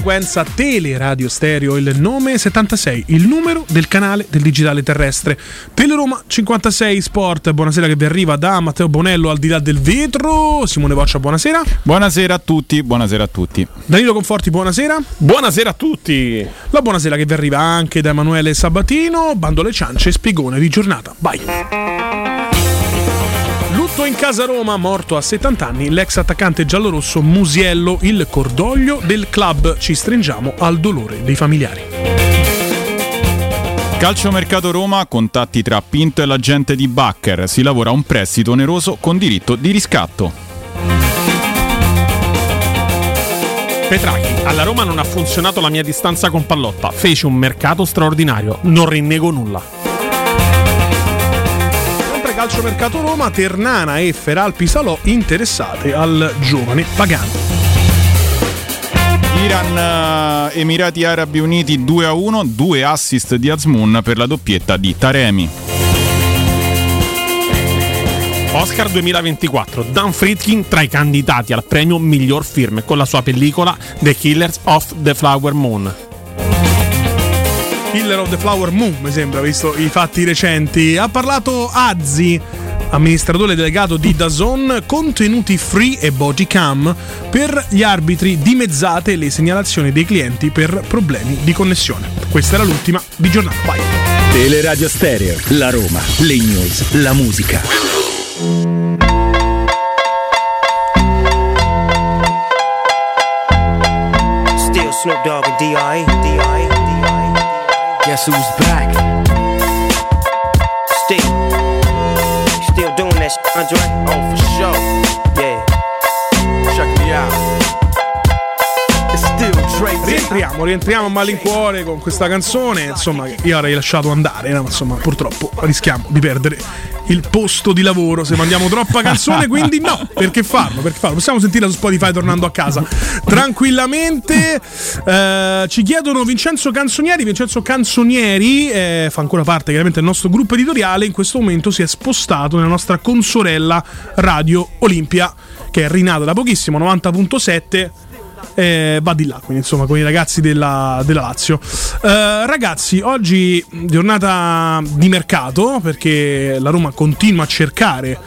92.7 la frequenza Teleradio Stereo, il nome 76, il numero del canale del digitale terrestre. Teleroma 56 Sport, buonasera che vi arriva da Matteo Bonello al di là del vetro. Simone Boccia, buonasera. Buonasera a tutti, buonasera a tutti. Danilo Conforti, buonasera. Buonasera a tutti. La buonasera che vi arriva anche da Emanuele Sabatino, bando le ciance, spiegone di giornata. Vai. Lutto in casa Roma, morto a 70 anni, l'ex attaccante giallorosso Musiello, il cordoglio del club. Ci stringiamo al dolore dei familiari. Calciomercato Roma, contatti tra Pinto e l'agente di Bacher. Si lavora a un prestito oneroso con diritto di riscatto. Petracchi, alla Roma non ha funzionato la mia distanza con Pallotta. Fece un mercato straordinario, non rinnego nulla. Calciomercato Roma, Ternana e Feralpi Salò interessate al giovane Pagano. Iran, eh, Emirati Arabi Uniti 2 a 1, due assist di Azmoun per la doppietta di Taremi. Oscar 2024, Dan Friedkin tra i candidati al premio miglior film con la sua pellicola The Killers of the Flower Moon. Killer of the Flower Moon, mi sembra, visto i fatti recenti. Ha parlato Azzi, amministratore delegato di Dazon, contenuti free e body cam per gli arbitri dimezzate le segnalazioni dei clienti per problemi di connessione. Questa era l'ultima di giornata. Vai. Teleradio Stereo, la Roma, le news, la musica. Still Snoop Dogg and D.I. Guess who's back? Still. Still doing that shit, Andre? Oh, for sure. Yeah. Check me out. It's still Dre D. Rientriamo, rientriamo a malincuore con questa canzone. Insomma, io avrei lasciato andare, ma insomma, purtroppo rischiamo di perdere il posto di lavoro se mandiamo troppa canzone. Quindi, no, perché farlo? Perché farlo? Possiamo sentirla su Spotify tornando a casa tranquillamente. Eh, ci chiedono Vincenzo Canzonieri. Vincenzo Canzonieri eh, fa ancora parte chiaramente del nostro gruppo editoriale. In questo momento si è spostato nella nostra consorella Radio Olimpia, che è rinata da pochissimo, 90.7 eh, va di là, quindi insomma con i ragazzi della, della Lazio. Eh, ragazzi, oggi giornata di mercato perché la Roma continua a cercare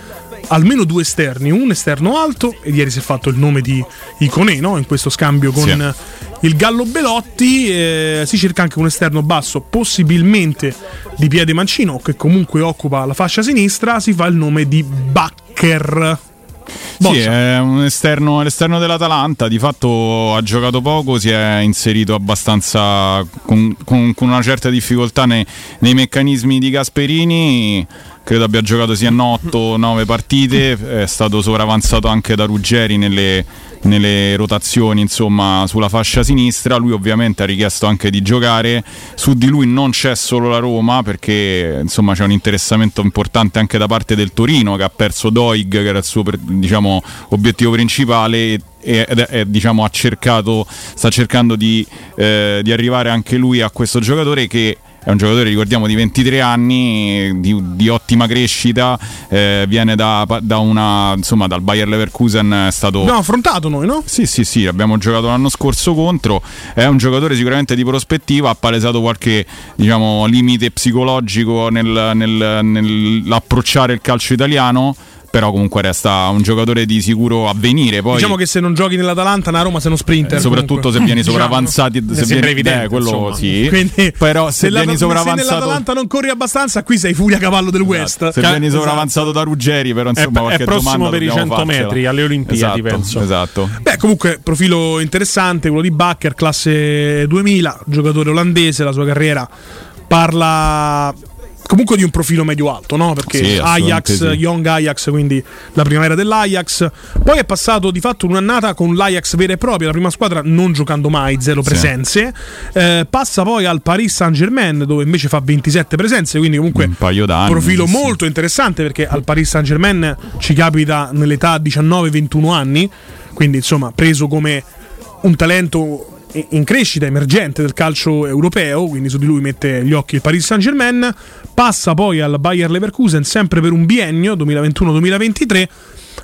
almeno due esterni, un esterno alto e ieri si è fatto il nome di Iconè no? in questo scambio con Sì. il Gallo Belotti, eh, si cerca anche un esterno basso, possibilmente di piede mancino che comunque occupa la fascia sinistra, si fa il nome di Bakker. Sì, Boccia. è un esterno, l'esterno dell'Atalanta, di fatto ha giocato poco, si è inserito abbastanza con, con- con una certa difficoltà nei, nei meccanismi di Gasperini. Credo abbia giocato sia 8-9 partite, è stato sovravanzato anche da Ruggeri nelle, nelle rotazioni insomma, sulla fascia sinistra. Lui ovviamente ha richiesto anche di giocare. Su di lui non c'è solo la Roma perché insomma, c'è un interessamento importante anche da parte del Torino che ha perso Doig, che era il suo diciamo, obiettivo principale. e- è- è, diciamo, cercato, sta cercando di, eh, di arrivare anche lui a questo giocatore che è un giocatore, ricordiamo, di 23 anni, di, di ottima crescita, eh, viene da, da una, insomma, dal Bayer Leverkusen, è stato... Abbiamo affrontato noi, no? Sì, sì, sì, abbiamo giocato l'anno scorso contro. È un giocatore sicuramente di prospettiva, ha palesato qualche diciamo, limite psicologico nel- nel- nell'approcciare il calcio italiano. Però comunque resta un giocatore di sicuro avvenire. Poi, Diciamo che se non giochi nell'Atalanta, una Roma sei uno sprinter. eh, soprattutto comunque. se vieni Diciamo. sopravanzati, se vieni, evidente, eh, quello insomma. sì. Quindi, Però se, la- vieni se sopravanzato nell'Atalanta non corri abbastanza, qui sei furia cavallo del West. Esatto. Se Ca- vieni esatto. sopravanzato da Ruggeri, però È, insomma è qualche prossimo domanda per i dobbiamo 100 farcela. metri alle Olimpiadi, Esatto, penso. Esatto. Beh, comunque, profilo interessante, quello di Bakker, classe 2000, giocatore olandese, la sua carriera parla comunque di un profilo medio-alto, no? Perché Sì, Ajax, sì. Young Ajax, quindi la primavera dell'Ajax. Poi è passato di fatto un'annata con l'Ajax vera e propria, la prima squadra non giocando mai, zero presenze. Eh, passa poi al Paris Saint-Germain, dove invece fa 27 presenze, quindi comunque Un paio d'anni, profilo sì, sì. molto interessante perché al Paris Saint-Germain ci capita nell'età 19-21 anni, quindi insomma preso come un talento in crescita emergente del calcio europeo, quindi su di lui mette gli occhi il Paris Saint-Germain, passa poi al Bayer Leverkusen sempre per un biennio 2021-2023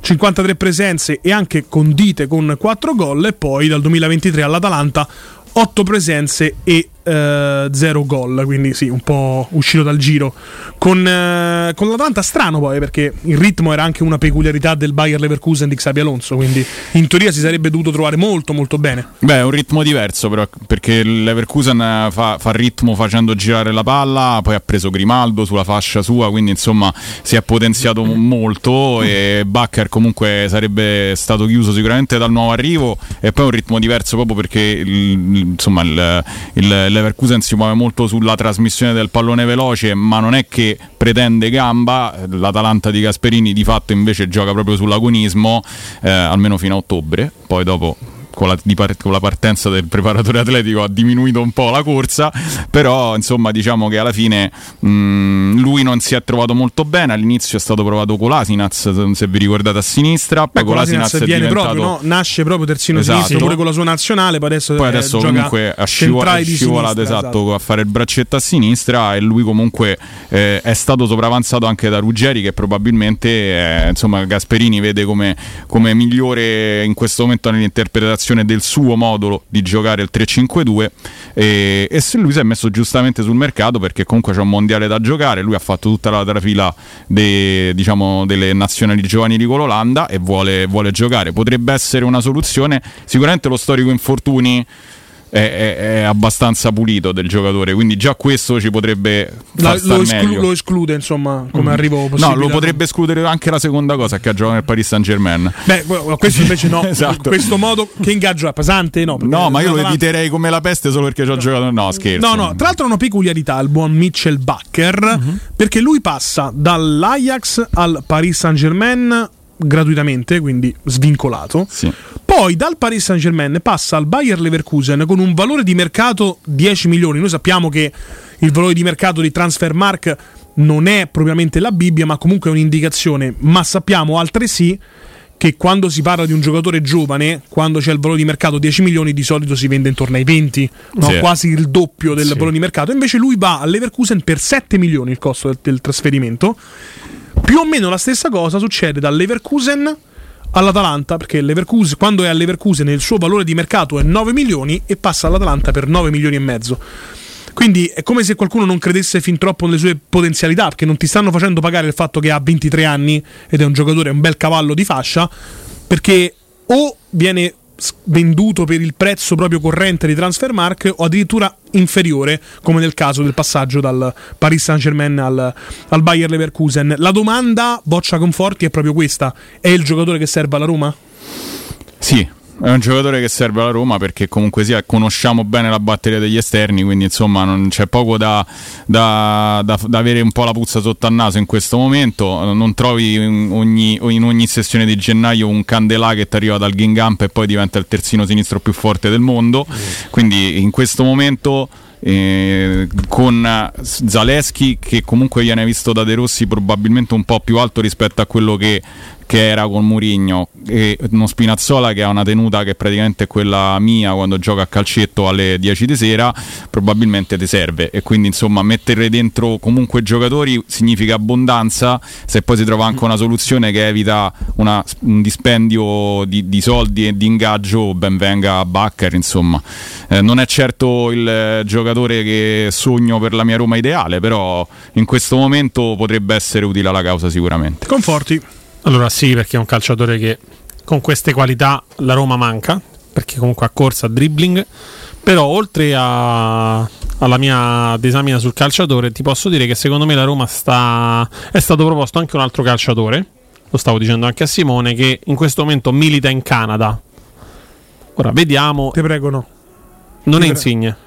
53 presenze e anche condite con 4 gol e poi dal 2023 all'Atalanta 8 presenze e 0 gol, quindi sì, un po' uscito dal giro. Con, eh, con l'Atalanta strano poi perché il ritmo era anche una peculiarità del Bayer Leverkusen di Xabi Alonso, quindi in teoria si sarebbe dovuto trovare molto molto bene. Beh, è un ritmo diverso però, perché Leverkusen fa, fa ritmo facendo girare la palla, poi ha preso Grimaldo sulla fascia sua, quindi insomma si è potenziato molto e Bakker comunque sarebbe stato chiuso sicuramente dal nuovo arrivo e poi un ritmo diverso proprio perché il, insomma il, il Leverkusen si muove molto sulla trasmissione del pallone veloce, ma non è che pretende gamba. L'Atalanta di Gasperini di fatto invece gioca proprio sull'agonismo, eh, almeno fino a ottobre. Poi dopo con la, part- con la, partenza del preparatore atletico ha diminuito un po' la corsa, però insomma diciamo che alla fine mh, lui non si è trovato molto bene, all'inizio è stato provato Colasinac, se vi ricordate a sinistra, poi Beh, Colasinac è viene diventato... proprio, no? nasce proprio terzino Esatto. sinistro pure con la sua nazionale, poi adesso, poi eh, adesso gioca comunque ha scivo- centrale è di scivolato sinistra, esatto, a fare il braccetto a sinistra e lui comunque eh, è stato sopravanzato anche da Ruggeri che probabilmente eh, insomma Gasperini vede come, come migliore in questo momento nell'interpretazione del suo modulo di giocare il 3-5-2 e, e se lui si è messo giustamente sul mercato perché comunque c'è un mondiale da giocare lui ha fatto tutta la trafila de- diciamo, delle nazionali giovanili con l'Olanda e vuole, vuole giocare. Potrebbe essere una soluzione. Sicuramente lo storico infortuni è, è- abbastanza pulito del giocatore quindi già questo ci potrebbe La- lo, esclu- lo esclude, insomma, come Mm. arrivo No, lo potrebbe escludere anche la seconda cosa che ha giocato nel Paris Saint Germain. Beh, questo invece no. Esatto. Questo modo che ingaggio è pesante? No, No, ma io lo eviterei come la peste solo perché ci ho giocato. No, scherzo. No, no, tra l'altro una peculiarità il buon Mitchell Bakker, Mhm. perché lui passa dall'Ajax al Paris Saint-Germain gratuitamente, quindi svincolato. Sì. Poi dal Paris Saint-Germain passa al Bayer Leverkusen con un valore di mercato 10 milioni. Noi sappiamo che il valore di mercato di Transfermark non è propriamente la Bibbia, ma comunque è un'indicazione. Ma sappiamo altresì che quando si parla di un giocatore giovane, quando c'è il valore di mercato 10 milioni, di solito si vende intorno ai 20, no? Sì. quasi il doppio del Sì. valore di mercato. Invece lui va al Leverkusen per 7 milioni il costo del, del trasferimento. Più o meno la stessa cosa succede dal Leverkusen all'Atalanta, perché quando è al Leverkusen il suo valore di mercato è 9 milioni e passa all'Atalanta per 9 milioni e mezzo. Quindi è come se qualcuno non credesse fin troppo nelle sue potenzialità, perché non ti stanno facendo pagare il fatto che ha 23 anni ed è un giocatore, un bel cavallo di fascia, perché o viene venduto per il prezzo proprio corrente di Transfermark o addirittura inferiore, come nel caso del passaggio dal Paris Saint-Germain al, al Bayer Leverkusen. La domanda, Boccia Conforti, è proprio questa: è il giocatore che serve alla Roma? Sì, è un giocatore che serve alla Roma perché comunque sia conosciamo bene la batteria degli esterni, quindi insomma non c'è poco da, da- da- da avere un po' la puzza sotto al naso in questo momento. Non trovi in ogni, in ogni sessione di gennaio un Candelà che ti arriva dal Gingamp e poi diventa il terzino sinistro più forte del mondo. Quindi in questo momento. eh, con Zaleschi che comunque viene visto da De Rossi probabilmente un po' più alto rispetto a quello che, che era con Murigno e uno Spinazzola che ha una tenuta che praticamente è quella mia quando gioca a calcetto alle 10 di sera probabilmente ti serve. E quindi insomma mettere dentro comunque giocatori significa abbondanza. Se poi si trova anche una soluzione che evita una- un dispendio di, di soldi e di ingaggio ben venga Bakker insomma. Eh, non è certo il eh, giocatore che sogno per la mia Roma ideale però in questo momento potrebbe essere utile alla causa sicuramente. Conforti. Allora sì, perché è un calciatore che con queste qualità la Roma manca, perché comunque ha corsa, ha dribbling, però oltre a- alla mia disamina sul calciatore ti posso dire che secondo me la Roma sta... è stato proposto anche un altro calciatore, lo stavo dicendo anche a Simone, che in questo momento milita in Canada. Ora vediamo, Ti prego, no. non è Ti pre- insigne.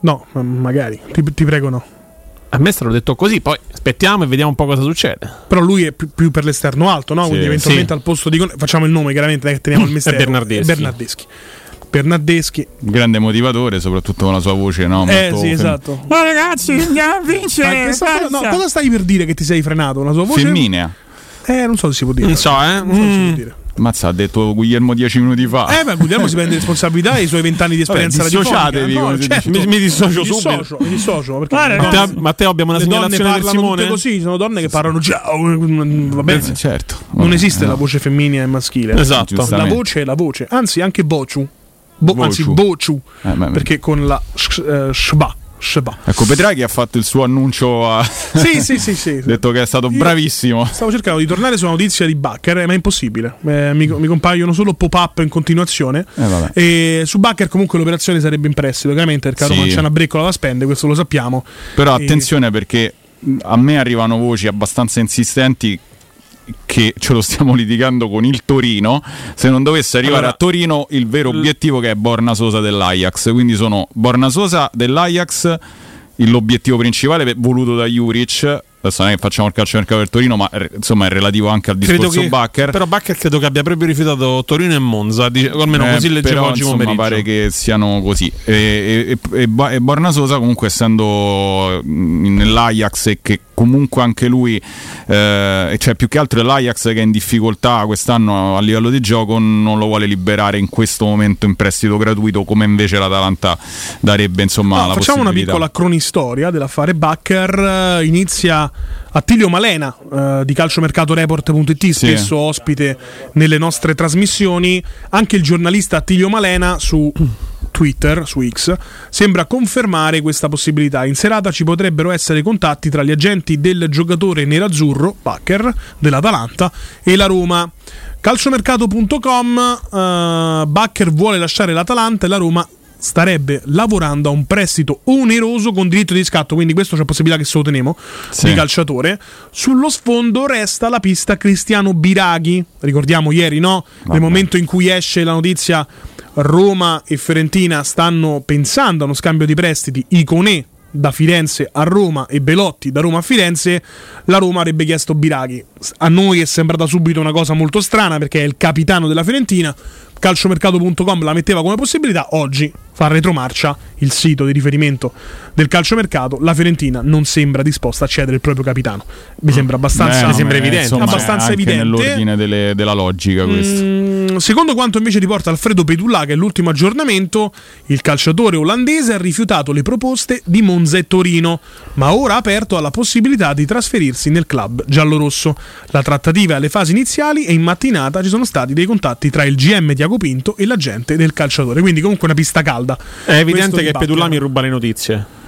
No, ma magari. Ti, ti prego, no. A me l'ho detto così, poi aspettiamo e vediamo un po' cosa succede. Però lui è più, più per l'esterno alto, no? Sì. Quindi eventualmente Sì. al posto di. Facciamo il nome, chiaramente, teniamo il mistero. È Bernardeschi. Bernardeschi. Bernardeschi. grande motivatore soprattutto con la sua voce no? Eh Molto sì, fem- esatto. Ma ragazzi, andiamo a vincere! questa- no, cosa stai per dire che ti sei frenato? Una sua voce? femminea Eh, non so se si può dire. Non so, eh. Non so se si Mm. può dire. Mazza, ha detto Guglielmo dieci minuti fa. Eh, ma Guglielmo si prende responsabilità e i suoi vent'anni di Vabbè, esperienza dissociatevi, si certo. Mi- mi dissocio mi subito. dissocio, mi dissocio, perché Guarda, no, Matteo, Matteo, abbiamo una le donne segnalazione del parlano tutte Simone. così, sono donne che parlano ciao, va bene. Eh, certo. Non Vabbè, esiste no. la voce femminile e maschile. Esatto. La voce è la voce, anzi anche bociu. Bo- anzi bociu, Eh, perché con la sh- eh, shba, shba. Ecco, Petraghi ha fatto il suo annuncio. Ha Sì, sì, sì, sì. detto che è stato Io- bravissimo. Stavo cercando di tornare sulla notizia di Bakker, eh, ma è impossibile. Eh, mi, mi compaiono solo pop-up in continuazione. Eh, e su Bakker comunque l'operazione sarebbe in prestito, ovviamente, perché Sì. Roma c'è una breccola da spende, questo lo sappiamo. Però E- attenzione perché mh, a me arrivano voci abbastanza insistenti che ce lo stiamo litigando con il Torino. Se non dovesse arrivare Allora, a Torino, il vero obiettivo che è Borna Sosa dell'Ajax. Quindi sono Borna Sosa dell'Ajax, l'obiettivo principale voluto da Juric. Adesso non è che facciamo il calcio mercato del Torino, ma eh, insomma è relativo anche al Credo discorso che, Bakker. però Bakker credo che abbia proprio rifiutato Torino e Monza, dice- almeno Eh, così leggevo però, oggi insomma, pomeriggio. pare che siano così. E, e, e, e Borna Sosa, comunque, essendo mh, nell'Ajax e che comunque anche lui, eh, cioè più che altro l'Ajax che è in difficoltà quest'anno a livello di gioco, non lo vuole liberare in questo momento in prestito gratuito, come invece l'Atalanta darebbe. Insomma, No, facciamo una piccola cronistoria dell'affare Bakker. Eh, Inizia Attilio Malena eh, di calciomercatoreport.it, spesso ospite nelle nostre trasmissioni. Anche il giornalista Attilio Malena su Twitter, su X, sembra confermare questa possibilità. In serata ci potrebbero essere contatti tra gli agenti del giocatore nerazzurro, Bakker, dell'Atalanta, e la Roma. Calciomercato.com eh, Bakker vuole lasciare l'Atalanta e la Roma starebbe lavorando a un prestito oneroso con diritto di riscatto, quindi questo c'è possibilità che se lo teniamo Sì. di calciatore. Sullo sfondo resta la pista Cristiano Biraghi, ricordiamo ieri, no? Nel Vabbè. momento in cui esce la notizia Roma e Fiorentina stanno pensando a uno scambio di prestiti Iconè da Firenze a Roma e Belotti da Roma a Firenze, la Roma avrebbe chiesto Biraghi. A noi è sembrata subito una cosa molto strana perché è il capitano della Fiorentina. Calciomercato.com la metteva come possibilità. Oggi fa retromarcia il sito di riferimento del calciomercato. La Fiorentina non sembra disposta a cedere il proprio capitano. Mi sembra abbastanza, Beh, mi sembra evidente. insomma, abbastanza evidente. nell'ordine delle- della logica questo. Mm, secondo quanto invece riporta Alfredo Pedulla, che è l'ultimo aggiornamento, il calciatore olandese ha rifiutato le proposte di Monza e Torino, ma ora ha aperto alla possibilità di trasferirsi nel club giallorosso. La trattativa è alle fasi iniziali e in mattinata ci sono stati dei contatti tra il GM Tiago Pinto e l'agente del calciatore, quindi comunque una pista calda. È evidente Questo che. Pedulla mi ruba le notizie.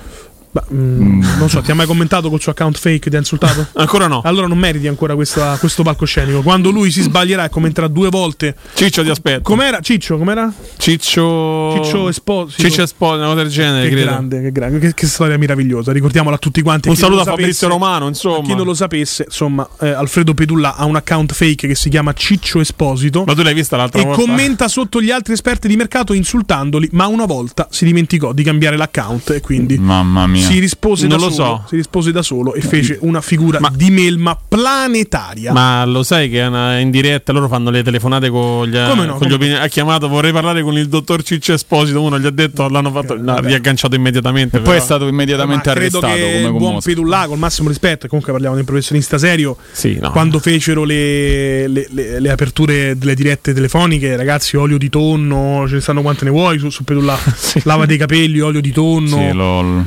Bah, mm, Non so, ti ha mai commentato col suo account fake? Ti ha insultato? Ancora no. Allora non meriti ancora questa- questo palcoscenico. Quando lui si sbaglierà e commenterà due volte. Ciccio ti aspetto. Com'era? Ciccio, com'era? Ciccio Ciccio Esposito. Ciccio Esposito, una cosa del genere, Che credo. grande, che grande, che, che storia meravigliosa. Ricordiamola a tutti quanti. Un saluto a Fabrizio sapesse- Romano, a insomma. Chi non lo sapesse, insomma, eh, Alfredo Pedulla ha un account fake che si chiama Ciccio Esposito. Ma tu l'hai vista l'altra E volta? commenta sotto gli altri esperti di mercato insultandoli, ma una volta si dimenticò di cambiare l'account e quindi Mamma mia. Si rispose Non da lo solo. so. Si rispose da solo e fece una figura Ma- di melma planetaria. Ma lo sai che è una- in diretta loro fanno le telefonate con gli, Come no? con gli opinioni- Ha chiamato, vorrei parlare con il dottor Ciccio Esposito. Uno gli ha detto, l'hanno fatto, l'ha riagganciato immediatamente. E poi è però. stato immediatamente Ma credo arrestato che come buon Mosca. Pedulla, col massimo rispetto, e comunque parliamo di un professionista serio. Sì, no. Quando fecero le, le- le- le aperture delle dirette telefoniche, ragazzi, olio di tonno, ce ne stanno quante ne vuoi su, su Pedulla. Lava dei capelli, olio di tonno. Sì, lo- lo-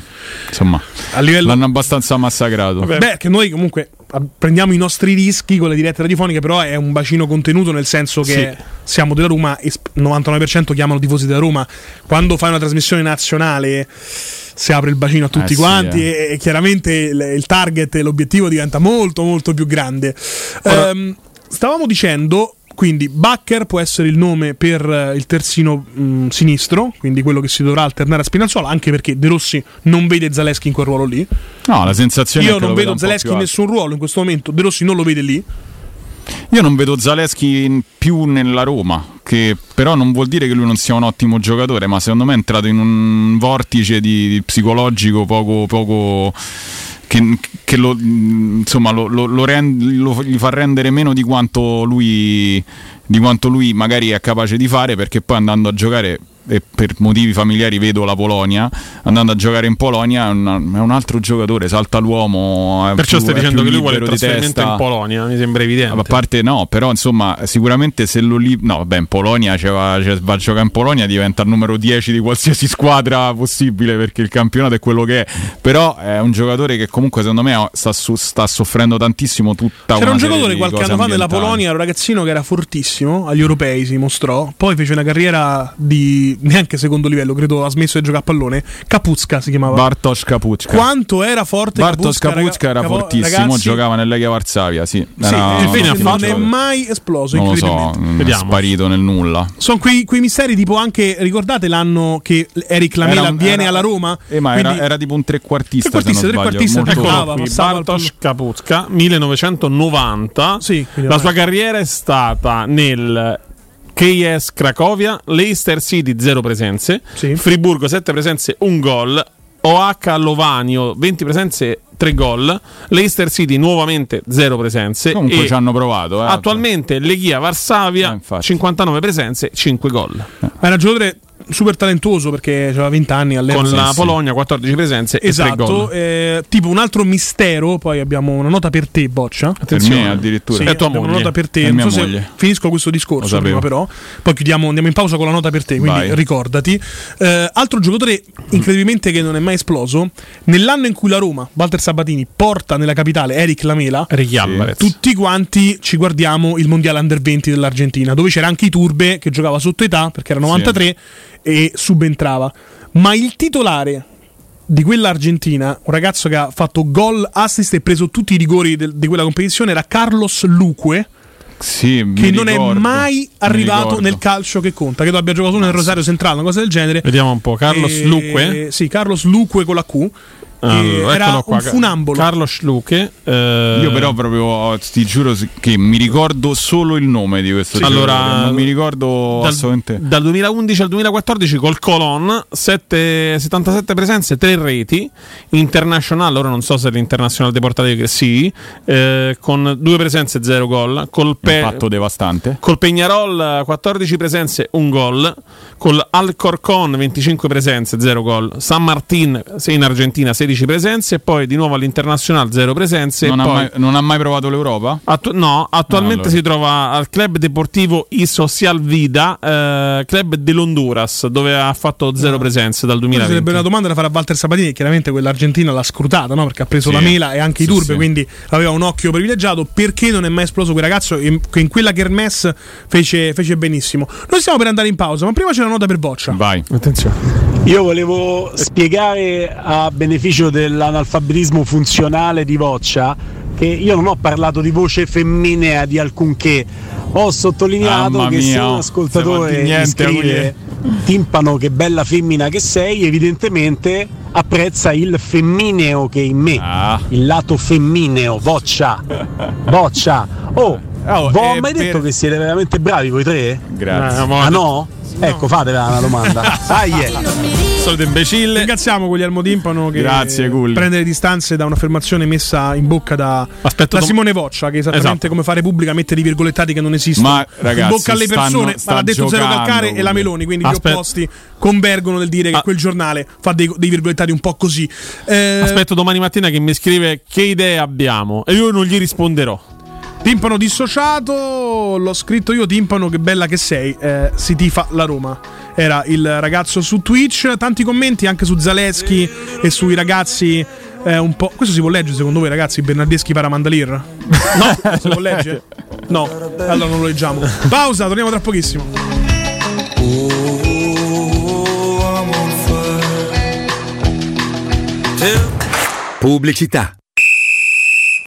insomma, a livello l'hanno abbastanza massacrato. Beh, che noi comunque prendiamo i nostri rischi con le dirette radiofoniche, però è un bacino contenuto nel senso che Sì. siamo della Roma e sp- 99% chiamano tifosi della Roma. Quando fai una trasmissione nazionale si apre il bacino a tutti Eh sì, quanti eh. e, e chiaramente il, il target e l'obiettivo diventa molto molto più grande. Ora- Ehm, stavamo dicendo quindi Bakker può essere il nome per eh, il terzino mh, sinistro, quindi quello che si dovrà alternare a Spinazzola, anche perché De Rossi non vede Zaleschi in quel ruolo lì. No, la sensazione è Io che non vedo Zaleschi in nessun ruolo in questo momento. De Rossi non lo vede lì. Io non vedo Zaleschi più nella Roma, che però non vuol dire che lui non sia un ottimo giocatore, ma secondo me è entrato in un vortice di, di psicologico poco, poco che, che lo, insomma, lo- lo rend- lo- gli fa rendere meno di quanto lui di quanto lui magari è capace di fare perché poi andando a giocare e per motivi familiari vedo la Polonia, andando a giocare in Polonia è, un altro giocatore, salta l'uomo. Perciò più- stai dicendo che lui vuole il trasferimento in Polonia, mi sembra evidente. A parte no, però insomma, sicuramente se lo li... No, vabbè, in Polonia cioè, va, cioè, va a giocare in Polonia diventa il numero 10 di qualsiasi squadra possibile perché il campionato è quello che è. Però è un giocatore che comunque secondo me sta, su- sta soffrendo tantissimo tutta C'era un giocatore qualche anno fa nella ambientali. Polonia, un ragazzino che era fortissimo, agli europei si mostrò, poi fece una carriera di neanche secondo livello, credo ha smesso di giocare a pallone, Kapuzka si chiamava. Bartosz Kapuczka. Quanto era forte Bartosz Kapuczka era raga- fortissimo, ragazzi, giocava nel Legia Varsavia, sì. Sì, Era- e fine ha non è mai esploso, non lo so, mm, è Vediamo. sparito nel nulla. Sono quei, quei misteri tipo anche, ricordate l'anno che Eric Lamela Era viene era- alla Roma? Eh, ma era, Quindi- era tipo un trequartista, Trequartista, trequartista, passava al Bartosz Kapuzka, 1990. Sì, La sua carriera è stata nel KS Cracovia, Leicester City 0 presenze, Sì. Friburgo 7 presenze, 1 gol, OH Lovanio 20 presenze, 3 gol, Leicester City nuovamente 0 presenze Comunque e ci hanno provato. Eh. attualmente Leghia Eh, Varsavia infatti. 59 presenze, 5 gol. Ma era giocatore super talentuoso perché aveva 20 anni all'epoca. Con la sì. Polonia 14 presenze e 3 Esatto, eh, tipo un altro mistero, poi abbiamo una nota per te, Boccia. per me addirittura. Sì, È tua abbiamo una moglie. nota per te. È Non mia so moglie. finisco questo discorso prima, però. Poi chiudiamo, andiamo in pausa con la nota per te. Quindi Vai. ricordati. Eh, altro giocatore incredibilmente che non è mai esploso. Nell'anno in cui la Roma, Walter Sabatini, porta nella capitale Eric Lamela. Ricky Alvarez. Tutti quanti ci guardiamo il mondiale under 20 dell'Argentina, dove c'era anche Iturbe che giocava sotto età perché era 93 e subentrava. Ma il titolare di quella Argentina, un ragazzo che ha fatto gol, assist e preso tutti i rigori del- di quella competizione, era Carlos Luque, Sì, che non è ricordo, mai mi arrivato nel calcio che conta. Credo abbia giocato solo nel Rosario Centrale, una cosa del genere. Vediamo un po', Carlos E- Luque. Sì, Carlos Luque con la Q. Allora, era eccolo qua, un funambolo. Carlos Luque. eh, Io però proprio ti giuro che mi ricordo solo il nome di questo Allora, giocatore, non mi ricordo dal, assolutamente. dal 2011 al 2014 col Colon 7 77 presenze 3 reti international ora non so se l'internazionale deportato che sì eh, con 2 presenze 0 gol col, Pe- Impatto devastante. col Peñarol 14 presenze 1 gol col Alcorcon 25 presenze 0 gol San Martin se in Argentina 16 presenze e poi di nuovo all'internazionale 0 presenze Non e ha, poi mai, non ha mai provato l'Europa? Attu- no, attualmente allora. si trova al Club Deportivo I Social Vida, eh, club dell'Honduras, dove ha fatto zero presenze dal Questa 2020. sarebbe una domanda da fare a Walter Sabatini, chiaramente quell'Argentina l'ha scrutata, no? perché ha preso Sì. la mela e anche i Sì, turbe, sì. quindi aveva un occhio privilegiato. Perché non è mai esploso quel ragazzo in- che in quella kermesse fece, fece benissimo? Noi stiamo per andare in pausa, ma prima c'è una nota per Boccia. Vai. Attenzione. Io volevo spiegare a beneficio dell'analfabetismo funzionale di Voccia che io non ho parlato di voce femminea di alcunché, ho sottolineato Mamma che se mia, un oh, ascoltatore se non di niente, scrive timpano che bella femmina che sei, evidentemente apprezza il femmineo che è in me, Ah. il lato femmineo, Voccia, Voccia. Oh, Oh, voi eh, mai per- detto che siete veramente bravi voi tre? Grazie. Eh, mo- Ah no? Ecco, fatela una domanda. Dai, eh. Solito imbecille. Ringraziamo Guglielmo Timpano che Grazie, Gulli. prende le distanze da un'affermazione messa in bocca da, da Simone Voccia, che esattamente Esatto. come fare pubblica mette dei virgolettati che non esistono Ma, ragazzi, in bocca alle stanno- persone, sta ma l'ha detto Zero giocando, Calcare e la. Meloni, quindi Aspetta. gli opposti convergono nel dire che Ah. quel giornale fa dei, dei virgolettati un po' così. Eh, Aspetto domani mattina che mi scrive che idee abbiamo e io non gli risponderò. Timpano dissociato, l'ho scritto io, Timpano, che bella che sei, eh, si tifa la Roma. Era il ragazzo su Twitch, tanti commenti anche su Zaleschi e sui ragazzi eh, un po'... Questo si può leggere secondo voi ragazzi, Bernardeschi Paramandalir? No, si può leggere? No, allora non lo leggiamo. Pausa, torniamo tra pochissimo. Pubblicità.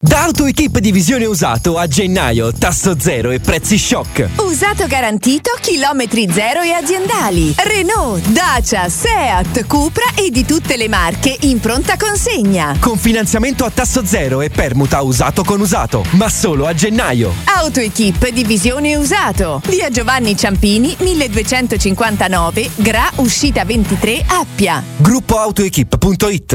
Da AutoEquip Divisione Usato a gennaio, tasso zero e prezzi shock. Usato garantito, chilometri zero e aziendali. Renault, Dacia, Seat, Cupra e di tutte le marche in pronta consegna. Con finanziamento a tasso zero e permuta usato con usato, ma solo a gennaio. AutoEquip Divisione Usato. Via Giovanni Ciampini, 1259, Gra, uscita 23, Appia. Gruppoautoequip.it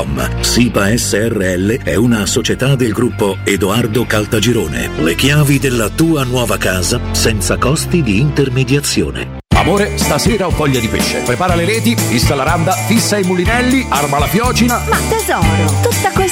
www.keicalt.com. SIPA SRL è una società del gruppo Edoardo Caltagirone. Le chiavi della tua nuova casa senza costi di intermediazione. Amore, stasera ho voglia di pesce. Prepara le reti, fissa la randa, fissa i mulinelli, arma la fiocina. Ma tesoro, tutta questa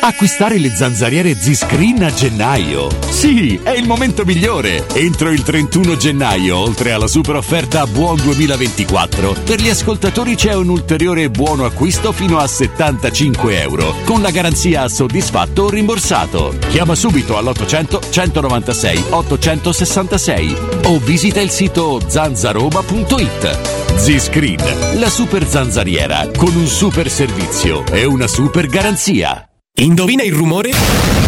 Acquistare le zanzariere Z-Screen a gennaio. Sì, è il momento migliore. Entro il 31 gennaio, oltre alla super offerta Buon 2024, per gli ascoltatori c'è un ulteriore buono acquisto fino a 75 euro, con la garanzia soddisfatto o rimborsato. Chiama subito all'800 196 866 o visita il sito zanzaroma.it. Z-Screen, la super zanzariera, con un super servizio e una super garanzia. Indovina il rumore?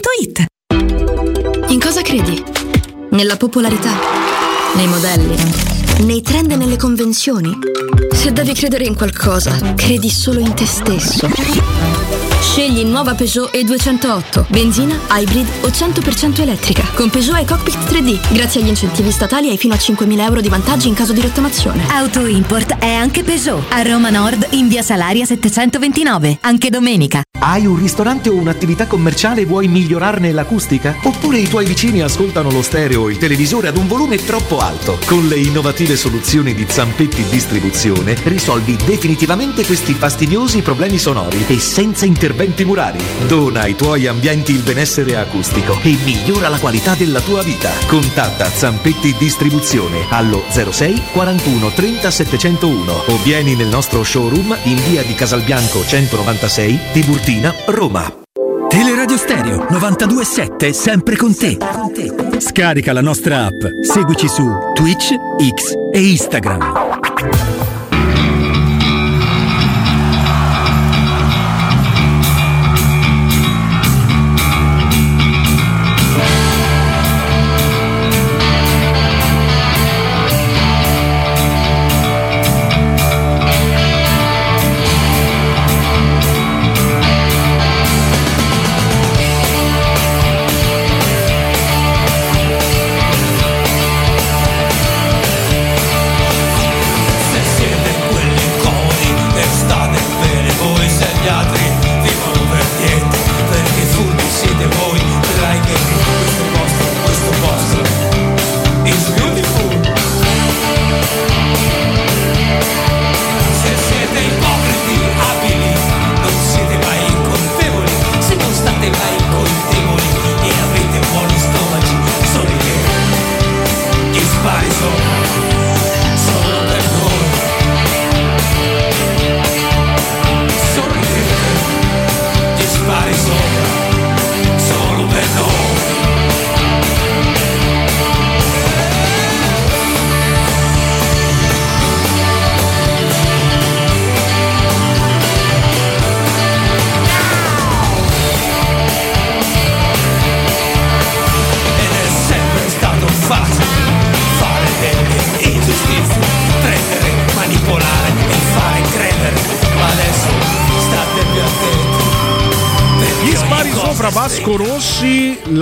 paolettimobili.it In cosa credi? Nella popolarità? Nei modelli? Nei trend e nelle convenzioni? Se devi credere in qualcosa, credi solo in te stesso. Scegli nuova Peugeot E208, benzina, hybrid o 100% elettrica. Con Peugeot e Cockpit 3D, grazie agli incentivi statali hai fino a 5.000 euro di vantaggi in caso di rottamazione. Auto Import è anche Peugeot. A Roma Nord, in via Salaria 729, anche domenica. Hai un ristorante o un'attività commerciale e vuoi migliorarne l'acustica? Oppure i tuoi vicini ascoltano lo stereo o il televisore ad un volume troppo alto? Con le innovative soluzioni di Zampetti Distribuzione risolvi definitivamente questi fastidiosi problemi sonori e senza interventi murari. Dona ai tuoi ambienti il benessere acustico e migliora la qualità della tua vita. Contatta Zampetti Distribuzione allo 06 41 30 701 o vieni nel nostro showroom in via di Casalbianco 196 Tiburtina, Roma. Teleradio Stereo 927 sempre con te. Scarica la nostra app, seguici su Twitch, X e Instagram.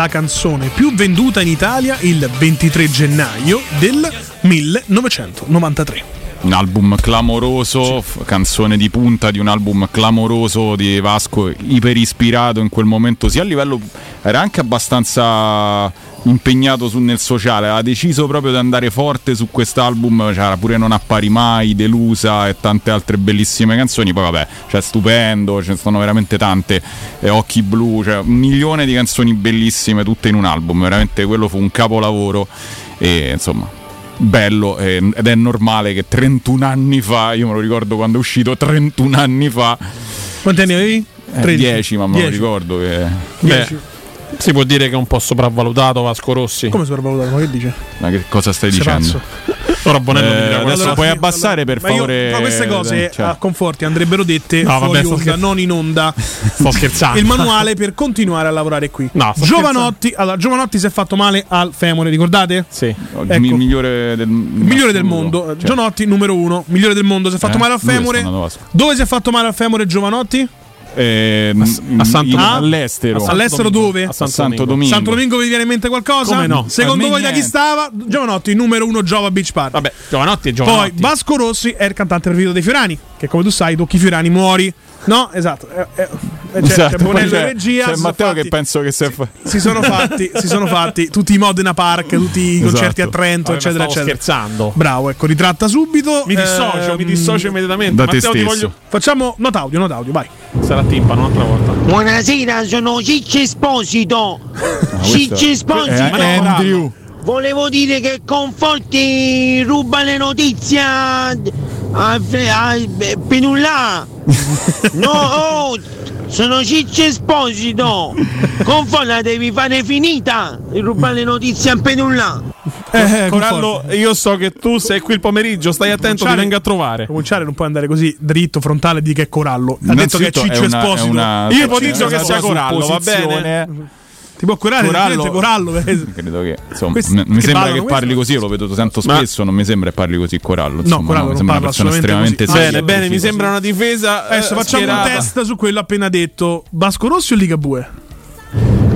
La canzone più venduta in Italia il 23 gennaio del 1993. Un album clamoroso, f- canzone di punta di un album clamoroso di Vasco, iper ispirato in quel momento, sia a livello. era anche abbastanza impegnato su- nel sociale, ha deciso proprio di andare forte su quest'album, c'era pure Non appari mai, Delusa e tante altre bellissime canzoni, poi vabbè, c'è stupendo, ce ne sono veramente tante, eh, Occhi blu, cioè un milione di canzoni bellissime tutte in un album, veramente quello fu un capolavoro e insomma bello eh, ed è normale che 31 anni fa, io me lo ricordo quando è uscito 31 anni fa, Quanti anni avevi? eh, 13. 10 ma me lo 10. ricordo che... Beh, si può dire che è un po' sopravvalutato Vasco Rossi. Come sopravvalutato? Ma che dice? Ma che cosa stai Sei dicendo? Ora Bonello Eh, mi dirà adesso qualcosa. puoi abbassare per Ma io- favore. ma queste cose cioè. a conforti andrebbero dette No, vabbè, onda, scher- non in onda. Sto scherzando. Il manuale per continuare a lavorare qui. No, Giovanotti, allora, Giovanotti si è fatto male al femore, ricordate? Sì. Il Ecco. mi- migliore del, Il migliore del mondo, Cioè, Giovanotti numero uno, migliore del mondo, si è fatto Eh? male al femore. Dove si è fatto male al femore Giovanotti? Eh, a Santo- in- Ah? all'estero. a All'estero Domingo. dove? A Santo Santo Domingo. Domingo. Santo Domingo vi viene in mente qualcosa? Come no? Secondo voi da chi stava? Giovanotti, numero uno Giova Beach Party. Vabbè, Giovanotti e Poi Giovanotti. Vasco Rossi è il cantante preferito dei Fiorani, che come tu sai, tocchi Fiorani, muori. No, esatto. Eh, eh, eh, c'è, Esatto, c'è Bonello c'è- regia. c'è Matteo fatti- che penso che si è fa- si sono fatti, si sono fatti tutti i Modena Park, tutti i Esatto. concerti a Trento, Vabbè, eccetera, eccetera. scherzando. Bravo, ecco, ritratta subito. Mi dissocio, Ehm, mi dissocio immediatamente. da te Matteo, ti stesso. voglio. Facciamo not audio, not audio, vai. Sarà timpano un'altra volta. Buonasera, sono Ciccio Esposito. Ciccio È Esposito. Andrew. Volevo dire che Conforti ruba le notizie a, a, a Penullà. No, oh, sono Ciccio Esposito. Devi fare finita di rubare le notizie a Penullà. Eh, Corallo, io so che tu sei qui il pomeriggio, stai attento, ti Cominciare- venga a trovare. Cominciare non puoi andare così dritto, frontale, di che è Corallo. Ha detto che è Ciccio è una- è Esposito. una- Io ipotizzo è che sia Corallo, va bene? Ti può curare Corallo- Corallo. Corallo. Credo che insomma, Questi- mi- mi che sembra che parli questo? così, io lo vedo tanto Ma- spesso, non mi sembra che parli così Corallo. Insomma, Corallo mi non sembra una parla persona assolutamente estremamente così. seria. Bene, bene, mi precisa. sembra una difesa. Adesso eh, facciamo schierata. un test su quello appena detto. Vasco Rossi o Ligabue?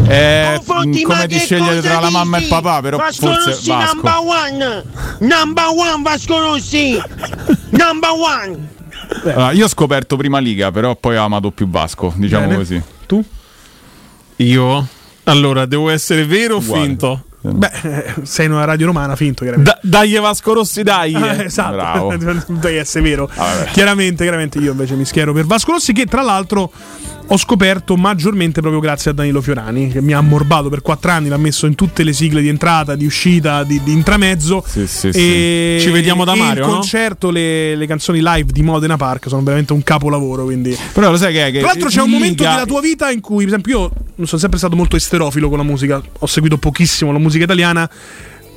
Eh, Conforti, ma come ti che scegliere tra la mamma e il dici? papà, però Vasco forse Rossi Vasco. number one. Number one Vasco Rossi. number one. Allora, io ho scoperto prima Liga, però poi ho amato più Vasco, diciamo Bene. così. Tu? Io? Allora, devo essere vero o finto? Beh, eh, sei in una radio romana, finto chiaramente. Da- dai Vasco Rossi, dai! Ah, esatto, Bravo. devi essere vero. Ah, chiaramente, chiaramente io invece mi schiero per Vasco Rossi, che tra l'altro ho scoperto maggiormente proprio grazie a Danilo Fiorani, che mi ha ammorbato per quattro anni, l'ha messo in tutte le sigle di entrata, di uscita, di, di intramezzo. Sì, sì, e Ci vediamo da Mario, Il no? concerto, le, le canzoni live di Modena Park sono veramente un capolavoro. Quindi. Però lo sai che è che Tra l'altro c'è un momento della tua vita in cui, per esempio, io non sono sempre stato molto esterofilo con la musica, ho seguito pochissimo la musica italiana.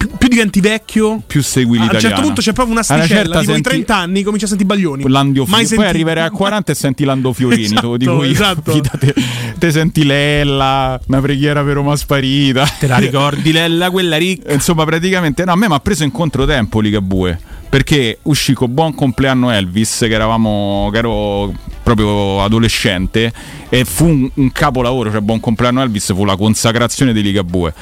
Più, più diventi vecchio, più segui a un certo punto c'è proprio una sticella, certa tipo senti- i 30 anni cominci a sentire Baglioni. Landio Mai Fiorini. Poi arriverai a 40 e senti Lando Fiorini, te lo dico Esatto, io. esatto. Fidate, te senti Lella, una preghiera per Roma sparita. Te la ricordi, Lella, quella ricca? Insomma, praticamente, no, a me mi ha preso in controtempo Ligabue. Perché uscì con Buon compleanno Elvis, che eravamo, che ero proprio adolescente, e fu un, un capolavoro. Cioè, Buon compleanno Elvis fu la consacrazione di Ligabue.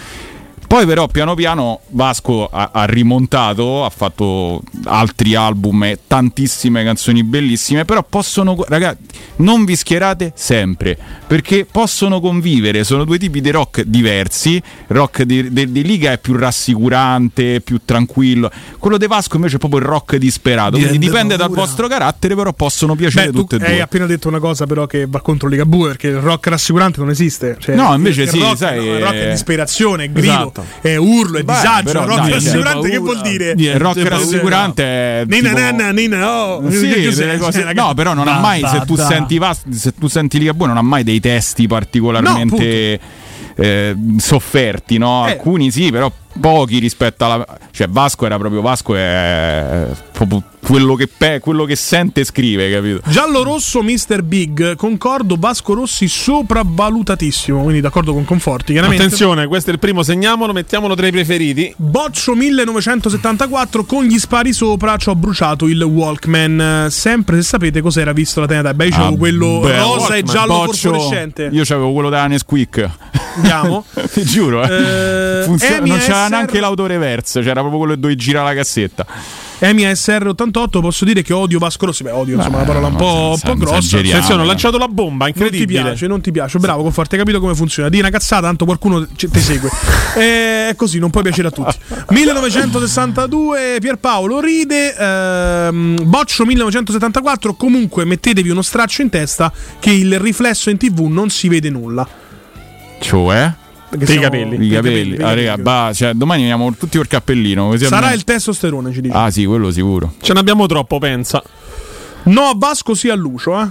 Poi però piano piano Vasco ha, ha rimontato, ha fatto altri album e tantissime canzoni bellissime, però possono, ragazzi, non vi schierate sempre, perché possono convivere, sono due tipi di rock diversi, rock di, di- di Liga è più rassicurante, più tranquillo, quello di Vasco invece è proprio il rock disperato, quindi dipende dal vostro carattere, però possono piacere Beh, tu tutte e hai due. appena detto una cosa però che va contro Ligabue perché il rock rassicurante non esiste. Cioè, No, invece il, sì, il rock, sai, no, il rock è eh, disperazione, grido, esatto. È urlo, è Beh, disagio. però rock dai, rassicurante che vuol dire? Il rock rassicurante è Nina nanna, nina oh. Sì, delle cose- no, però non ha mai, se tu senti se tu senti Ligabue non ha mai dei testi particolarmente eh, sofferti, no? Eh. Alcuni sì, però pochi rispetto alla cioè Vasco era proprio Vasco è proprio quello che, pe- quello che sente e scrive capito Giallo rosso Mr. Big, concordo, Vasco Rossi sopravvalutatissimo, quindi d'accordo con Conforti, chiaramente. Attenzione, questo è il primo, segniamolo, mettiamolo tra i preferiti. Boccio 1974 con gli spari sopra ci ho bruciato il Walkman. Sempre se sapete cos'era visto la tenera. Beh, io c'avevo Ah, quello beh, rosa e Walkman, giallo Boccio, fosforescente. io c'avevo quello da Nesquik Andiamo. ti giuro eh. Eh, Funziona- non c'era SR neanche l'autoreverse c'era proprio quello che dovevi girare la cassetta Emi SR88 posso dire che odio Vasco Rossi. Beh, odio, insomma, una parola un po', un po' grossa. Attenzione, ho lanciato la bomba, Non ti incredibile. piace, non ti piace. Bravo, Conforti, hai capito come funziona. Di una cazzata, tanto qualcuno ti segue. Eh, È così, non puoi piacere a tutti. 1962, Pierpaolo ride. ehm, Boccio 1974. Comunque, mettetevi uno straccio in testa che il riflesso in tv non si vede nulla. cioè Perché siamo- capelli. i capelli, ah, raga, bah, cioè, domani veniamo tutti col cappellino così Sarà almeno- il testosterone, ci dice. ah sì quello sicuro Ce n'abbiamo troppo, pensa. No a Vasco, sì a Lucio, eh.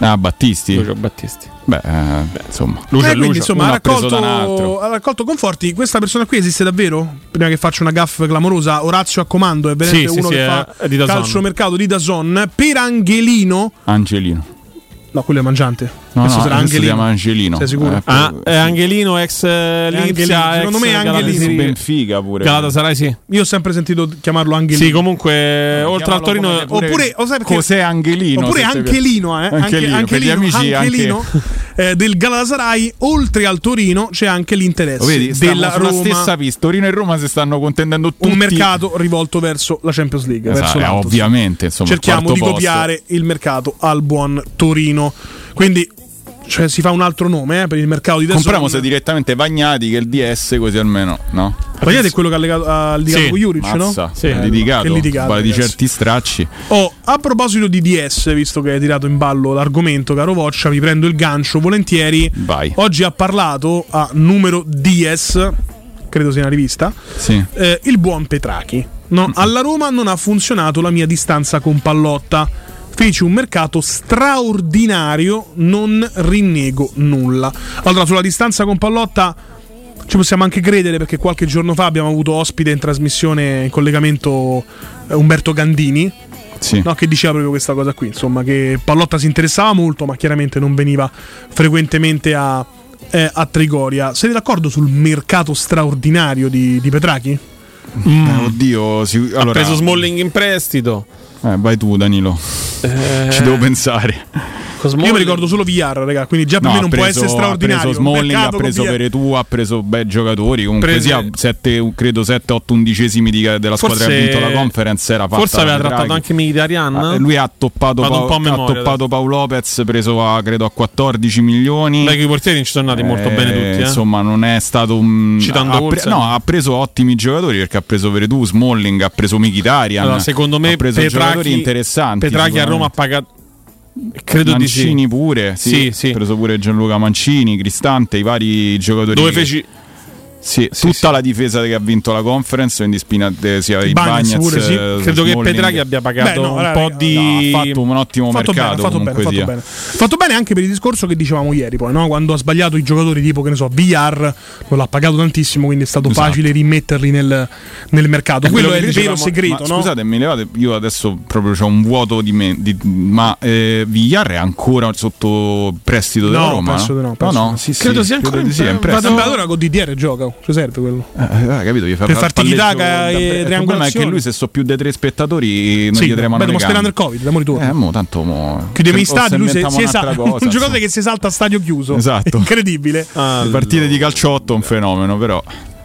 ah Battisti Lucio Battisti. beh, eh, insomma Lucio Eh, quindi, insomma, ha raccolto, ha raccolto conforti. Questa persona qui esiste davvero? Prima che faccia una gaff clamorosa, Orazio a comando è veramente Sì, sì, uno sì, che è- fa è di Dazon. calciomercato di Dazon. Per Angelino, Angelino no, quello è mangiante. No no sarà questo si Angelino. chiama Angelino Sei sicuro? Eh, Ah, è Angelino ex eh, Angelino, Lipsia, secondo me è Angelino. Benfica pure Galatasaray, sì. Io ho sempre sentito chiamarlo Angelino. Sì, comunque, oltre al Torino, pure- Oppure, o sai perché- cos'è Angelino Oppure Angelino, eh? Angelino, Anche- per gli amici Angelino, anche eh, del Galatasaray, oltre al Torino c'è anche l'interesse Lo vedi, della sulla Roma. stessa pista. Torino e Roma si stanno contendendo tutti. Un mercato rivolto verso la Champions League. Esatto, verso eh, ovviamente, insomma, cerchiamo di posto. copiare il mercato al buon Torino. Quindi cioè, si fa un altro nome eh, per il mercato di Dazon. Compriamo se direttamente Vagnati che è il DS così almeno, no? Guardate quello che ha legato, ha litigato Sì, con Juric, Mazza, no? sì, Bello, litigato, litigato, parla di certi stracci. Oh, a proposito di DS, visto che hai tirato in ballo l'argomento, caro Voccia, vi prendo il gancio volentieri. Vai. Oggi ha parlato a numero DS, credo sia una rivista, Sì. eh, il buon Petrachi. No, alla Roma non ha funzionato la mia distanza con Pallotta. Feci un mercato straordinario, non rinnego nulla. Allora, sulla distanza con Pallotta ci possiamo anche credere perché qualche giorno fa abbiamo avuto ospite in trasmissione in collegamento eh, Umberto Gandini. Sì. No, che diceva proprio questa cosa qui, insomma, che Pallotta si interessava molto, ma chiaramente non veniva frequentemente a, eh, a Trigoria. Siete d'accordo sul mercato straordinario di, di Petrachi? Eh, oddio, si- ha allora, preso Smalling in prestito. Eh, vai tu, Danilo. Eh, Ci devo pensare. Io mi ricordo solo VR, raga, quindi già per No, me non preso, può essere straordinario. Ha preso Smalling, ha preso. Veretù, ha preso bei giocatori. Comunque Prese- sia, sette, credo 7-8 undicesimi di- della squadra che ha Forse- vinto la conference. Era fatta Forse aveva trattato anche Mkhitaryan. Ah, Lui ha toppato, Vado un Pau- po' a ha memoria toppato Paolo Lopez, preso a, credo a 14 milioni. Beh, i portieri non ci sono andati molto Eh, bene tutti. Eh. Insomma, non è stato un. Citando ha, pre- no, ha preso ottimi giocatori perché ha preso Veretù, Smalling, ha preso Mkhitaryan. Allora, secondo me ha preso giocatori interessanti. Petrachi a Roma ha pagato. Credo di sì. Mancini pure, sì, Sì, sì. ha preso pure Gianluca Mancini, Cristante, i vari giocatori. Dove feci. Sì, tutta sì. la difesa che ha vinto la conference, quindi Spina, eh, sia i Bagnez, pure, sì. eh, Credo che. Petrachi abbia pagato Beh, no, un po' di. No, ha fatto un ottimo Fatto bene, mercato fatto bene, fatto bene. Fatto bene anche per il discorso che dicevamo ieri, poi, no? quando ha sbagliato i giocatori tipo, che ne so, Villar, non l'ha pagato tantissimo, quindi è stato Esatto. facile rimetterli nel, nel mercato. È Quello quello è il vero segreto, ma no? Scusate, mi levate, io adesso proprio ho un vuoto di me, di- ma eh, Villar è ancora sotto prestito della Roma? penso no? penso no, no. sì, sì, Credo sia ancora in prestito. Allora con DDR gioca, ci serve quello. Eh, eh, capito, gli fa Per far farti chitaca e Il problema è che lui se so più dei tre spettatori non Sì, gli beh, tremano dobbiamo le gambe. nel Covid, dammo ritorno. Eh, mo, tanto mo, Chiudiamo se- se stadio, lui un'altra esal- cosa, un giocatore che si esalta a stadio chiuso. Esatto. Incredibile. Le partite di calciotto è un fenomeno, però.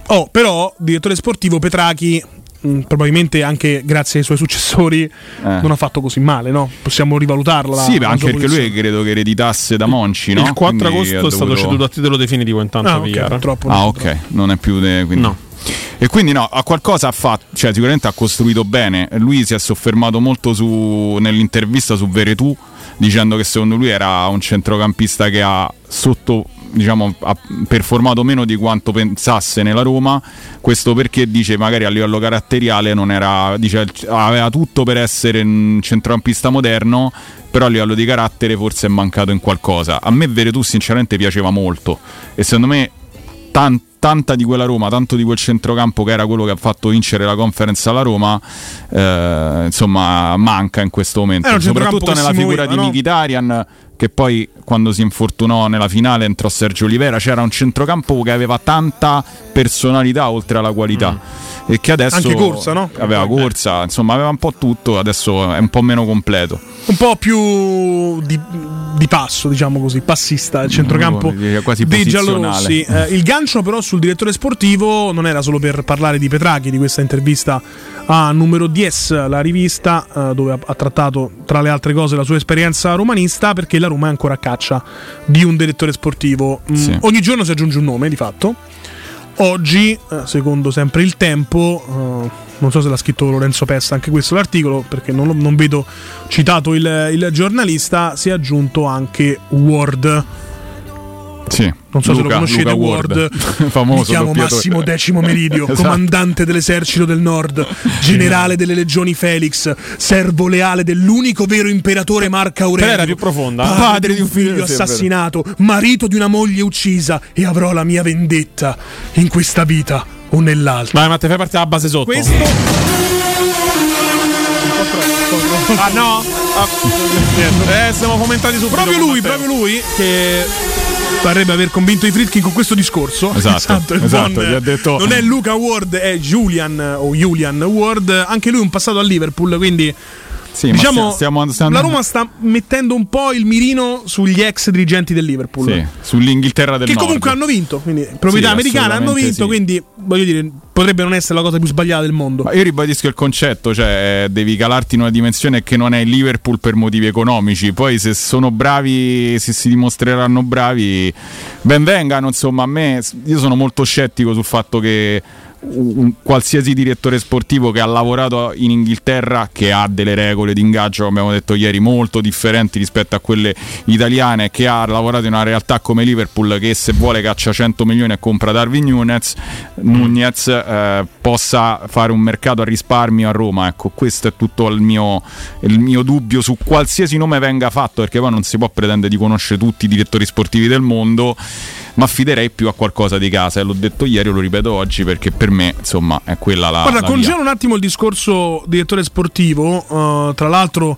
Oh, però, direttore sportivo Petrachi, mh, probabilmente anche grazie ai suoi successori, non ha fatto così male, no? Possiamo rivalutarla. la- Eh. sì, la anche perché lui credo che ereditasse da Monci, no? Il 4 Quindi agosto è stato dovuto- ceduto a titolo definitivo intanto Ah, a ok, Villar. purtroppo. Ah, ok, non è più. de- quindi- No. E quindi no, a qualcosa ha fatto, cioè sicuramente ha costruito bene. Lui si è soffermato molto su, nell'intervista su Veretù, dicendo che secondo lui era un centrocampista che ha sotto diciamo ha performato meno di quanto pensasse nella Roma questo perché dice magari a livello caratteriale non era dice, aveva tutto per essere un centrocampista moderno però a livello di carattere forse è mancato in qualcosa a me Veretù sinceramente piaceva molto e secondo me tan- tanta di quella Roma, tanto di quel centrocampo che era quello che ha fatto vincere la conference alla Roma, eh, insomma, manca in questo momento. Soprattutto nella figura muoveva, di no? Mkhitaryan che poi quando si infortunò nella finale entrò Sergio Olivera, c'era un centrocampo che aveva tanta personalità oltre alla qualità. E che adesso Anche corsa, no? Aveva corsa, insomma, aveva un po' tutto, adesso è un po' meno completo. Un po' più di, di passo, diciamo così, passista il centrocampo direi quasi dei giallorossi. Eh, il gancio però sul direttore sportivo non era solo per parlare di Petrachi, di questa intervista a numero 10, la rivista, eh, dove ha, ha trattato tra le altre cose la sua esperienza romanista, perché la Roma è ancora a caccia di un direttore sportivo. Mm, Sì. Ogni giorno si aggiunge un nome, di fatto. Oggi, eh, secondo sempre il tempo, eh, non so se l'ha scritto Lorenzo Pesta, anche questo l'articolo, perché non, non vedo citato il, il giornalista, si è aggiunto anche Ward. Sì. Non so se lo Luca- conoscete, Luca Ward. Ward, famoso Mi chiamo. Massimo Decimo Meridio, Esatto. comandante dell'esercito del nord, generale delle legioni Felix, servo leale dell'unico vero imperatore Marco Aurelio. Era più profonda. Padre di un figlio vero. assassinato, marito di una moglie uccisa e avrò la mia vendetta in questa vita o nell'altra. Vai, ma te fai partire la base sotto. Questo Ah no? Ah, eh, siamo fomentati su proprio lui, proprio lui che parrebbe aver convinto i Fritkin con questo discorso. Esatto, esatto, buon- gli ha detto- Non è Luca Ward, è Julian o Julian Ward, anche lui un passato a Liverpool, quindi Sì, ma diciamo stiamo- stiamo- la Roma sta mettendo un po' il mirino sugli ex dirigenti del Liverpool. Sì, sull'Inghilterra del Che Nord. comunque hanno vinto, quindi proprietà Sì, americana hanno vinto, sì. quindi voglio dire, potrebbe non essere la cosa più sbagliata del mondo. Ma io ribadisco il concetto, cioè eh, devi calarti in una dimensione che non è il Liverpool per motivi economici, poi se sono bravi, se si dimostreranno bravi, ben vengano, insomma, a me io sono molto scettico sul fatto che un qualsiasi direttore sportivo che ha lavorato in Inghilterra, che ha delle regole di ingaggio, come abbiamo detto ieri, molto differenti rispetto a quelle italiane, che ha lavorato in una realtà come Liverpool, che se vuole caccia 100 milioni e compra Darwin Nunez, Nunez eh, possa fare un mercato a risparmio a Roma. Ecco, questo è tutto il mio, il mio dubbio su qualsiasi nome venga fatto, perché poi non si può pretendere di conoscere tutti i direttori sportivi del mondo ma affiderei più a qualcosa di casa e l'ho detto ieri, lo ripeto oggi perché per me insomma è quella la, Guarda, la congelo un attimo il discorso direttore sportivo. uh, tra l'altro,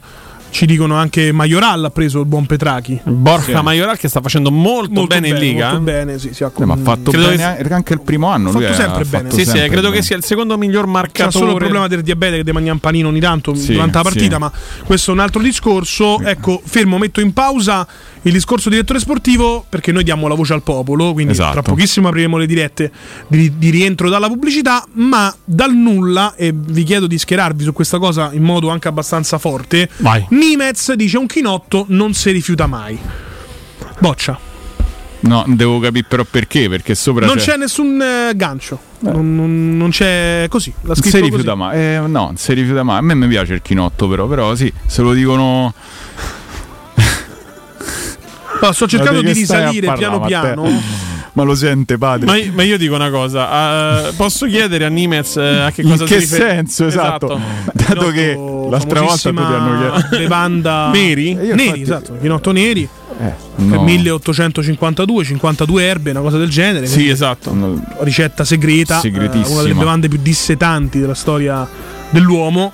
ci dicono anche Majoral ha preso il buon Petrachi. Borja Sì. Majoral che sta facendo molto, Molto bene, in Liga. Molto eh. bene, sì, sì, ha Eh, ma ha fatto Credo bene che- anche il primo anno. Fatto ha sempre fatto bene. Sì, sì, sempre credo bene. che sia il secondo miglior marcatore. solo il problema del diabete che deve mangiare un panino ogni tanto Sì, durante la partita, sì. ma questo è un altro discorso. Ecco, fermo, metto in pausa il discorso direttore sportivo perché noi diamo la voce al popolo, quindi Esatto. tra pochissimo apriremo le dirette di, di rientro dalla pubblicità, ma dal nulla, e vi chiedo di schierarvi su questa cosa in modo anche abbastanza forte, Vai. Nimez dice un chinotto non si rifiuta mai. Boccia. No, devo capire però perché, perché sopra Non c'è nessun eh, gancio. Non, non- non c'è così. Scritto si rifiuta mai. Eh, no, non si rifiuta mai. A me mi piace il chinotto, però, però sì, se lo dicono. No, sto cercando di che risalire piano parlare, piano. Ma lo sente, padre? Ma, ma io dico una cosa, eh, posso chiedere a Nimez eh, a che In cosa che si rifer- senso, esatto. Dato che l'altra volta tu ti hanno chiesto. bevanda Neri? neri, infatti- esatto, chinotto neri. no. Per 1852, 52 erbe, una cosa del genere. Sì, esatto. Ricetta segreta, eh, una delle bevande più dissetanti della storia dell'uomo.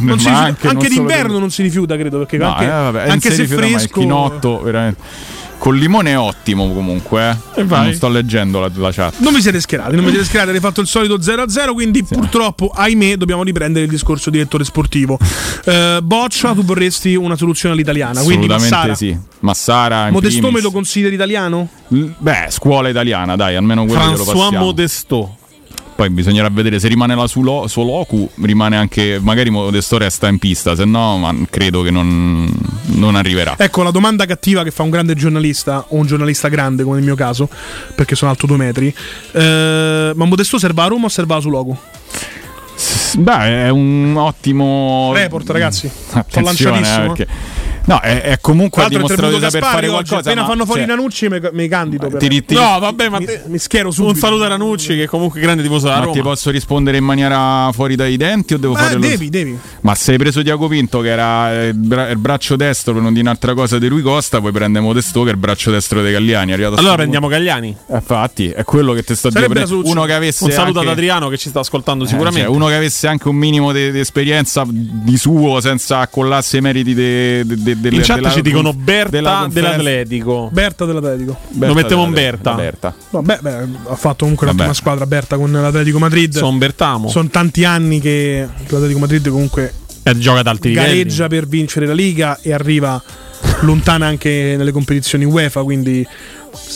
Non si anche anche, d'inverno non si rifiuta, credo, perché No, anche, eh, vabbè, anche se rifiuta mai il fresco chinotto, veramente. Col limone è ottimo comunque. Eh. Non sto leggendo la, la chat. Non vi siete schierati, non vi siete schierati, avete fatto il solito 0-0, quindi purtroppo, ahimè, dobbiamo riprendere il discorso direttore sportivo. Eh, Boccia, tu vorresti una soluzione all'italiana, quindi Assolutamente Massara. sì. Massara. Modestome primis. lo consideri italiano? L- Beh, scuola italiana, dai, almeno quello glielo François passiamo. Modesto. Poi bisognerà vedere se rimane la suo locu, rimane anche magari Modesto resta in pista, se no ma credo che non, non arriverà. Ecco la domanda cattiva che fa un grande giornalista, o un giornalista grande come nel mio caso, perché sono alto due metri. Eh, ma Modesto serva a Roma o serva a Suloco? Beh, è un ottimo Report. Sto Attenzione, lanciatissimo. eh, perché- No, è, è comunque l'altro dimostrato di saper fare oggi, qualcosa. appena ma- fanno fuori cioè, Ranucci mi, mi candido per- ti- ti- No, vabbè, ma mi, te- mi schiero subito. un saluto a Ranucci che comunque è grande tifoso della ma Roma. ti posso rispondere in maniera fuori dai denti o devo Ma fare lo- devi, devi. Ma se hai preso Diaco Pinto, che era il, bra- il braccio destro per non dire un'altra cosa di Rui Costa, poi prende Modesto, che è il braccio destro dei a Allora prendiamo Gagliani. punto- Infatti, è quello che ti sto dicendo. Uno che avesse. Un saluto anche- ad Adriano che ci sta ascoltando eh, sicuramente. cioè, uno che avesse anche un minimo di di esperienza di suo senza accollarsi ai meriti de, de, de- delle- In chat della- ci dicono Berta della dell'Atletico. Berta dell'Atletico. Lo mettiamo in dell'Atletico. Berta. Vabbè, beh, ha fatto comunque un'ottima Vabbè. squadra Berta con l'Atletico Madrid. Son Bertamo. Sono tanti anni che l'Atletico Madrid comunque Eh, gioca ad alti livelli. gareggia per vincere la Liga e arriva lontana anche nelle competizioni UEFA, quindi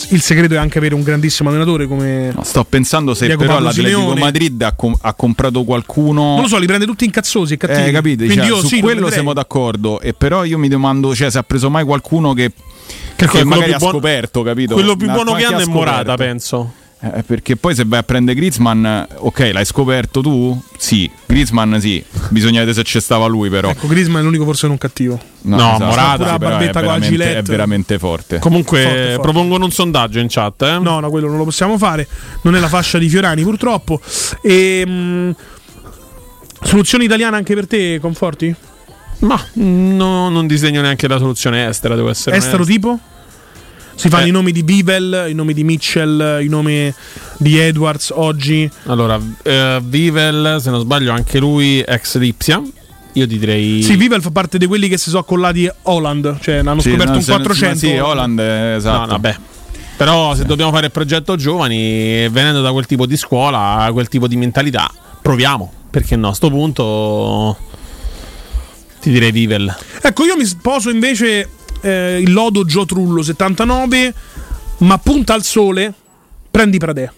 il segreto è anche avere un grandissimo allenatore come No, sto pensando se Diego però l'Atletico. Madrid ha, com- ha comprato qualcuno. Non lo so, li prende tutti incazzosi e cattivi. Eh, capite? Quindi Cioè, io su sì, lo quello siamo d'accordo. E però io mi domando, cioè, se ha preso mai qualcuno che, che quello magari ha buono- scoperto, capito? Quello più buono che hanno ha è Morata, penso. Eh, perché poi se vai a prendere Griezmann, ok, l'hai scoperto tu? Sì, Griezmann sì, bisogna vedere se c'è stava lui però. Ecco, Griezmann è l'unico forse non cattivo. No, esatto, Morata, sì, però è veramente, è veramente forte. Comunque Forte, forte. propongono un sondaggio in chat. Eh? No, no, quello non lo possiamo fare. Non è la fascia di Fiorani, purtroppo. E, mh, soluzione italiana anche per te, Conforti? Ma no, non disegno neanche la soluzione estera, devo essere Estero onesto. tipo? Si fanno Eh. i nomi di Vivel, i nomi di Mitchell, i nomi di Edwards oggi. Allora, eh, Vivel, se non sbaglio, anche lui ex Lipsia. Io ti direi. Sì, Vivel fa parte di quelli che si sono accollati Holland, cioè hanno Sì, scoperto no, un se- 400. Sì, Holland, eh, esatto. No, vabbè. Però se dobbiamo fare il progetto giovani, venendo da quel tipo di scuola, quel tipo di mentalità, proviamo. Perché no, a sto punto ti direi Vivel. Ecco, io mi sposo invece eh, il lodo Gio Trullo 79, ma punta al sole, prendi Pradè.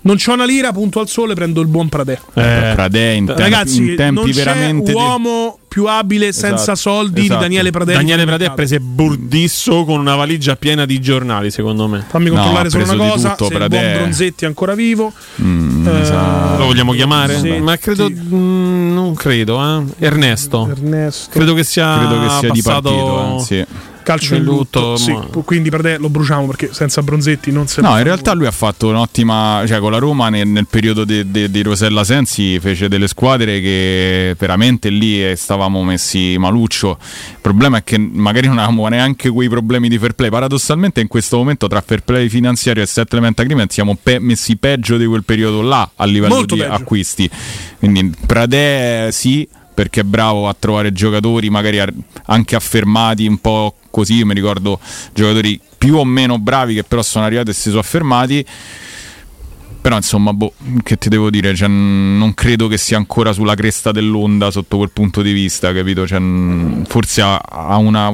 Non c'ho una lira, punto al sole, prendo il buon Pradè. Eh, Pradè in, tempi- Ragazzi, in tempi non c'è veramente di- uomo più abile senza Esatto, soldi esatto. di Daniele Pradè. Daniele di Pradè prese Burdisso con una valigia piena di giornali, secondo me. Fammi No, controllare ha solo una di cosa, tutto, se il Pradè. buon Bronzetti è ancora vivo. Mm, Eh, esatto. Lo vogliamo chiamare? Sì. Ma credo. Sì. mm, non credo, eh. Ernesto. Ernesto. Credo che sia, Credo che sia di passato partito. eh, sì. Calcio in in lutto. lutto, sì. Quindi Pradè lo bruciamo perché senza Bronzetti non se No, in realtà lui ha fatto un'ottima. cioè con la Roma nel, nel periodo de- de- di Rosella Sensi fece delle squadre che veramente lì eh, stavamo messi maluccio. Il problema è che magari non avevamo neanche quei problemi di fair play. Paradossalmente, in questo momento, tra fair play finanziario e settlement agreement, siamo pe- messi peggio di quel periodo là a livello Molto di peggio. acquisti. Quindi Pradè sì. Perché è bravo a trovare giocatori magari ar- anche affermati un po' così. Io mi ricordo giocatori più o meno bravi che però sono arrivati e si sono affermati. Però insomma, boh, che ti devo dire? Cioè, non credo che sia ancora sulla cresta dell'onda sotto quel punto di vista, capito? Cioè, forse ha, ha una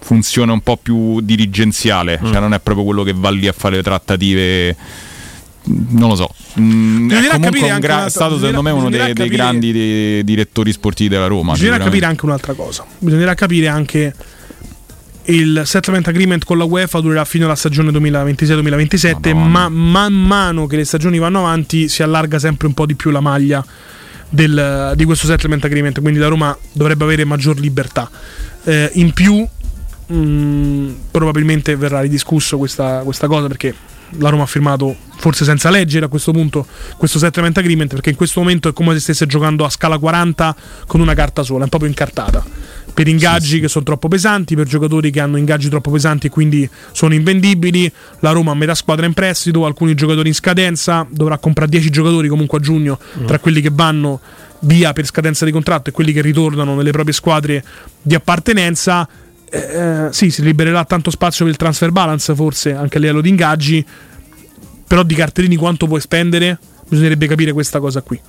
funzione un po' più dirigenziale, cioè non è proprio quello che va lì a fare le trattative. Non lo so, Mm, è comunque un gra- stato secondo me uno dei, dei grandi de- direttori sportivi della Roma. Bisognerà capire anche un'altra cosa. Bisognerà capire anche il settlement agreement con la UEFA durerà fino alla stagione 2026-2027, ma man mano che le stagioni vanno avanti si allarga sempre un po' di più la maglia del- di questo settlement agreement, quindi la Roma dovrebbe avere maggior libertà. Eh, in più mh, probabilmente verrà ridiscusso questa, questa cosa perché la Roma ha firmato, forse senza leggere a questo punto, questo settlement agreement perché in questo momento è come se stesse giocando a scala 40 con una carta sola, è proprio incartata. Per ingaggi che sono troppo pesanti, per giocatori che hanno ingaggi troppo pesanti e quindi sono invendibili. La Roma ha metà squadra in prestito, alcuni giocatori in scadenza, dovrà comprare 10 giocatori comunque a giugno, tra quelli che vanno via per scadenza di contratto e quelli che ritornano nelle proprie squadre di appartenenza. Eh, sì, si libererà tanto spazio per il transfer balance, forse anche a livello di ingaggi. Però di cartellini quanto puoi spendere? Bisognerebbe capire questa cosa qui.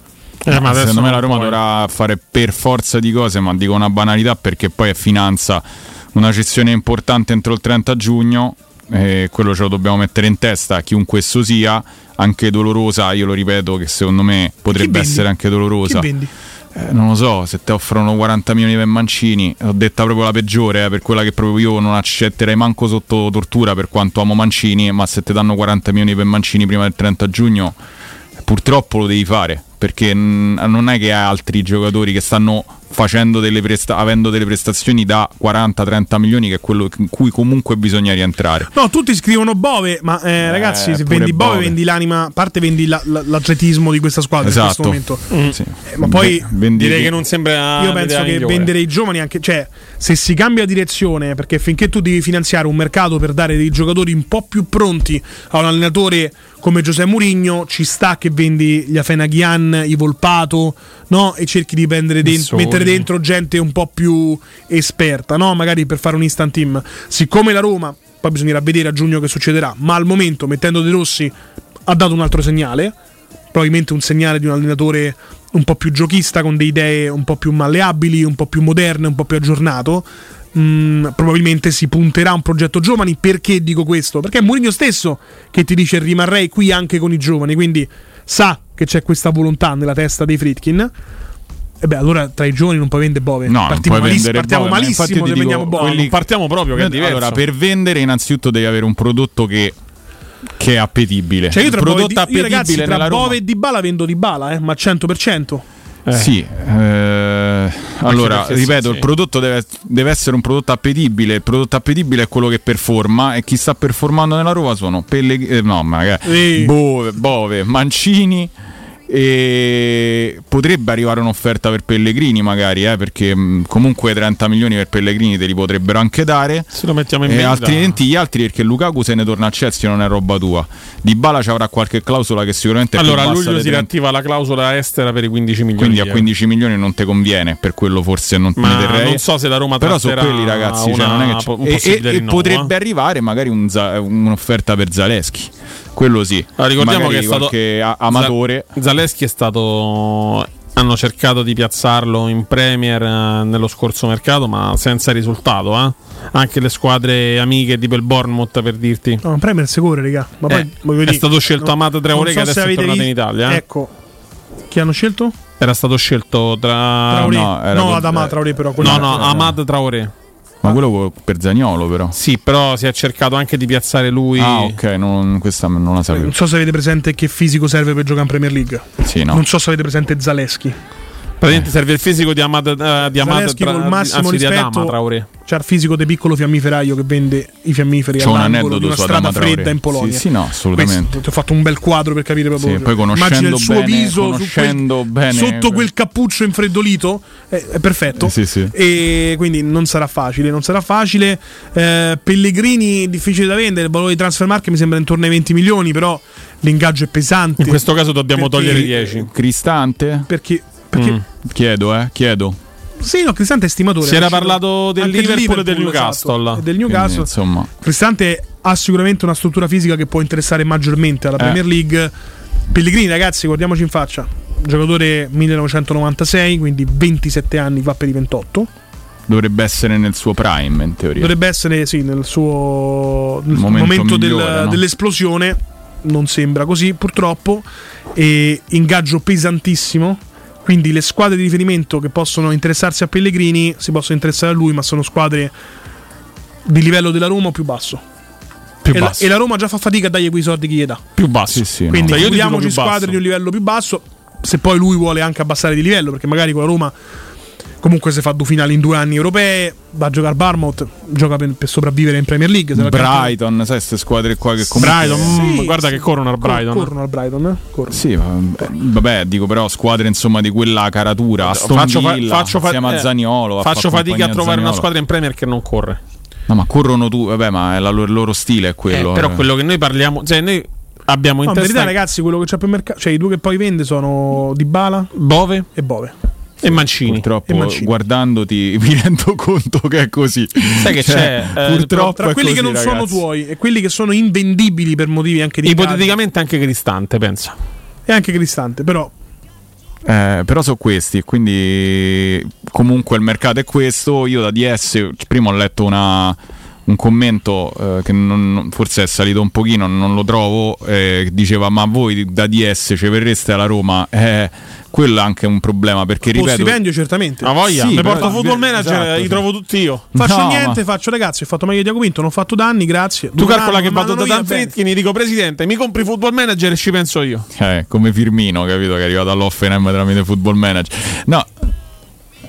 Eh, ma adesso secondo me la Roma puoi. dovrà fare per forza di cose, ma dico una banalità perché poi è finanza una cessione importante entro il 30 giugno. E quello ce lo dobbiamo mettere in testa, chiunque esso sia, anche dolorosa. Io lo ripeto, che secondo me potrebbe essere anche dolorosa. Chi vendi? Eh, non lo so, se ti offrono 40 milioni per Mancini, ho detta proprio la peggiore, eh, per quella che proprio io non accetterei manco sotto tortura per quanto amo Mancini, ma se ti danno 40 milioni per Mancini prima del 30 giugno, purtroppo lo devi fare, perché non è che ha altri giocatori che stanno facendo delle presta- avendo delle prestazioni da 40-30 milioni che è quello in cui comunque bisogna rientrare. No, tutti scrivono Bove, ma eh, ragazzi, se vendi Bove, Bove. vendi l'anima, a parte vendi la- la- l'atletismo di questa squadra in questo Esatto. momento. Sì. Eh, ma poi Vendi- Direi che non sembra io penso che migliore. vendere i giovani anche, cioè, se si cambia direzione, perché finché tu devi finanziare un mercato per dare dei giocatori un po' più pronti a un allenatore come Giuseppe Mourinho, ci sta che vendi gli Afenaghian, i Volpato, no? E cerchi di dentro, mettere dentro gente un po' più esperta, no? Magari per fare un instant team. Siccome la Roma, poi bisognerà vedere a giugno che succederà, ma al momento mettendo De Rossi ha dato un altro segnale, probabilmente un segnale di un allenatore un po' più giochista, con delle idee un po' più malleabili, un po' più moderne, un po' più aggiornato. Mm, probabilmente si punterà a un progetto giovani. Perché dico questo? Perché è Mourinho stesso che ti dice rimarrei qui anche con i giovani, quindi sa che c'è questa volontà nella testa dei Fritkin. E beh, allora tra i giovani non puoi vendere Bove. No, non partiamo puoi maliss- vendere partiamo Bove, ma malissimo se vendiamo Bove. quelli- Non partiamo proprio, che è. Allora, per vendere innanzitutto devi avere un prodotto che, che è appetibile. Cioè, io tra, Bove, prodotto e Di- io, ragazzi, appetibile tra nella Roma. Bove e Dybala vendo Dybala, eh, ma 100%. Sì, eh, allora perché ripeto, sì, il prodotto deve, deve essere un prodotto appetibile. Il prodotto appetibile è quello che performa e chi sta performando nella Roma sono Pellegrini, no, magari. Bove, Bove, Mancini. E potrebbe arrivare un'offerta per Pellegrini, magari, eh, perché mh, comunque 30 milioni per Pellegrini te li potrebbero anche dare. Se lo mettiamo in E vendita. altrimenti gli altri perché Lukaku se ne torna a Chelsea non è roba tua. Di Bala ci avrà qualche clausola che sicuramente è Allora, a luglio si 30. riattiva la clausola estera per i 15 milioni. Quindi a di 15 milioni non ti conviene, per quello forse non Ma ne terrei. non so se la Roma Però sono quelli ragazzi, cioè, non è che c'è- un e, e- e rinnovo, potrebbe eh. arrivare magari un un'offerta per Zaleschi. Quello sì. Allora, ricordiamo Magari che è stato qualche a- amatore. Za- Zaleschi è stato hanno cercato di piazzarlo in Premier eh, nello scorso mercato, ma senza risultato, eh. Anche le squadre amiche tipo il Bournemouth per dirti. No, Premier si corre, raga. Ma poi, Eh, voglio è dire, stato scelto no, Amado Traoré che so se adesso è tornato in Italia, eh. Ecco. Chi hanno scelto? Era stato scelto tra Traoré. no, era no, con- Adama Traoré però. No, no, Ahmad Traoré. Ma quello per Zagnolo però. Sì, però si è cercato anche di piazzare lui. Ah, ok, non, questa non la sapevo. Non so se avete presente che fisico serve per giocare in Premier League. Sì, no. Non so se avete presente Zaleschi. Praticamente serve il fisico di Ahmad, eh, di Zaleschi Tra- col massimo anzi, di rispetto Traoré. c'ha il fisico di piccolo fiammiferaio che vende i fiammiferi C'ho un all'angolo aneddoto di una su strada Adama Traoré. fredda in Polonia. Sì, sì, no, assolutamente. Questo, ti ho fatto un bel quadro per capire proprio. Sì, poi Immagina conoscendo il suo bene- viso quel- bene- sotto quel cappuccio infreddolito è, è perfetto. Eh, sì, sì. E quindi non sarà facile, non sarà facile. Eh, Pellegrini difficile da vendere, il valore di transfer market mi sembra intorno ai 20 milioni, però l'ingaggio è pesante. In questo caso dobbiamo Perché- togliere 10. Cristante? Perché perché Mm. Chiedo, eh, chiedo. Sì, no, Cristante è stimatore. Si era parlato del anche Liverpool e del Newcastle. esatto, del Newcastle. insomma, Cristante ha sicuramente una struttura fisica che può interessare maggiormente alla Eh. Premier League. Pellegrini, ragazzi, guardiamoci in faccia. Giocatore 1996, quindi 27 anni, va per i 28. dovrebbe essere nel suo prime in teoria. Dovrebbe essere, sì, nel suo nel Momento momento, del- migliore, no? dell'esplosione. Non sembra così, purtroppo. E ingaggio pesantissimo. Quindi le squadre di riferimento che possono interessarsi a Pellegrini si possono interessare a lui, ma sono squadre di livello della Roma o più basso. Più e, la, e la Roma già fa fatica a dargli quei soldi che gli dà. Più basso. Sì, sì, Quindi Cioè, dico figuriamoci più basso. squadre di un livello più basso. Se poi lui vuole anche abbassare di livello, perché magari con la Roma comunque se fa due finali in due anni europee, va a giocare a Barmouth, gioca per, per sopravvivere in Premier League. se Brighton, sai, queste squadre qua che comunque. Brighton, mm, Sì, guarda sì. che corrono al Cor- Brighton. Corrono al Brighton, eh? Corrono. Sì, vabbè, vabbè, dico però squadre insomma di quella caratura. Aston Faccio, fa- Villa, faccio, fa- assieme a eh, Zaniolo. faccio fa fatica a trovare una Zaniolo. squadra in Premier che non corre. No, ma corrono tu, vabbè, ma è la loro- il loro stile è quello. Eh, però eh. quello che noi parliamo, cioè noi abbiamo in No, in testa verità, ragazzi, quello che c'è per mercato, cioè i due che poi vende sono Dybala Bove e Bove. E Mancini. Purtroppo, E Mancini. guardandoti, mi rendo conto che è così. Sai che Cioè, c'è, eh, purtroppo Tra è quelli che così, non sono ragazzi. tuoi e quelli che sono invendibili per motivi anche di Ipoteticamente anche Cristante, pensa. e anche Cristante, però Eh, però sono questi, quindi comunque il mercato è questo. Io da DS prima ho letto una, un commento eh, che non- forse è salito un pochino, non lo trovo, eh, diceva ma voi da DS ci verreste alla Roma? Eh, quello è anche un problema perché ripeto... stipendio certamente. Ma voglia, Sì, mi però- porto football manager, esatto, li sì. trovo tutti io. Faccio No, niente, ma- faccio ragazzi, ho fatto meglio di Diaco Pinto, non ho fatto danni, grazie. Tu calcola che vado da vanno Dan via bene. Fritkin, gli dico presidente, mi compri football manager e ci penso io. Eh, come Firmino, capito? Che è arrivato all'Offenheim tramite football manager. No,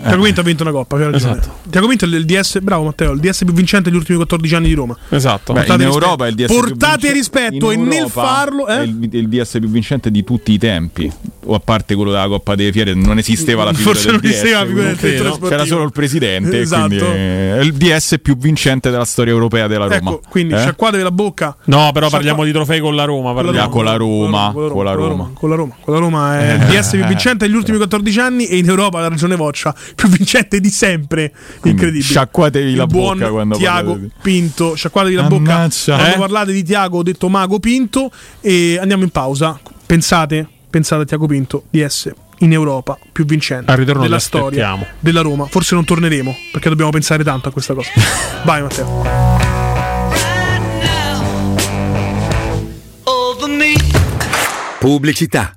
Tiago Pinto ha vinto una coppa, ragione. Esatto. Tiago Pinto è il DS, bravo Matteo, il DS più vincente degli ultimi 14 anni di Roma. Esatto. Beh, in Europa è il DS più Portate vincente- rispetto in e nel farlo, è eh? il, il DS più vincente di tutti i tempi. O a parte quello della Coppa delle Fiere, non esisteva la figura Forse del non esisteva la DS, figura del. C'era solo il presidente. Esatto. Quindi eh, è il DS più vincente della storia europea della Roma. Ecco, quindi Eh? sciacquatevi la bocca. No, però parliamo di trofei con la Roma. parliamo. Con la Roma, con la Roma. Con la Roma, con la Roma è il DS più vincente degli ultimi 14 anni e in Europa la ragione Voccia più vincente di sempre. Quindi Incredibile. sciacquatevi la buon bocca quando Tiago parlate di- Pinto. Sciacquatevi la bocca Ammazza, quando eh? parlate di Tiago, ho detto Mago Pinto e andiamo in pausa. Pensate, pensate a Tiago Pinto DS in Europa più vincente Al ritorno della storia della Roma. Forse non torneremo perché dobbiamo pensare tanto a questa cosa. Vai Matteo. Pubblicità.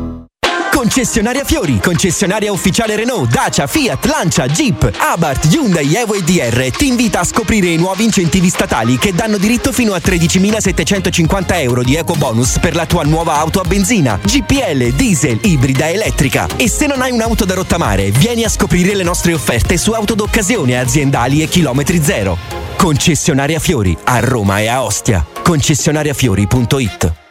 Concessionaria Fiori, concessionaria ufficiale Renault, Dacia, Fiat, Lancia, Jeep, Abarth, Hyundai, Evo e DR ti invita a scoprire i nuovi incentivi statali che danno diritto fino a 13.750 euro di eco bonus per la tua nuova auto a benzina, GPL, diesel, ibrida, elettrica. E se non hai un'auto da rottamare, vieni a scoprire le nostre offerte su auto d'occasione aziendali e chilometri zero. Concessionaria Fiori a Roma e a Ostia. Concessionariafiori.it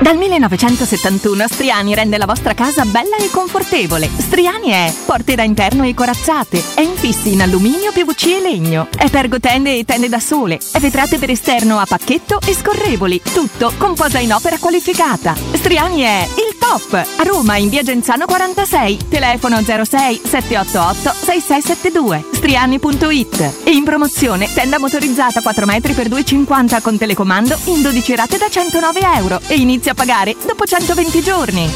Dal 1971 Striani rende la vostra casa bella e confortevole. Striani è porte da interno e corazzate, è infissi in alluminio, PVC e legno, è pergotende e tende da sole, è vetrate per esterno a pacchetto e scorrevoli, tutto con posa in opera qualificata. Striani è il top! A Roma in via Genzano 46, telefono 06 788 6672, striani.it. E in promozione tenda motorizzata 4 metri per 2,50 con telecomando in 12 rate da 109 euro e inizia a pagare dopo 120 giorni.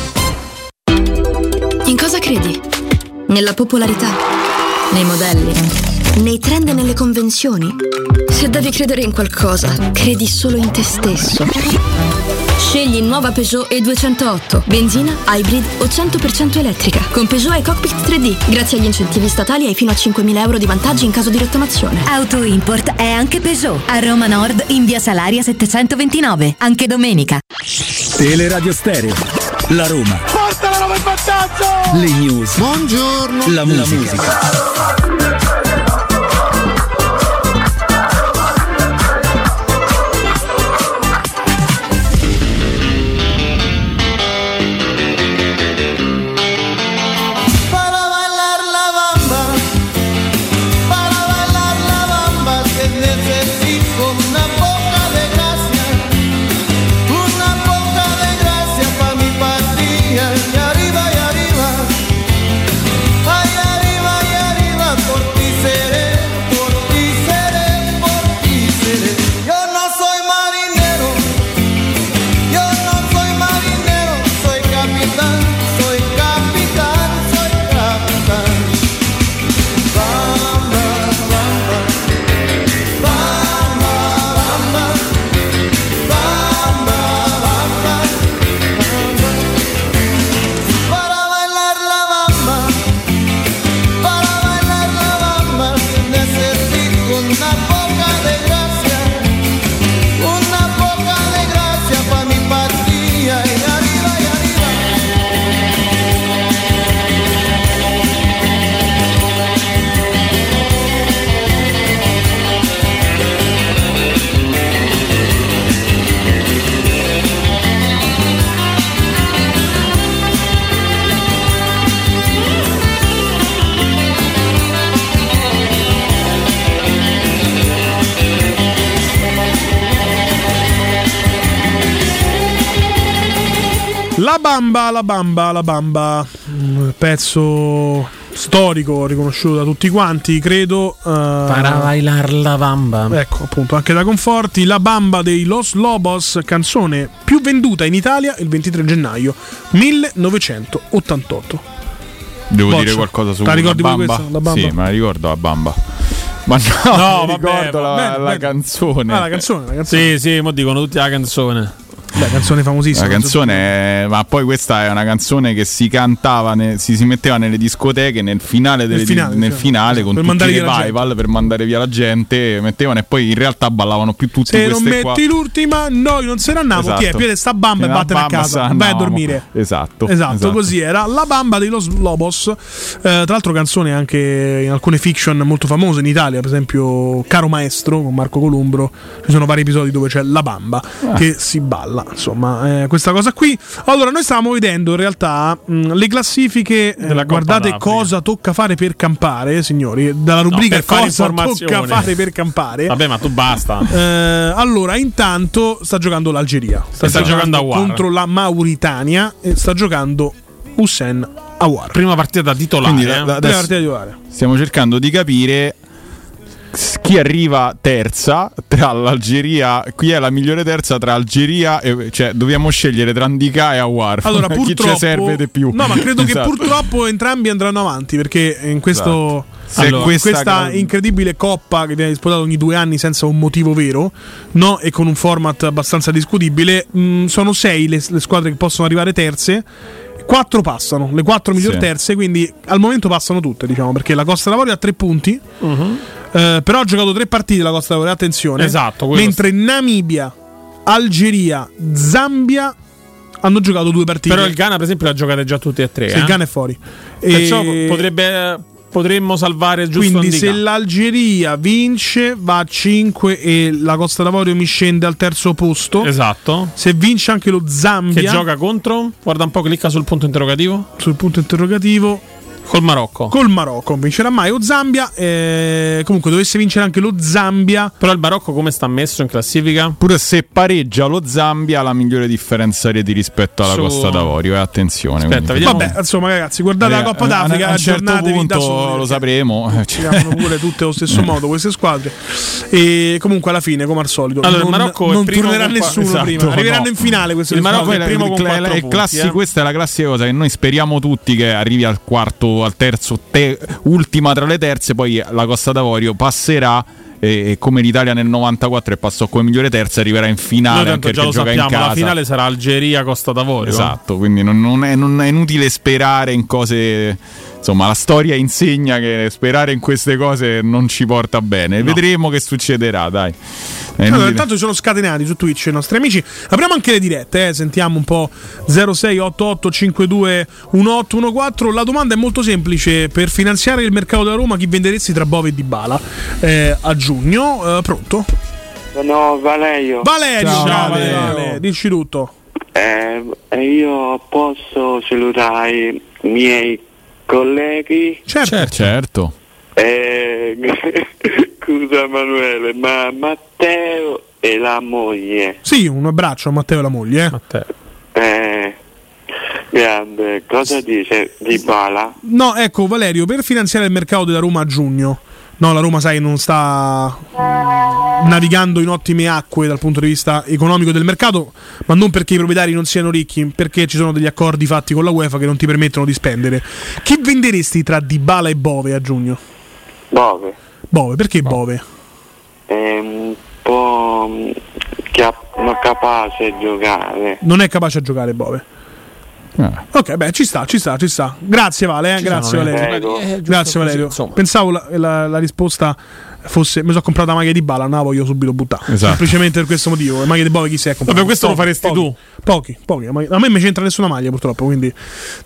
In cosa credi? Nella popolarità? Nei modelli? Nei trend e nelle convenzioni? Se devi credere in qualcosa, credi solo in te stesso. Scegli nuova Peugeot E208, benzina, hybrid o 100% elettrica. Con Peugeot e Cockpit 3D, grazie agli incentivi statali hai fino a 5.000 euro di vantaggi in caso di rottamazione. Auto Import è anche Peugeot. A Roma Nord in via Salaria 729, anche domenica. Teleradio Stereo. La Roma. Porta la Roma in vantaggio! Le news. Buongiorno! La musica. Para La bamba, la bamba, la bamba. Un pezzo storico riconosciuto da tutti quanti, credo. Para bailar la bamba. Ecco, appunto, anche da Conforti. La bamba dei Los Lobos, canzone più venduta in Italia il 23 gennaio 1988. Devo Boccia. dire qualcosa su la ricordi la pure bamba? questa, la bamba? Sì, ma la ricordo la bamba. Ma no, No, mi vabbè, ricordo la, bene, la canzone. Ah, la canzone, la canzone. Sì, sì, mo dicono tutti la canzone. Beh, canzone famosissima. La canzone è, ma poi questa è una canzone che si cantava, ne- si, si metteva nelle discoteche nel finale, delle- Nel finale, nel cioè, finale esatto, con per tutti i la revival per mandare via la gente, mettevano e poi in realtà ballavano più tutti Se non queste qua. metti l'ultima, noi non se ne andiamo. Esatto. Chi è? Piede sta bamba e vattene a casa. Vai a dormire. Esatto, Esatto, esatto. così era. La bamba dei Los Lobos. Eh, tra l'altro, canzone anche in alcune fiction molto famose in Italia, per esempio Caro Maestro con Marco Columbro. Ci sono vari episodi dove c'è la bamba Ah. che si balla. Insomma, eh, questa cosa qui. Allora, noi stavamo vedendo in realtà mh, le classifiche. eh, guardate cosa tocca fare per campare, signori. Dalla rubrica fare cosa tocca fare per campare. Vabbè, ma tu basta. Eh, allora, intanto sta giocando l'Algeria. sta giocando Aouar. contro la Mauritania e sta giocando Hussein Awar. Prima partita titolare. Quindi, da- eh. da- Prima partita titolare. stiamo cercando di capire chi arriva terza tra l'Algeria, chi è la migliore terza tra Algeria e cioè dobbiamo scegliere tra Ndika e Awar. Allora, chi ci serve di più? No, ma credo Esatto. che purtroppo entrambi andranno avanti perché in questo. Esatto. Allora, questa questa che- incredibile coppa che viene disputata ogni due anni senza un motivo vero, no? E con un format abbastanza discutibile, mh, sono sei le, le squadre che possono arrivare terze. Quattro passano, le quattro migliori Sì. terze, quindi al momento passano tutte, diciamo, perché la Costa d'Avorio ha tre punti, Mhm. eh, però ha giocato tre partite la Costa d'Avorio, attenzione. Esatto, Mentre Namibia, Algeria, Zambia hanno giocato due partite. Però il Ghana, per esempio, l'ha giocate già tutte e tre. Sì, eh. il Ghana è fuori. Perciò E- potrebbe. Potremmo salvare giusto Quindi Ndicà. se l'Algeria vince va a 5 e la Costa d'Avorio mi scende al terzo posto. Esatto. Se vince anche lo Zambia Che gioca contro? Guarda un po', clicca sul punto interrogativo. sul punto interrogativo Col Marocco. col Marocco non vincerà mai o Zambia eh, comunque dovesse vincere anche lo Zambia Però il Marocco come sta messo in classifica? Pure se pareggia lo Zambia ha la migliore differenza reti rispetto alla Su- Costa d'Avorio. E attenzione. Aspetta, quindi- vediamo. vabbè insomma ragazzi guardate la Coppa Eh, d'Africa a un certo punto soli, lo sapremo. Eh, cioè- pure tutte allo stesso modo queste squadre e comunque alla fine come al solito Allora, il non, Marocco è non primo tornerà con qua- nessuno Esatto, prima arriveranno no. in finale queste Il Marocco è primo con cla- quattro è punti, classi- eh. Questa è la classica cosa che noi speriamo tutti che arrivi al quarto, al terzo, te- ultima tra le terze, poi la Costa d'Avorio passerà. E come l'Italia nel 94 e passò come migliore terza, arriverà in finale tanto anche già lo sappiamo, la finale sarà Algeria-Costa d'Avorio. Esatto, quindi non, non è, non è inutile sperare in cose. Insomma, la storia insegna che sperare in queste cose non ci porta bene. Vedremo che succederà, dai. Allora, intanto ci sono scatenati su Twitch i nostri amici. Apriamo anche le dirette, eh, sentiamo un po' 0688 52 1814. La domanda è molto semplice: per finanziare il mercato della Roma, chi venderesti tra Bove e Dybala eh, a giugno? Eh, pronto? Sono Valerio. Valerio, Ciao, Vale, Valerio. Vale, dici tutto. Eh, io posso salutare i miei colleghi. Certo. certo. Eh, scusa Emanuele, ma Matteo e la moglie. Sì, un abbraccio a Matteo e la moglie. Eh. Eh, grande, cosa dice Di Bala? No, ecco Valerio, per finanziare il mercato della Roma a giugno. No, la Roma, sai, non sta navigando in ottime acque dal punto di vista economico del mercato, ma non perché i proprietari non siano ricchi, perché ci sono degli accordi fatti con la UEFA che non ti permettono di spendere. Chi venderesti tra Dybala e Bove a giugno? Bove. Bove, perché Bove? È un po' mm, non capace a giocare. Non è capace a giocare Bove. Ok, beh, ci sta, ci sta, ci sta. Grazie Vale, eh, Ci grazie sono, eh. Valerio. Eh, grazie così, Valerio. insomma. Pensavo la, la- la risposta fosse mi sono comprata la maglia di bala, no, la voglio subito buttare. Esatto. Semplicemente per questo motivo. Le maglie di Bove chi si è comprato? Vabbè, questo lo Pochi, faresti pochi, tu. Pochi, pochi. A me non mi c'entra nessuna maglia purtroppo, quindi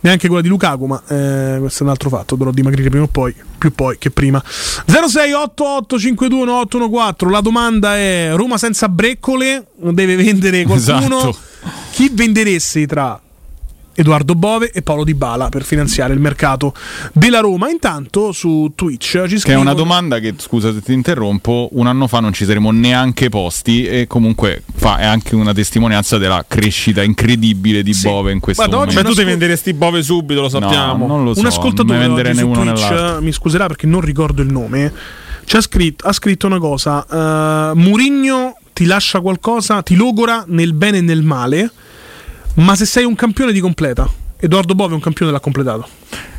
neanche quella di Lukaku, ma eh, questo è un altro fatto, dovrò dimagrire prima o poi, più poi che prima. 0688521814, la domanda è Roma senza breccole, deve vendere qualcuno? Esatto. Chi venderesti tra Edoardo Bove e Paolo Di Bala per finanziare il mercato della Roma? Intanto su Twitch ci Che è scrivono una domanda che, scusa se ti interrompo, un anno fa non ci saremmo neanche posti e comunque fa, è anche una testimonianza della crescita incredibile di Bove in questo Guarda, oggi momento. Cioè, tu ti venderesti Bove subito, lo sappiamo. No, non lo so, un ascoltatore non su Twitch eh, mi scuserà perché non ricordo il nome ci ha scritto, ha scritto una cosa uh, Murigno ti lascia qualcosa ti logora nel bene e nel male ma se sei un campione ti completa Edoardo Bove è un campione l'ha completato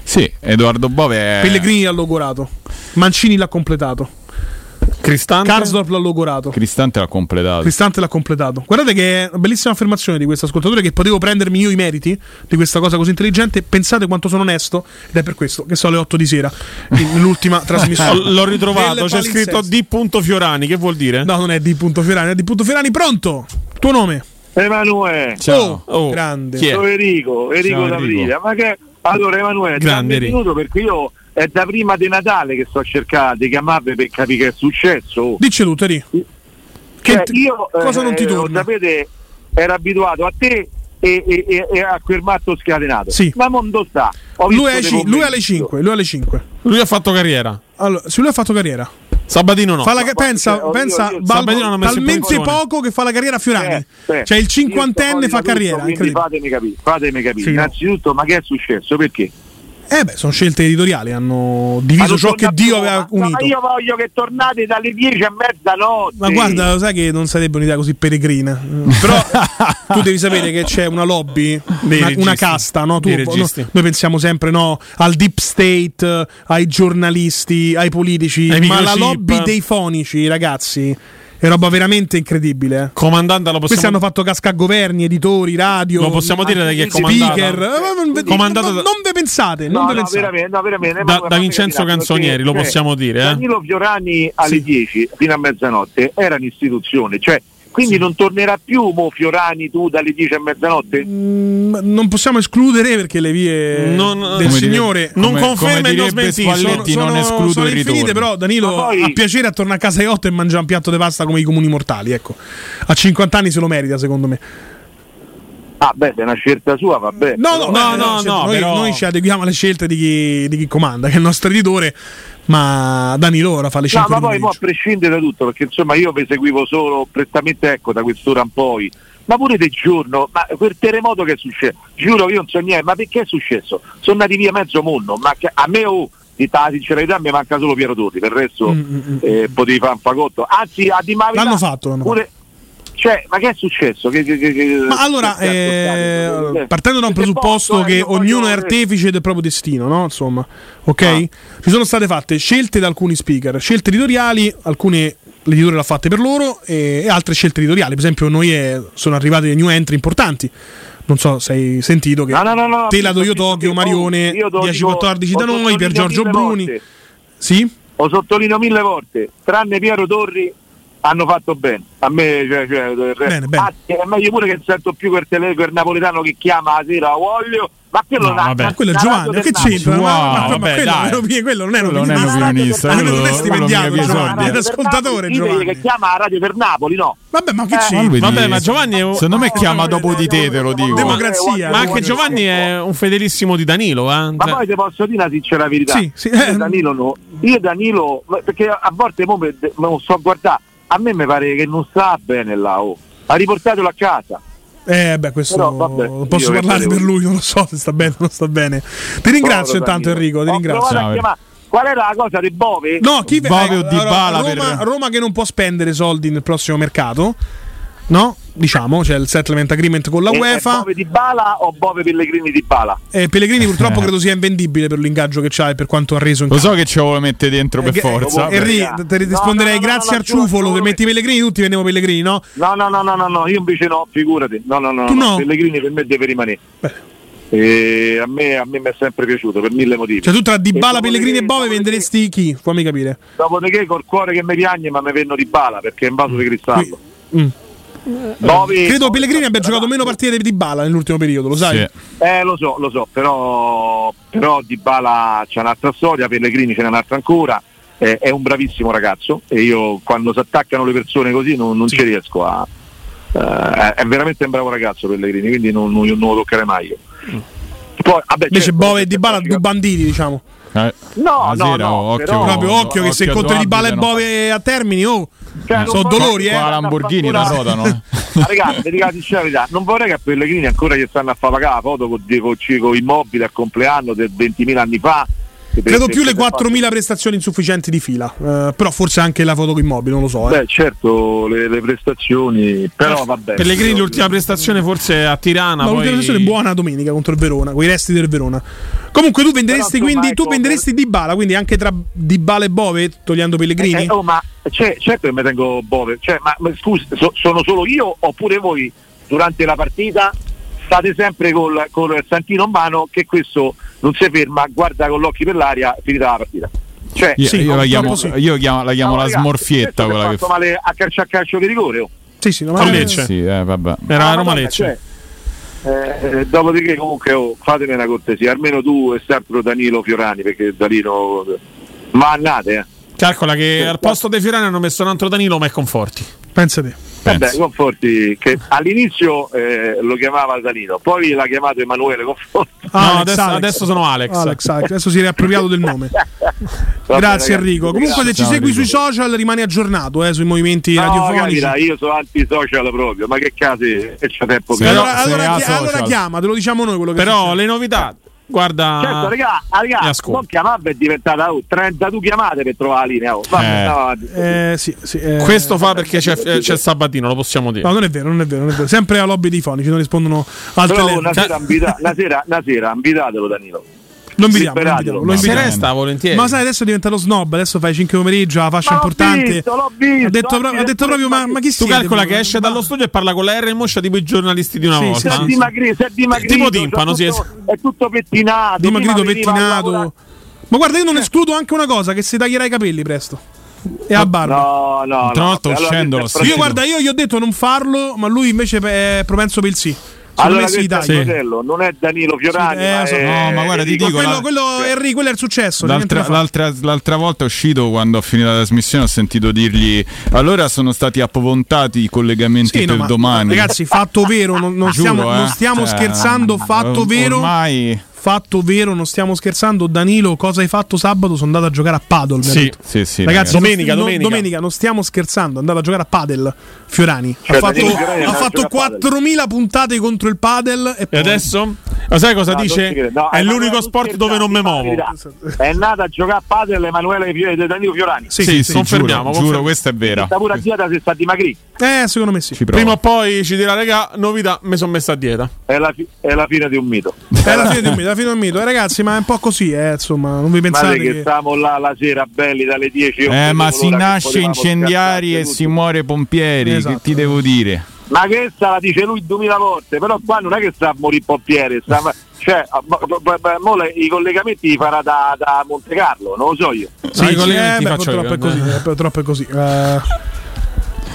Sì, Edoardo Bove è... Pellegrini l'ha logorato Mancini l'ha completato Cristante Karsdorp l'ha logorato Cristante l'ha completato. Cristante l'ha completato. Guardate che è una bellissima affermazione di questo ascoltatore che potevo prendermi io i meriti di questa cosa così intelligente. Pensate quanto sono onesto ed è per questo che sono le 8 di sera nell'ultima trasmissione. L'ho ritrovato, c'è scritto. D. Fiorani, che vuol dire? No, non è di punto Fiorani, è di punto Fiorani. Pronto? Tuo nome? Emanuele. Ciao. Oh, grande. Sono Enrico, Enrico. Enrico. Ma che allora Emanuele, Grande, minuto perché io è da prima di Natale che sto cercando di chiamarvi per capire che è successo. oh. Dice tu, Teri. Cioè, io cosa non ti eh, torna? Sapete, ero abituato a te e, e- e- e a quel matto scatenato. Sì. Ma mondo sta. Lui, è lui alle commenti. 5. Lui è alle 5. Lui ha fatto carriera. Allora, se lui ha fatto carriera. Sabatino no. Fa la ca- Ma- pensa, io- pensa io- Balbo- talmente poco che fa la carriera a Fiorani. Eh, eh. Cioè il cinquantenne fa tutto, carriera. Quindi fatemi capire, fatemi capire. Sì, no. Innanzitutto, ma che è successo? Perché? Eh beh, sono scelte editoriali, hanno diviso ciò che Dio aveva ma- unito. Ma io voglio che tornate dalle 10 e mezza notte. Ma guarda, lo sai che non sarebbe un'idea così peregrina. Però tu devi sapere che c'è una lobby, una, una casta, no? Tu- no, noi pensiamo sempre no, al deep state, eh, ai giornalisti, ai politici, Ai ma la lobby dei fonici, ragazzi, è roba veramente incredibile. eh. Comandante lo possiamo Questi hanno fatto casca a governi, editori, radio. Lo possiamo dire da chi è speaker. comandata? Eh, non ve- Comandata non, da- non ve pensate, No, non ve no, pensate. veramente, no, veramente. Da- da Vincenzo Canzonieri, lo possiamo dire, eh? Danilo Fiorani alle Sì. 10 fino a mezzanotte era un'istituzione, cioè quindi non tornerà più mo Fiorani tu dalle 10 a mezzanotte? Mm, non possiamo escludere perché le vie Non- del come signore dire- non come- conferma come e non direbbe smentisce. Spalletti, sono, non sono- escludo sono il infinite, ritorno. però Danilo poi- ha piacere a tornare a casa alle 8 e mangiare un piatto di pasta come i comuni mortali. Ecco. A 50 anni se lo merita, secondo me. Ah beh, se è una scelta sua, vabbè. No, no, No, eh, no, cioè, no, noi, però- noi ci adeguiamo alle scelte di chi, di chi comanda, che è il nostro editore. Ma Danilo ora fa le No, 5 ma poi a prescindere da tutto, perché insomma io vi seguivo solo prettamente ecco da quest'ora in poi, ma pure del giorno, ma quel terremoto che è successo, giuro io non so niente, ma perché è successo? Sono andati via mezzo mondo, ma che- a me oh, di la sincerità mi manca solo Piero Torri, per il resto eh, potevi fare un fagotto. Anzi, a Di Maria L'hanno fatto, l'hanno pure- Cioè, ma che è successo? Che, che- che- Ma allora, eh, partendo da un presupposto che io ognuno è artefice del proprio destino, no? Insomma, ok? Ah. Ci sono state fatte scelte da alcuni speaker, scelte editoriali, alcune l'editore l'ha fatte per loro e, e altre scelte editoriali. Per esempio, noi eh, sono arrivati dei new entry importanti. Non so se hai sentito che No, no, no, no, Tela visto, Doio visto Tokyo, Marione oh, io te lo 10-14 dico- da noi, per Giorgio Bruni. volte. Sì? Lo sottolineo mille volte, tranne Piero Torri hanno fatto bene. A me, cioè, cioè, del resto- Anzi, è meglio pure che non sento più quel, tele, quel napoletano che chiama la sera voglio, ma quello No, là- vabbè, quello è Giovanni, che c'entra? Ma- ma- vabbè, quello, dai. non è- quello non è un Quello non è un opinionista, quello quello- non è stipendiato, Giovanni, è un ascoltatore Giovanni. che chiama la radio per Napoli, no? Vabbè, ma che Eh? Lui Vabbè, ma Giovanni è un- Secondo me chiama dopo di te, te lo dico. Democrazia. Ma anche Giovanni è un fedelissimo di Danilo, eh? Ma poi ti posso dire una sincera verità. Sì, sì, eh. Io Danilo no. Io Danilo, perché a volte mo me, me a guardare, a me mi pare che non sta bene là, oh. Ha riportatelo a casa. Eh, beh, questo Però, vabbè, posso parlare per lui, non lo so se sta bene o non sta bene. Ti ringrazio Povero intanto Danilo. Enrico, ti Ho ringrazio. Qual era la cosa di Bove? No, chi Bove o eh, Dybala Roma, per- Roma che non può spendere soldi nel prossimo mercato. No? Diciamo, c'è il settlement agreement con la È- è UEFA. Bove di Bala o Bove Pellegrini di Bala? Eh, Pellegrini purtroppo Eh. credo sia invendibile per l'ingaggio che c'ha e per quanto ha reso in Lo so che ci vuole mettere dentro per Eh, forza. eh, Henry, te risponderei no, no, grazie no, al ciufolo, giuro. metti Pellegrini tutti vendiamo Pellegrini, no? No, no, no, no, no, no, io invece no, figurati. No, no, no, Tu no? Pellegrini per me deve rimanere. E a me, a me mi è sempre piaciuto per mille motivi. Cioè tu tra Dybala, E Pellegrini e Bove venderesti chi? Fammi capire. Dopodiché col cuore che mi piagne, ma mi venno di bala perché è in vaso di cristallo. Mm. Bove- Credo Pellegrini abbia giocato meno partite di Bala nell'ultimo periodo, lo sai? Eh, lo so, lo so, però, però Di Bala c'è un'altra storia, Pellegrini ce n'è un'altra ancora. eh, è un bravissimo ragazzo e io quando si attaccano le persone così non, non ci riesco a. eh, è- veramente un bravo ragazzo Pellegrini, quindi non, non- non lo toccherei mai io. Poi, vabbè, Invece certo, Bove e Dybala due banditi, diciamo. Eh, No, no, no, occhio, però- Proprio occhio che se incontri a Dybala e. Bove a termini, oh, Cioè, sono dolori, eh. La Lamborghini la rodano. Ma ragazzi, sincera verità, non vorrei che a Pellegrini ancora gli stanno a fare pagare la foto con, con, con immobile al compleanno del 20.000 anni fa. Credo più le per- 4.000 prestazioni insufficienti di fila, eh, però forse anche la foto con immobili, non lo so. eh. Beh, certo, le, le prestazioni, però vabbè. Pellegrini io- l'ultima prestazione forse a Tirana, Ma poi... l'ultima è buona domenica contro il Verona, con i resti del Verona. Comunque tu venderesti Però, quindi tu ecco, venderesti Dybala, quindi anche tra Dybala e Bove togliendo Pellegrini? Eh, oh, ma c'è, certo che mi tengo Bove, cioè, ma, ma scusi, so- sono solo io oppure voi durante la partita state sempre col, col Santino in mano che questo non si ferma, guarda con l'occhio per l'aria, finita la partita. Cioè, Io, io la chiamo, purtroppo io chiamo- la chiamo No, la ragazzi, smorfietta quella che fatto male a calcio a calcio di rigore. oh. Sì, sì, no, A Lecce. Sì, eh, vabbè. Era Ah, Roma Lecce. cioè, eh, eh, dopodiché comunque oh, fatemi una cortesia, almeno tu e sempre Danilo Fiorani, perché Danilo ma annate eh. Calcola che al posto dei Fiorani hanno messo un altro Danilo, ma è Conforti. Pensate. Vabbè, Conforti che all'inizio eh, lo chiamava Danilo, poi l'ha chiamato Emanuele Conforti. No, Alex, adesso, adesso sono Alex. Alex, Alex, adesso si è riappropriato del nome. Vabbè, Grazie ragazzi, Enrico. Comunque se ci Ciao, segui Enrico. sui social rimani aggiornato eh, sui movimenti No, radiofonici. capita, io sono anti-social proprio, ma che casi e c'è tempo Sì, che... però- allora, allora, chi- allora chiama, te lo diciamo noi quello che Però le novità, guarda... Certo, Mi ascolto. non chiamare è diventata oh, 32 chiamate per trovare la linea. Oh. Vabbè, Eh. Eh, sì, sì, eh. Questo fa perché c'è, eh, c'è Sabatino, lo possiamo dire. No, non è vero, non è vero, non è vero. Sempre a lobby dei fonici, non rispondono al Però telefono. una sera, invita- una sera, una sera invitatelo Danilo. Lo lo Liberatelo. invitiamo, lo Se invitiamo. resta volentieri. Ma sai, adesso è diventato snob, adesso fai 5 pomeriggio, la fascia Ma importante. visto, l'ho visto, ha detto, anche pro- ha detto proprio, ma, ma chi tu siete calcola che esce dallo studio e parla con la R in moscia tipo i giornalisti di una Sì, volta. Si è sì, dimagrito, si è dimagrito. Tipo timpano, c'è sì, tutto- È tutto pettinato. Dimagrito, pettinato. Ma guarda, io non escludo anche una cosa, che si taglierà i capelli presto. e a barba. No, no, volta Allora, uscendo è Io guarda, io gli ho detto non farlo, ma lui invece è propenso per il sì. Allora è dai. il fratello, non è Danilo Fiorani, Sì, eh, ma so- è- No, ma guarda, ti Enrico. dico, quello, la- quello, Henry, quello è il successo. L'altra, l'altra- l'altra volta è uscito quando ho finito la trasmissione ho sentito dirgli allora sono stati appuntati i collegamenti Sì, no, per ma- domani Ragazzi, fatto vero, non, non Giuro, stiamo, eh. non stiamo Cioè, scherzando. Fatto or- vero, ormai fatto vero, non stiamo scherzando. Danilo, cosa hai fatto sabato? Sono andato a giocare a ha Sì, sì, sì, ragazzi, ragazzi. Domenica, non, domenica. domenica, non stiamo scherzando. È andato a giocare a Padel. Fiorani Cioè, ha fatto, ha andato fatto giocare a padel. 4000 puntate contro il Padel. E, E adesso? Ma sai cosa No, dice? No, è Emanuele, l'unico sport dove non mi muovo. È nata a giocare a padel Emanuele Fio- di Danilo Fiorani. Sì, sì, sì, sì, confermiamo, giuro, confermiamo. giuro, questa è vera Sta pure a dieta se sta dimagrì. Eh, secondo me sì. Prima o poi ci dirà, raga, novità, mi sono messa a dieta. È la, fi- è la fine di un mito. È la fine di un mito, di un mito. Eh, ragazzi, ma è un po' così, eh, insomma, non vi Ma pensate che che... stavamo là la sera belli dalle 10 io eh, ma si nasce incendiari e scassarci si muore pompieri Esatto. che ti devo dire Ma che sta la dice lui duemila volte, però qua non è che sta a morire pompiere, sta, cioè, ma- ma- mo le- i collegamenti li farà da, da Monte Carlo, non lo so io. Sì, No, i collegamenti eh, beh, faccio purtroppo io, è così, eh. eh, purtroppo è così. Eh,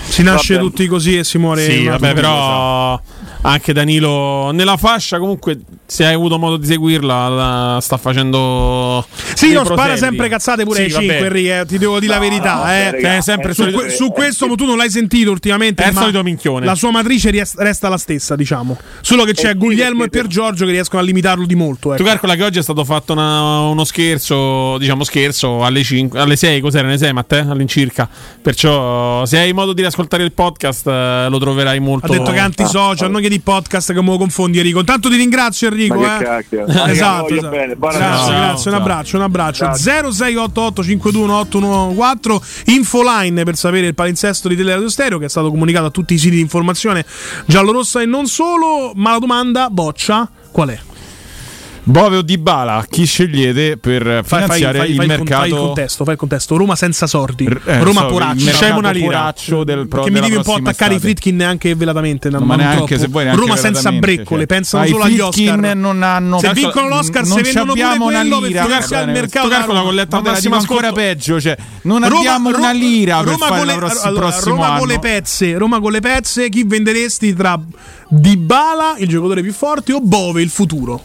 si nasce Vabbè. tutti così e si muore. Sì, vabbè, però anche Danilo nella fascia comunque se hai avuto modo di seguirla la sta facendo Sì, non spara sempre cazzate pure Sì, ai 5, vabbè. Enrico, eh, ti devo dire la No, verità. no, eh. vabbè, raga, è sempre è su, solito- que- su questo tu non l'hai sentito ultimamente. È il solito minchione. La sua matrice ries- resta la stessa, diciamo. Solo che c'è sì, Guglielmo e Pier Giorgio che riescono a limitarlo di molto. Tu Ecco. calcola che oggi è stato fatto una- uno scherzo, diciamo scherzo, alle, 5, alle 6, cos'era? Alle 6, Matteo? All'incirca. Perciò se hai modo di ascoltare il podcast eh, lo troverai molto... Ha detto che antisocial, non che di podcast che me lo confondi Enrico. Intanto ti ringrazio Enrico. Eh. che esatto, esatto. bene, grazie, grazie, un abbraccio, un abbraccio. 0688 521 infoline per sapere il palinsesto di Teleradio Stereo che è stato comunicato a tutti i siti di informazione giallorossa e non solo, ma la domanda boccia qual è? Bove o Dybala chi scegliete per Fai, fai, finanziare fai- il fai mercato fai il contesto, fai il contesto. Roma senza sordi. Eh, Roma so, poraccio. Scemo una lira. del pro- che mi devi un po' prossima attaccare estate. i Fritkin neanche velatamente. No, ma neanche se vuoi neanche Roma senza breccole, cioè. pensano Ma i solo agli Oscar. non hanno- se vincono l'Oscar, non se vendono pure abbiamo una quello per va bene. mercato. Tu calcola con l'etta Ma al massimo massimo ancora peggio, cioè non Roma- abbiamo una lira per Roma fare con la le- pross- allora, prossimo Roma anno. con le pezze, Roma con le pezze, chi venderesti tra Dybala, il giocatore più forte, o Bove, il futuro?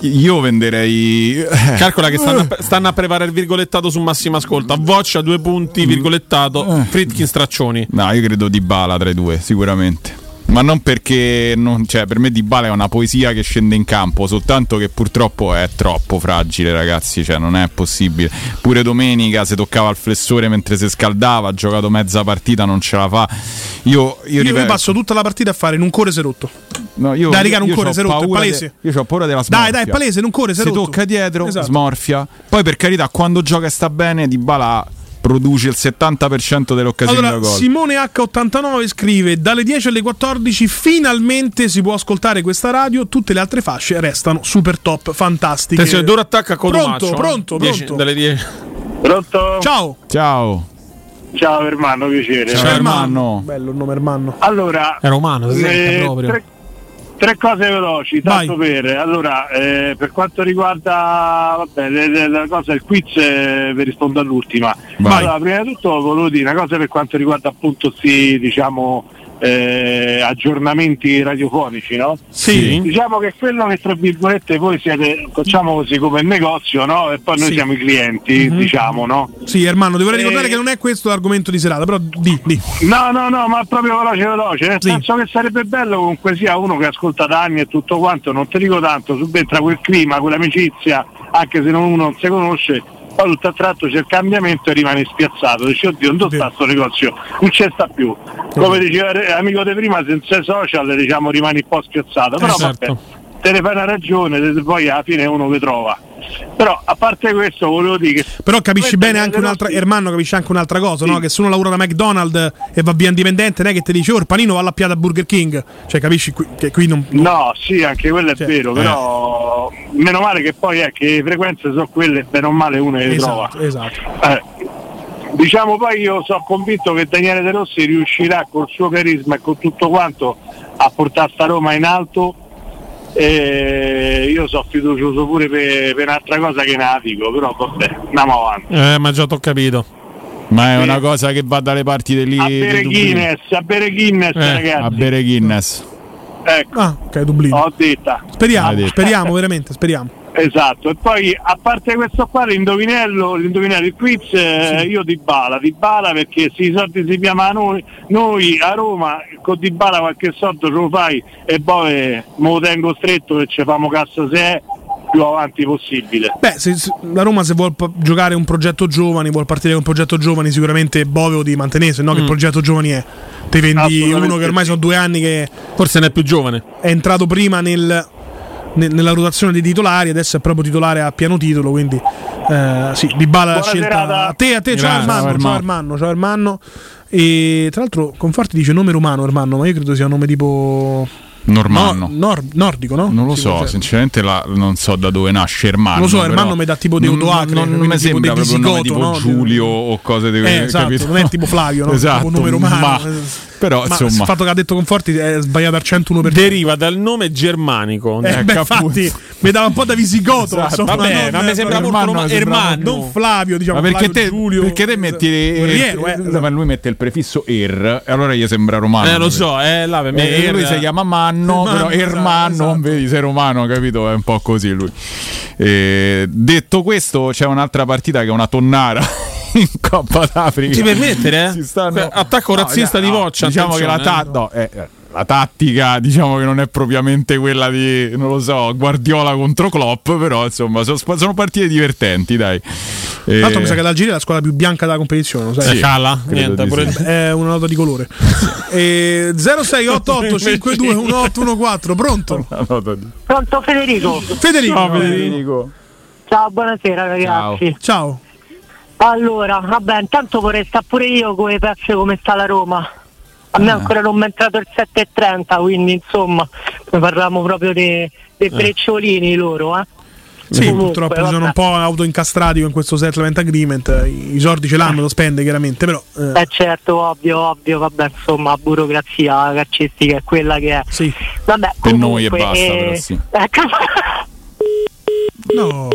Io venderei Calcola che stanno a, stanno a preparare il virgolettato su massimo ascolto. A Voccia due punti, virgolettato, Fritkin straccioni. No, io credo Dybala tra i due, sicuramente. Ma non perché non- cioè, per me Dybala è una poesia che scende in campo, soltanto che purtroppo è troppo fragile, ragazzi, cioè non è possibile. Pure domenica si toccava il flessore mentre si scaldava, ha giocato mezza partita, non ce la fa. Io, io, Io, ripeto- passo tutta la partita a fare in un core si è rotto. No, io, Dai, raga, corre, c'ho si è rotto, è palese. de- io ho paura della smorfia. Dai, dai, è palese, non corre, si è Si rotto. tocca dietro, Esatto. smorfia. Poi per carità, quando gioca e sta bene, Dybala produce il 70% delle occasioni Allora, da gol. Simone H89 scrive: Dalle 10 alle 14 finalmente si può ascoltare questa radio. Tutte le altre fasce restano super top, fantastiche. Attenzione, Duro attacca a Codomaccio. Pronto, pronto, Dieci- pronto. Dalle 10. Pronto? Ciao. Ciao. Ciao Ermanno, piacere. Ciao, Ermanno. Bello il nome Ermanno. Allora, È romano, si sente eh, proprio. tre, tre cose veloci, tanto per. Allora, eh, per quanto riguarda vabbè, le- le- la cosa, il quiz, eh, vi rispondo all'ultima. Vai. Allora, prima di tutto volevo dire una cosa per quanto riguarda appunto questi, diciamo, eh, aggiornamenti radiofonici, no? Sì. Diciamo che quello che tra virgolette voi siete, facciamo così come il negozio, no? E poi noi Sì. siamo i clienti, Mhm. diciamo, no? Sì, Ermanno, ti vorrei Eh, ricordare che non è questo l'argomento di serata, però di, di. No, no, no, ma proprio veloce, veloce. Nel senso che sarebbe bello comunque sia uno che ascolta da anni e tutto quanto, non ti dico tanto, subentra quel clima, quell'amicizia, anche se non- uno non si conosce, poi tutto a tratto c'è il cambiamento e rimane spiazzato. Dici, oddio, non sta sto negozio, non c'è sta più. Come diceva eh, amico di prima, senza social diciamo rimani un po' spiazzato, però Esatto. vabbè, te ne fai una ragione, poi alla fine uno che trova. Però a parte questo volevo dire che Però capisci bene anche un'altra. nostre- Ermanno capisci anche un'altra cosa, Sì. no? Che se uno lavora da McDonald's e va via indipendente, non è che ti dice, oh, il panino va allappiato a Burger King. Cioè, capisci qui- che qui non. No, sì, anche quello è Cioè, vero, però meno male che poi è che le frequenze sono quelle, bene o male uno le Esatto, trova. esatto. Eh, Diciamo poi io sono convinto che Daniele De Rossi riuscirà col suo carisma e con tutto quanto a portare sta Roma in alto e io sono fiducioso pure per, per un'altra cosa che ne dico, però vabbè, andiamo avanti. Eh, ma già t'ho capito. Ma è una cosa che va dalle parti degli A bere di. Guinness, a bere Guinness, ragazzi. Eh, a bere Guinness. Ecco. Ah, ok, Dublino. Ho detta. Speriamo, speriamo veramente, speriamo. Esatto, e poi a parte questo qua, l'indovinello, l'indovinello il quiz, eh, io di bala, di bala perché se i soldi si chiama noi, noi a Roma, con di bala qualche soldo ce lo fai e poi me lo tengo stretto che ci famo cassa se è più avanti possibile. Beh, se- se- la Roma se vuole p- giocare un progetto giovani, vuole partire con un progetto giovani, sicuramente Bove di mantenere, se no che Mm. progetto giovani è? Te vendi uno che ormai sono due anni che Forse ne è più giovane. è entrato prima nel- ne- nella rotazione dei titolari, adesso è proprio titolare a pieno titolo, quindi eh, sì, Di Bala la scelta serata. a te, a te, ciao. Armando, Ciao. Armando, ciao Armando. E tra l'altro Conforti dice nome romano Armando, ma io credo sia un nome tipo Normanno. no- nor- nordico, no? Non lo Sì, so, cioè- sinceramente la- non so da dove nasce Ermanno. Non lo so, Ermanno mi dà tipo non- Deodoacre, Non, non quindi mi tipo sembra proprio un nome Visigoto, tipo no? Giulio o cose di Eh, esatto, capito? non è tipo Flavio, no? esatto, Tipo un nome romano. ma- Eh, però Ma insomma, il fatto che ha detto Conforti è sbagliato al 101%. Deriva dal nome germanico. Eh, beh, infatti, mi dava un po' da visigoto. Esatto, insomma, vabbè, non- ma mi sembra molto Ermanno, Ermanno, non Flavio, diciamo. ma perché Flavio te, Giulio, perché te metti eh, ma lui mette il prefisso er e allora gli sembra romano. Eh, lo so, eh, là per me E Er- lui si chiama Manno, Manno, però Ermanno, esatto. non vedi, sei romano, capito? È un po' così lui. Eh, detto questo, c'è un'altra partita che è una tonnara in Coppa d'Africa. Ti permettere? eh? Stanno- Attacco No, razzista no, di Voccia. Diciamo che la, attenzione, ta- no, eh, eh, la tattica, diciamo che non è propriamente quella di, non lo so, Guardiola contro Klopp, però insomma sono, sono partite divertenti, dai. Tra Eh, l'altro mi sa che l'Algeria è la squadra più bianca della competizione, lo sai? Sì, Cala? credo Niente, pure sì. È una nota di colore. E 0688 52 1814, pronto? di- Pronto Federico? Federico. Ciao Federico. Ciao, buonasera ragazzi. Ciao. Allora, vabbè, intanto vorrei stare pure io con le pezze come sta la Roma. A me ancora non mi è entrato il 7,30, quindi insomma, ne parliamo proprio dei dei brecciolini loro, eh. Sì, Comunque, purtroppo vabbè. sono un po' autoincastrati con questo settlement agreement. I i soldi ce l'hanno, lo spende chiaramente, però. eh, Eh certo, ovvio, ovvio, vabbè, insomma, la burocrazia calcistica è quella che è. Sì. Vabbè, Per noi e comunque, basta, eh, però sì. ecco. no.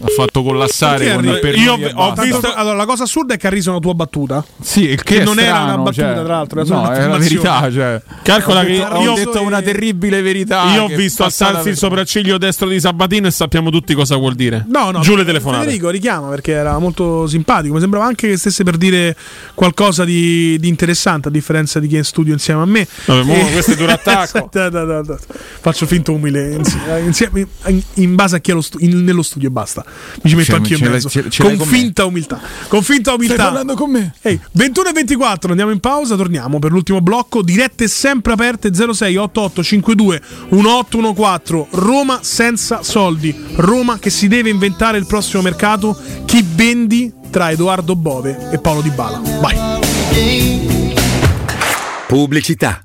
Ha fatto collassare Perché con per io e ho visto, allora, la cosa assurda è che ha riso una tua battuta. Sì, il che, Che non era strano, una battuta, cioè, tra l'altro, era no, è la verità. Cioè. Calcola ho che detto, ho io- detto una terribile verità. Io ho visto alzarsi il sopracciglio destro di Sabatino e sappiamo tutti cosa vuol dire. No, no. Giù le telefonate. Federico richiama perché era molto simpatico. Mi sembrava anche che stesse per dire qualcosa di, di interessante, a differenza di chi è in studio insieme a me. Vabbè, mo E- questo è duro attacco. Da, da, da. Faccio finto umile insi- eh, insieme, in, in base a chi è lo stu- in- nello studio e basta. Mi ci metto anch'io in mezzo. ce- ce con con me? finta umiltà. Con finta umiltà. Stai parlando con me? Ehi, 21 e 24, andiamo in pausa, torniamo per l'ultimo blocco. Dirette sempre aperte 06 88 52 1814. Roma senza soldi. Roma che si deve inventare il prossimo mercato. Chi vendi tra Edoardo Bove e Paolo Di Bala. Vai. Pubblicità.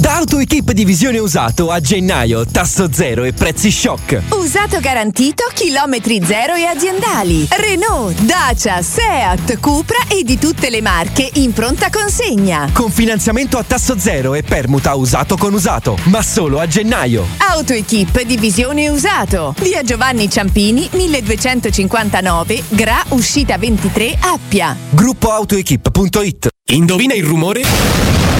Da AutoEquip Divisione Usato a gennaio, tasso zero e prezzi shock. Usato garantito, chilometri zero e aziendali. Renault, Dacia, Seat, Cupra e di tutte le marche in pronta consegna. Con finanziamento a tasso zero e permuta usato con usato, ma solo a gennaio. AutoEquip Divisione Usato. Via Giovanni Ciampini, 1259, Gra, uscita 23, Appia. Gruppo AutoEquip.it Indovina il rumore?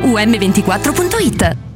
um24.it.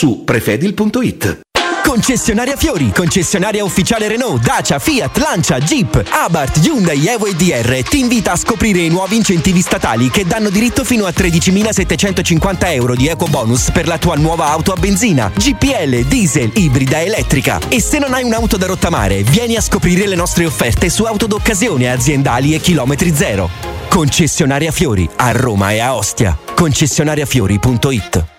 su prefedil.it. Concessionaria Fiori, concessionaria ufficiale Renault, Dacia, Fiat, Lancia, Jeep, Abarth, Hyundai, Evo e DR ti invita a scoprire i nuovi incentivi statali che danno diritto fino a 13.750 euro di eco bonus per la tua nuova auto a benzina, GPL, diesel, ibrida, elettrica. E se non hai un'auto da rottamare, vieni a scoprire le nostre offerte su auto d'occasione aziendali e chilometri zero. Concessionaria Fiori, a Roma e a Ostia. Concessionariafiori.it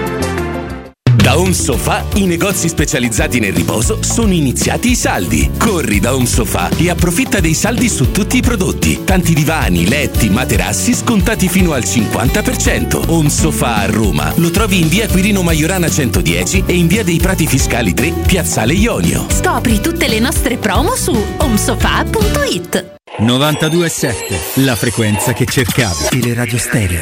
Da Home Sofa i negozi specializzati nel riposo sono iniziati i saldi. Corri da Home Sofa e approfitta dei saldi su tutti i prodotti. Tanti divani, letti, materassi scontati fino al 50%. Home Sofa a Roma. Lo trovi in via Quirino Maiorana 110 e in via dei Prati Fiscali 3, Piazzale Ionio. Scopri tutte le nostre promo su homesofa.it. 92.7, la frequenza che cercavi. Teleradio Stereo.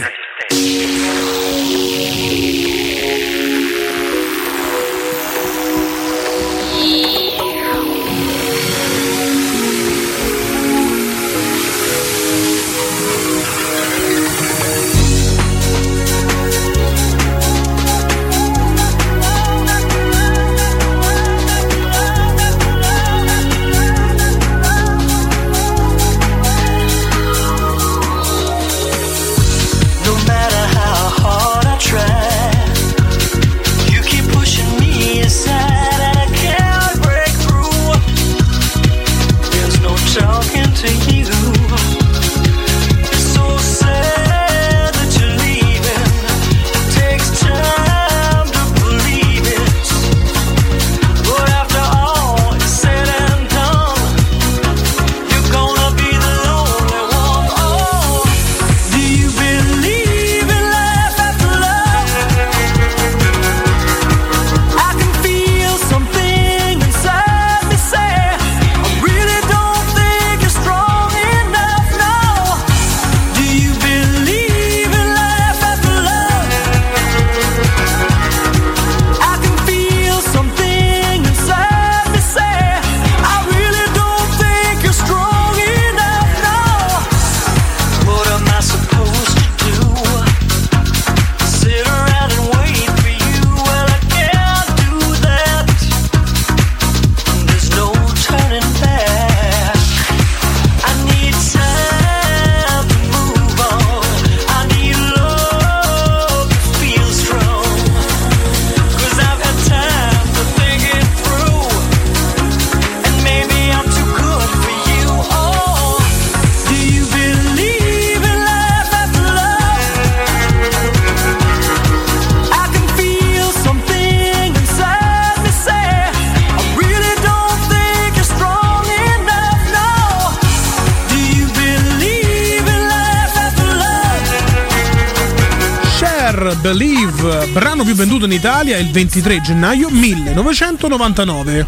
Italia il 23 gennaio 1999.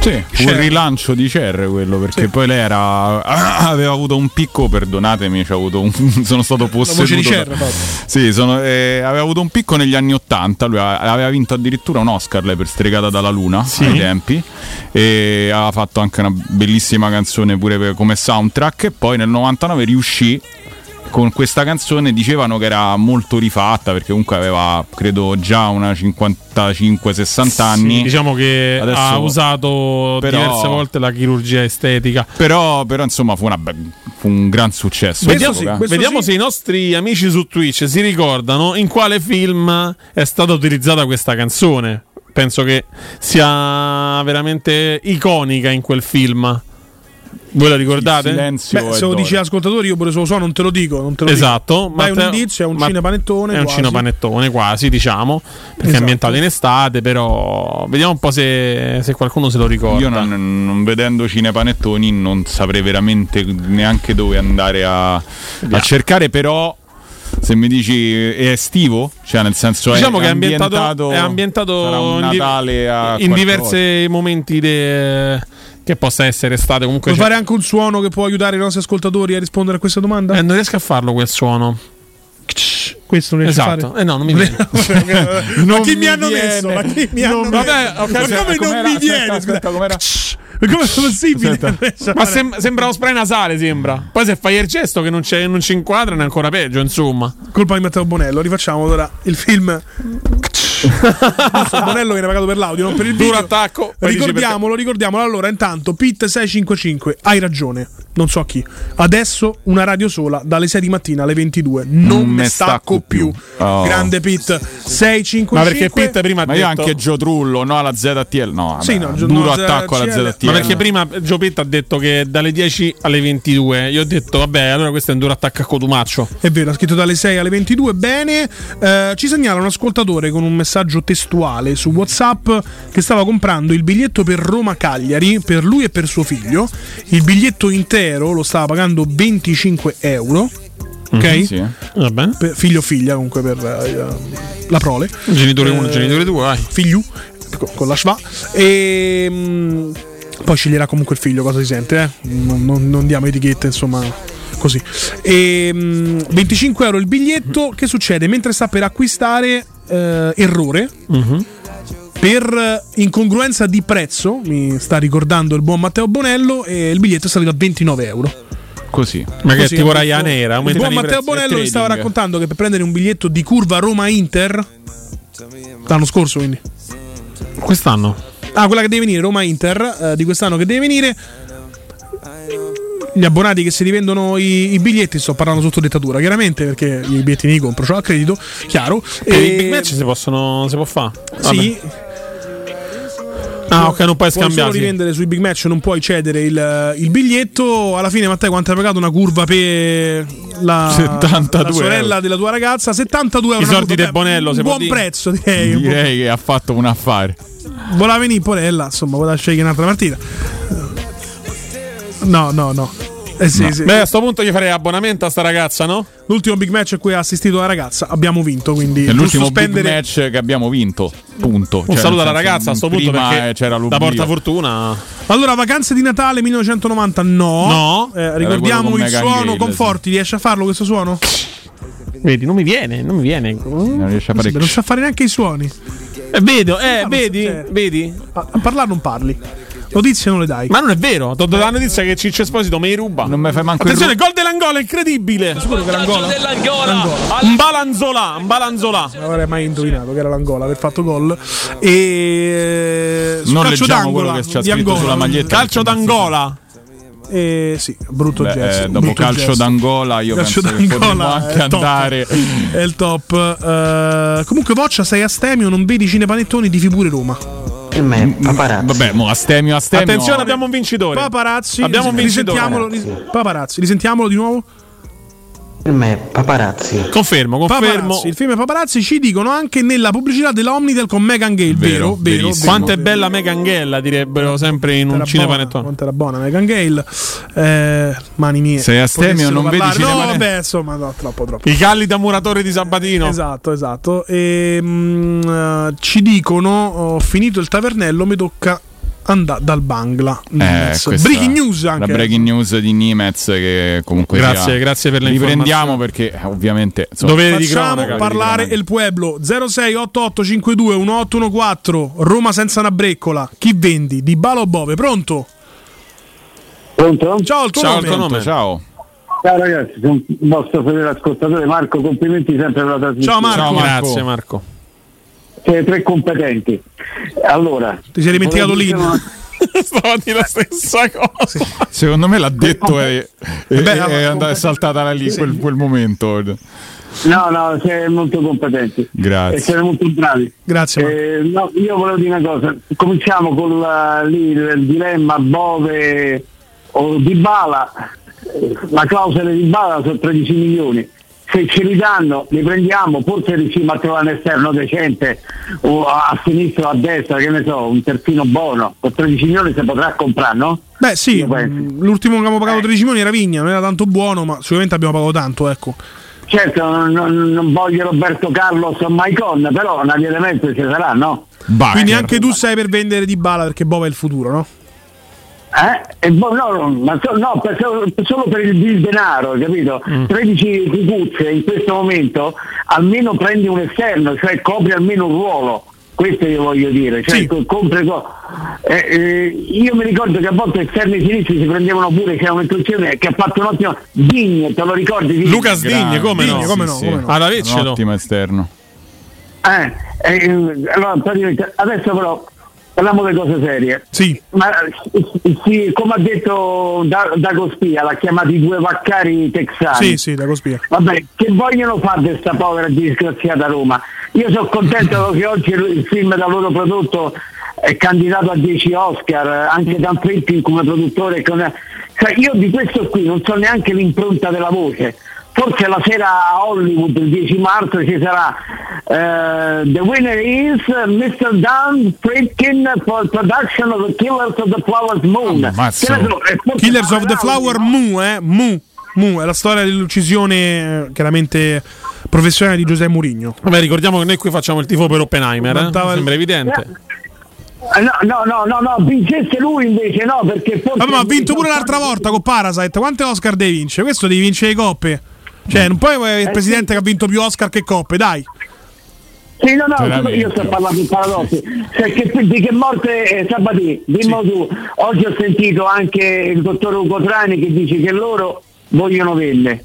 Sì, fu il rilancio di Cher quello perché poi lei era aveva avuto un picco, perdonatemi, c'ho avuto un, sono stato posseduto. Cher, da-. Sì, sono- eh, aveva avuto un picco negli anni 80, lui aveva aveva vinto addirittura un Oscar lei per Stregata dalla Luna Sì. ai tempi e aveva fatto anche una bellissima canzone pure per- come soundtrack e poi nel 99 riuscì con questa canzone dicevano che era molto rifatta perché comunque aveva credo già una 55-60 anni Sì, diciamo che Adesso- ha usato però- diverse volte la chirurgia estetica. Però, però, insomma fu, una fu un gran successo. Vediamo, all'epoca. vediamo se i nostri amici su Twitch si ricordano in quale film è stata utilizzata questa canzone. Penso che sia veramente iconica in quel film. Voi la ricordate? Beh, se lo dici ascoltatori, io pure se lo so, non te lo dico. Non te lo Esatto, dico. Ma è un indizio, è un cinepanettone. È un quasi. cinepanettone quasi, diciamo. Perché è Esatto. ambientato in estate, però vediamo un po' se, se qualcuno se lo ricorda. Io non, non vedendo cinepanettoni non saprei veramente neanche dove andare a, a cercare, però se mi dici è estivo, cioè nel senso Diciamo è che è ambientato, è ambientato un in, di- Natale a in diversi momenti de- che possa essere estate. Comunque Puoi fare anche un suono che può aiutare i nostri ascoltatori a rispondere a questa domanda? Eh, non riesco a farlo quel suono. Questo non riesci a Esatto, fare? eh no, non mi viene. ma chi mi hanno messo? Ma chi mi hanno Vabbè, messo? ok, ma come non com'era? mi viene? aspetta? Ma come è possibile? Ma sem- sembra uno spray nasale, sembra. Poi se fai il gesto che non, c'è- non ci inquadrano è ancora peggio, insomma. Colpa di Matteo Bonello, rifacciamo allora il film. Giusto, Bonello viene pagato per l'audio, non per il video. Duro attacco. Ricordiamolo, ricordiamolo. Allora, intanto, Pit 655, hai ragione. Non so chi. Adesso una radio sola dalle 6 di mattina alle 22. Non, me stacco più. Oh. Grande Pit 655. Ma perché Pitt prima ha Ma io detto- anche Gio Trullo, no alla ZTL, no, vabbè, Sì, no, duro no, attacco alla ZTL. ZTL. Ma perché prima Gio Pitt ha detto che dalle 10 alle 22. Io ho detto, vabbè, allora questo è un duro attacco a Cotumaccio. È vero, ha scritto dalle 6 alle 22. Bene, Eh, ci segnala un ascoltatore con un messaggio testuale su WhatsApp che stava comprando il biglietto per Roma-Cagliari per lui e per suo figlio. Il biglietto intero lo stava pagando 25 euro. Ok? Mhm, sì. Va bene. Per- figlio o figlia, comunque per eh, la prole. Genitore uno, Eh, genitore due, vai. Figlio con, con la schwa. E mm, poi sceglierà comunque il figlio, cosa si sente, eh? Non, non- non diamo etichette, insomma. Così. E, mm, 25 euro il biglietto. Che succede? Mentre sta per acquistare, eh, errore. Per incongruenza di prezzo, mi sta ricordando il buon Matteo Bonello, e il biglietto è salito a 29 euro. Così. Ma che tipo aumento- Ryanair, Il buon Matteo Bonello mi stava raccontando che per prendere un biglietto di curva Roma-Inter, l'anno scorso quindi, Quest'anno. Ah, quella che deve venire, Roma-Inter, eh, di quest'anno che deve venire. Gli abbonati che si rivendono i, i biglietti, sto parlando sotto dettatura, chiaramente, perché i biglietti li compro, c'ho a credito, chiaro. Per i big match si possono si può fare. Sì. Ah, ok, non puoi Puoi solo scambiarsi. rivendere sui big match, non puoi cedere il, il biglietto. Alla fine, Matteo, quanto hai pagato una curva per la, 72 la sorella euro. della tua ragazza? 72 euro. I soldi del Bonello, un se buon prezzo, direi. Direi che ha fatto un affare. Voleva venire Porella, insomma, voleva scegliere un'altra partita. No, no, no. Eh sì, No. sì. Beh, a sto punto gli farei abbonamento a sta ragazza, no? L'ultimo big match a cui ha assistito la ragazza, abbiamo vinto, quindi È l'ultimo spendere big match che abbiamo vinto. Punto. Un Cioè, saluto alla ragazza a sto punto prima, perché eh, c'era da l'oblio. porta fortuna. Allora, vacanze di Natale 1990 no. No. Eh, ricordiamo il suono Gale, Conforti, riesce a farlo questo suono? Vedi, non mi viene, non mi viene. Non riesce a fare Non sa fare neanche i suoni. Eh, vedo, eh, vedi? Vedi? A, a parlare non parli. Notizie non le dai. Ma non è vero, ti do la notizia che Ciccio Esposito mi ruba. Non mi fai manco Attenzione, gol dell'Angola, incredibile. Sicuro che l'Angola? Un balanzola, un balanzola. Non avrei mai indovinato che era l'Angola aver fatto gol. E sul Non calcio leggiamo d'angolo quello che c'è scritto Angola. sulla maglietta. Calcio d'Angola. Eh, sì, brutto Beh, gesto. eh, dopo brutto calcio gesto. d'Angola io Calcio penso d'Angola anche andare. È il top. Eh, comunque, Voccia, sei astemio, non vedi cinepanettoni di figure Roma. Per me, paparazzi. Vabbè, mo astemio, astemio. Attenzione, abbiamo un vincitore. Paparazzi. Abbiamo un vincitore. Risentiamolo, ris- paparazzi, risentiamolo di nuovo. Paparazzi. Confermo, confermo. Paparazzi, il film Paparazzi ci dicono anche nella pubblicità dell'Omnitel con Megan Gale, vero? Vero, vero. Quanto è bella Megan Gale, direbbero sempre in un cinepanettone. Quanto era buona Megan Gale. Eh, mani mie. Sei astemio, non vedi parlare. No, cinemane- vabbè, insomma, no, troppo, troppo. I calli da muratore di Sabatino. Esatto, esatto. E, mm, eh, ci dicono: ho finito il tavernello, mi tocca andare dal Bangla. Eh, breaking news anche. La breaking news di Nimez che comunque Grazie, sia- grazie per le Riprendiamo perché eh, ovviamente insomma, Facciamo parlare il Pueblo 06 88 52 1814 Roma senza una breccola. Chi vendi? Di Balo Bove, pronto? Pronto? Ciao, il tuo Ciao, nome. il tuo nome. Ciao. Ciao ragazzi, sono il vostro fedele ascoltatore Marco, complimenti sempre per la trasmissione. Ciao Marco. Ciao, Grazie Marco. Siete tre competenti. Allora, Ti sei dimenticato una- Stavo a dire la stessa cosa. Secondo me l'ha detto e, è, andata- è saltata da lì quel, quel momento. No, no, siete molto competenti. Grazie. E siete molto bravi. Grazie. Eh, no, io volevo dire una cosa. Cominciamo con la- lì, il dilemma Bove o Di Bala. La clausola di Bala sono 13 milioni. Se ce li danno, li prendiamo, forse riusciamo a trovare un esterno decente o a a sinistra o a destra, che ne so, un terzino buono. Con 13 milioni si potrà comprare, no? Beh, sì, mm, l'ultimo che abbiamo pagato 13 milioni era Vigna, non era tanto buono, ma sicuramente abbiamo pagato tanto, ecco. Certo, non, non- voglio Roberto Carlos o Maicon, però di mezzo ci sarà, no? Quindi anche tu sei per vendere di Bala perché Bova è il futuro, no? Eh? Boh, no, no, ma so- no, per- solo, per il, il denaro, capito? 13 cucuzze in questo momento, almeno prendi un esterno, cioè copri almeno un ruolo. Questo io voglio dire, cioè co- compri co- eh, eh, io mi ricordo che a volte esterni sinistri si prendevano pure, c'era un'intuizione che ha fatto un ottimo Digne, te lo ricordi? Digne? Lucas Digne, come no? Sì, Come no, sì. come no. Ad avercelo. Un ottimo esterno. Eh, eh, allora, adesso però parliamo delle cose serie. Sì. Ma sì, come ha detto Da- Dago Spia, l'ha chiamato i due vaccari texani. Sì, sì, da Cospia. Vabbè, che vogliono fare di questa povera disgraziata Roma? Io sono contento che oggi il il film da loro prodotto è candidato a 10 Oscar, anche Dan Friedkin come produttore. Cioè, io di questo qui non so neanche l'impronta della voce. Forse la sera a Hollywood il 10 marzo ci sarà eh, The winner is Mr. Dan Friedkin for production of The Killers of the Flowers Moon. Forse Killers of the Flower Mu, eh? Mu. Mu è la storia dell'uccisione eh, chiaramente professionale di Giuseppe Mourinho. Vabbè, ricordiamo che noi qui facciamo il tifo per Oppenheimer, eh? Il- sembra evidente. Eh, No, no, no, no, no, vincesse lui invece no, perché forse... Vabbè, ma ha vinto pure l'altra volta con Parasite. Quante Oscar devi vincere? Questo devi vincere le coppe. Cioè, non puoi avere il Eh, presidente che ha vinto più Oscar che coppe, dai. Sì, no, no, Veramente. io sto parlando di paradossi. Cioè, che, di che morte eh, Sabatì, dimmo tu. Oggi ho sentito anche il dottor Ugo Trani che dice che loro vogliono vende.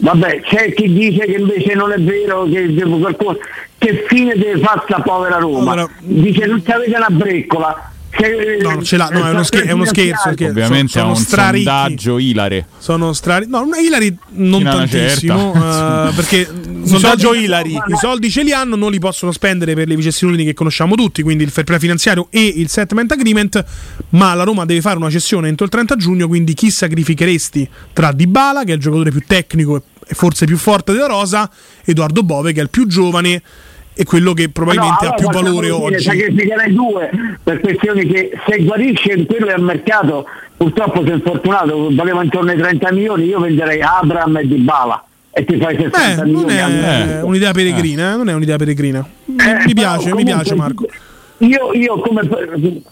Vabbè, c'è chi dice che invece non è vero, che, che che fine deve fare sta povera Roma. Dice non avete una breccola. Cioè, No, non ce l'ha, no, è uno, scher- è uno scherzo. perché Ovviamente sono, è un sono straricchi. sondaggio ilare. Sono strari. No, una Ilari non Fino tantissimo. eh, perché Sondaggio Ilari. I soldi ce li hanno, non li possono spendere per le vicissitudini che conosciamo tutti, quindi il fair play finanziario e il settlement agreement. Ma la Roma deve fare una cessione entro il 30 giugno. Quindi chi sacrificheresti tra Dybala, che è il giocatore più tecnico e- e forse più forte della rosa, Edoardo Bove, che è il più giovane e quello che probabilmente No, ha più allora valore dire, oggi. Sacrificherei due per questioni che se guarisce quello è al mercato, purtroppo sei infortunato, valeva intorno ai 30 milioni, io venderei Abram e Dybala e ti fai 60 Beh, non è un'idea peregrina, eh, non è un'idea peregrina. Mi, Eh, mi piace, mi comunque piace Marco. Io, io come,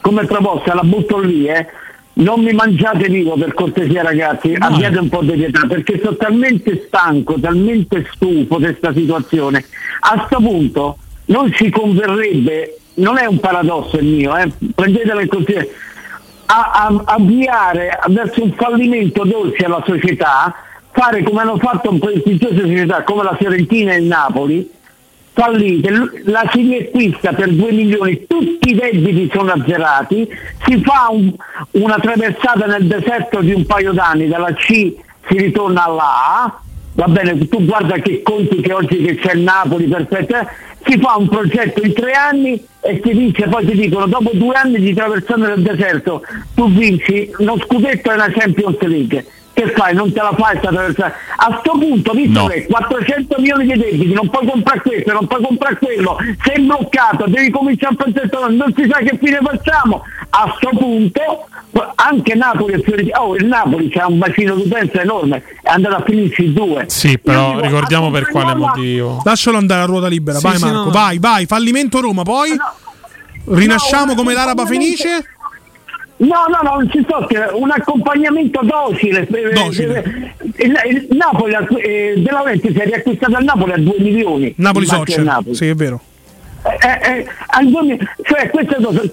come proposta la butto lì, eh. Non mi mangiate vivo per cortesia ragazzi, abbiate un po' di pietà perché sono talmente stanco, talmente stufo di questa situazione. A sto punto non ci converrebbe, non è un paradosso il mio, eh, prendetelo in considerazione, a, a- avviare verso un fallimento dolce alla società, fare come hanno fatto un prestigiose società come la Fiorentina e il Napoli, fallite, la si riacquista per 2 milioni, tutti i debiti sono azzerati, si fa un- una traversata nel deserto di un paio d'anni, dalla C si ritorna alla A, va bene, tu guarda che conti che oggi che c'è Napoli, perfetto, eh, si fa un progetto in tre anni e si vince, poi ti dicono dopo due anni di traversata nel deserto tu vinci uno scudetto e una Champions League. Che fai? Non te la fai sta traversata? A sto punto, visto No. che 400 milioni di debiti, non puoi comprare questo, non puoi comprare quello, sei bloccato, devi cominciare a pensare, non si sa che fine facciamo. A sto punto anche Napoli e Fiorentina, oh il Napoli c'ha un bacino d'utenza enorme, è andato a finirci il due. Sì, però dico, ricordiamo per quale motivo. Lascialo andare a ruota libera, Sì, vai sì, Marco, no, no. vai, vai, fallimento Roma, poi rinasciamo No, come l'Araba Fenice. No, no, no, non ci sto un accompagnamento docile. eh, Docile. eh, Il, Napoli eh, De Laurenti si è riacquistato al Napoli a 2 milioni. Napoli Soccer, Napoli. sì è vero. Eh, eh, al 2000 cioè.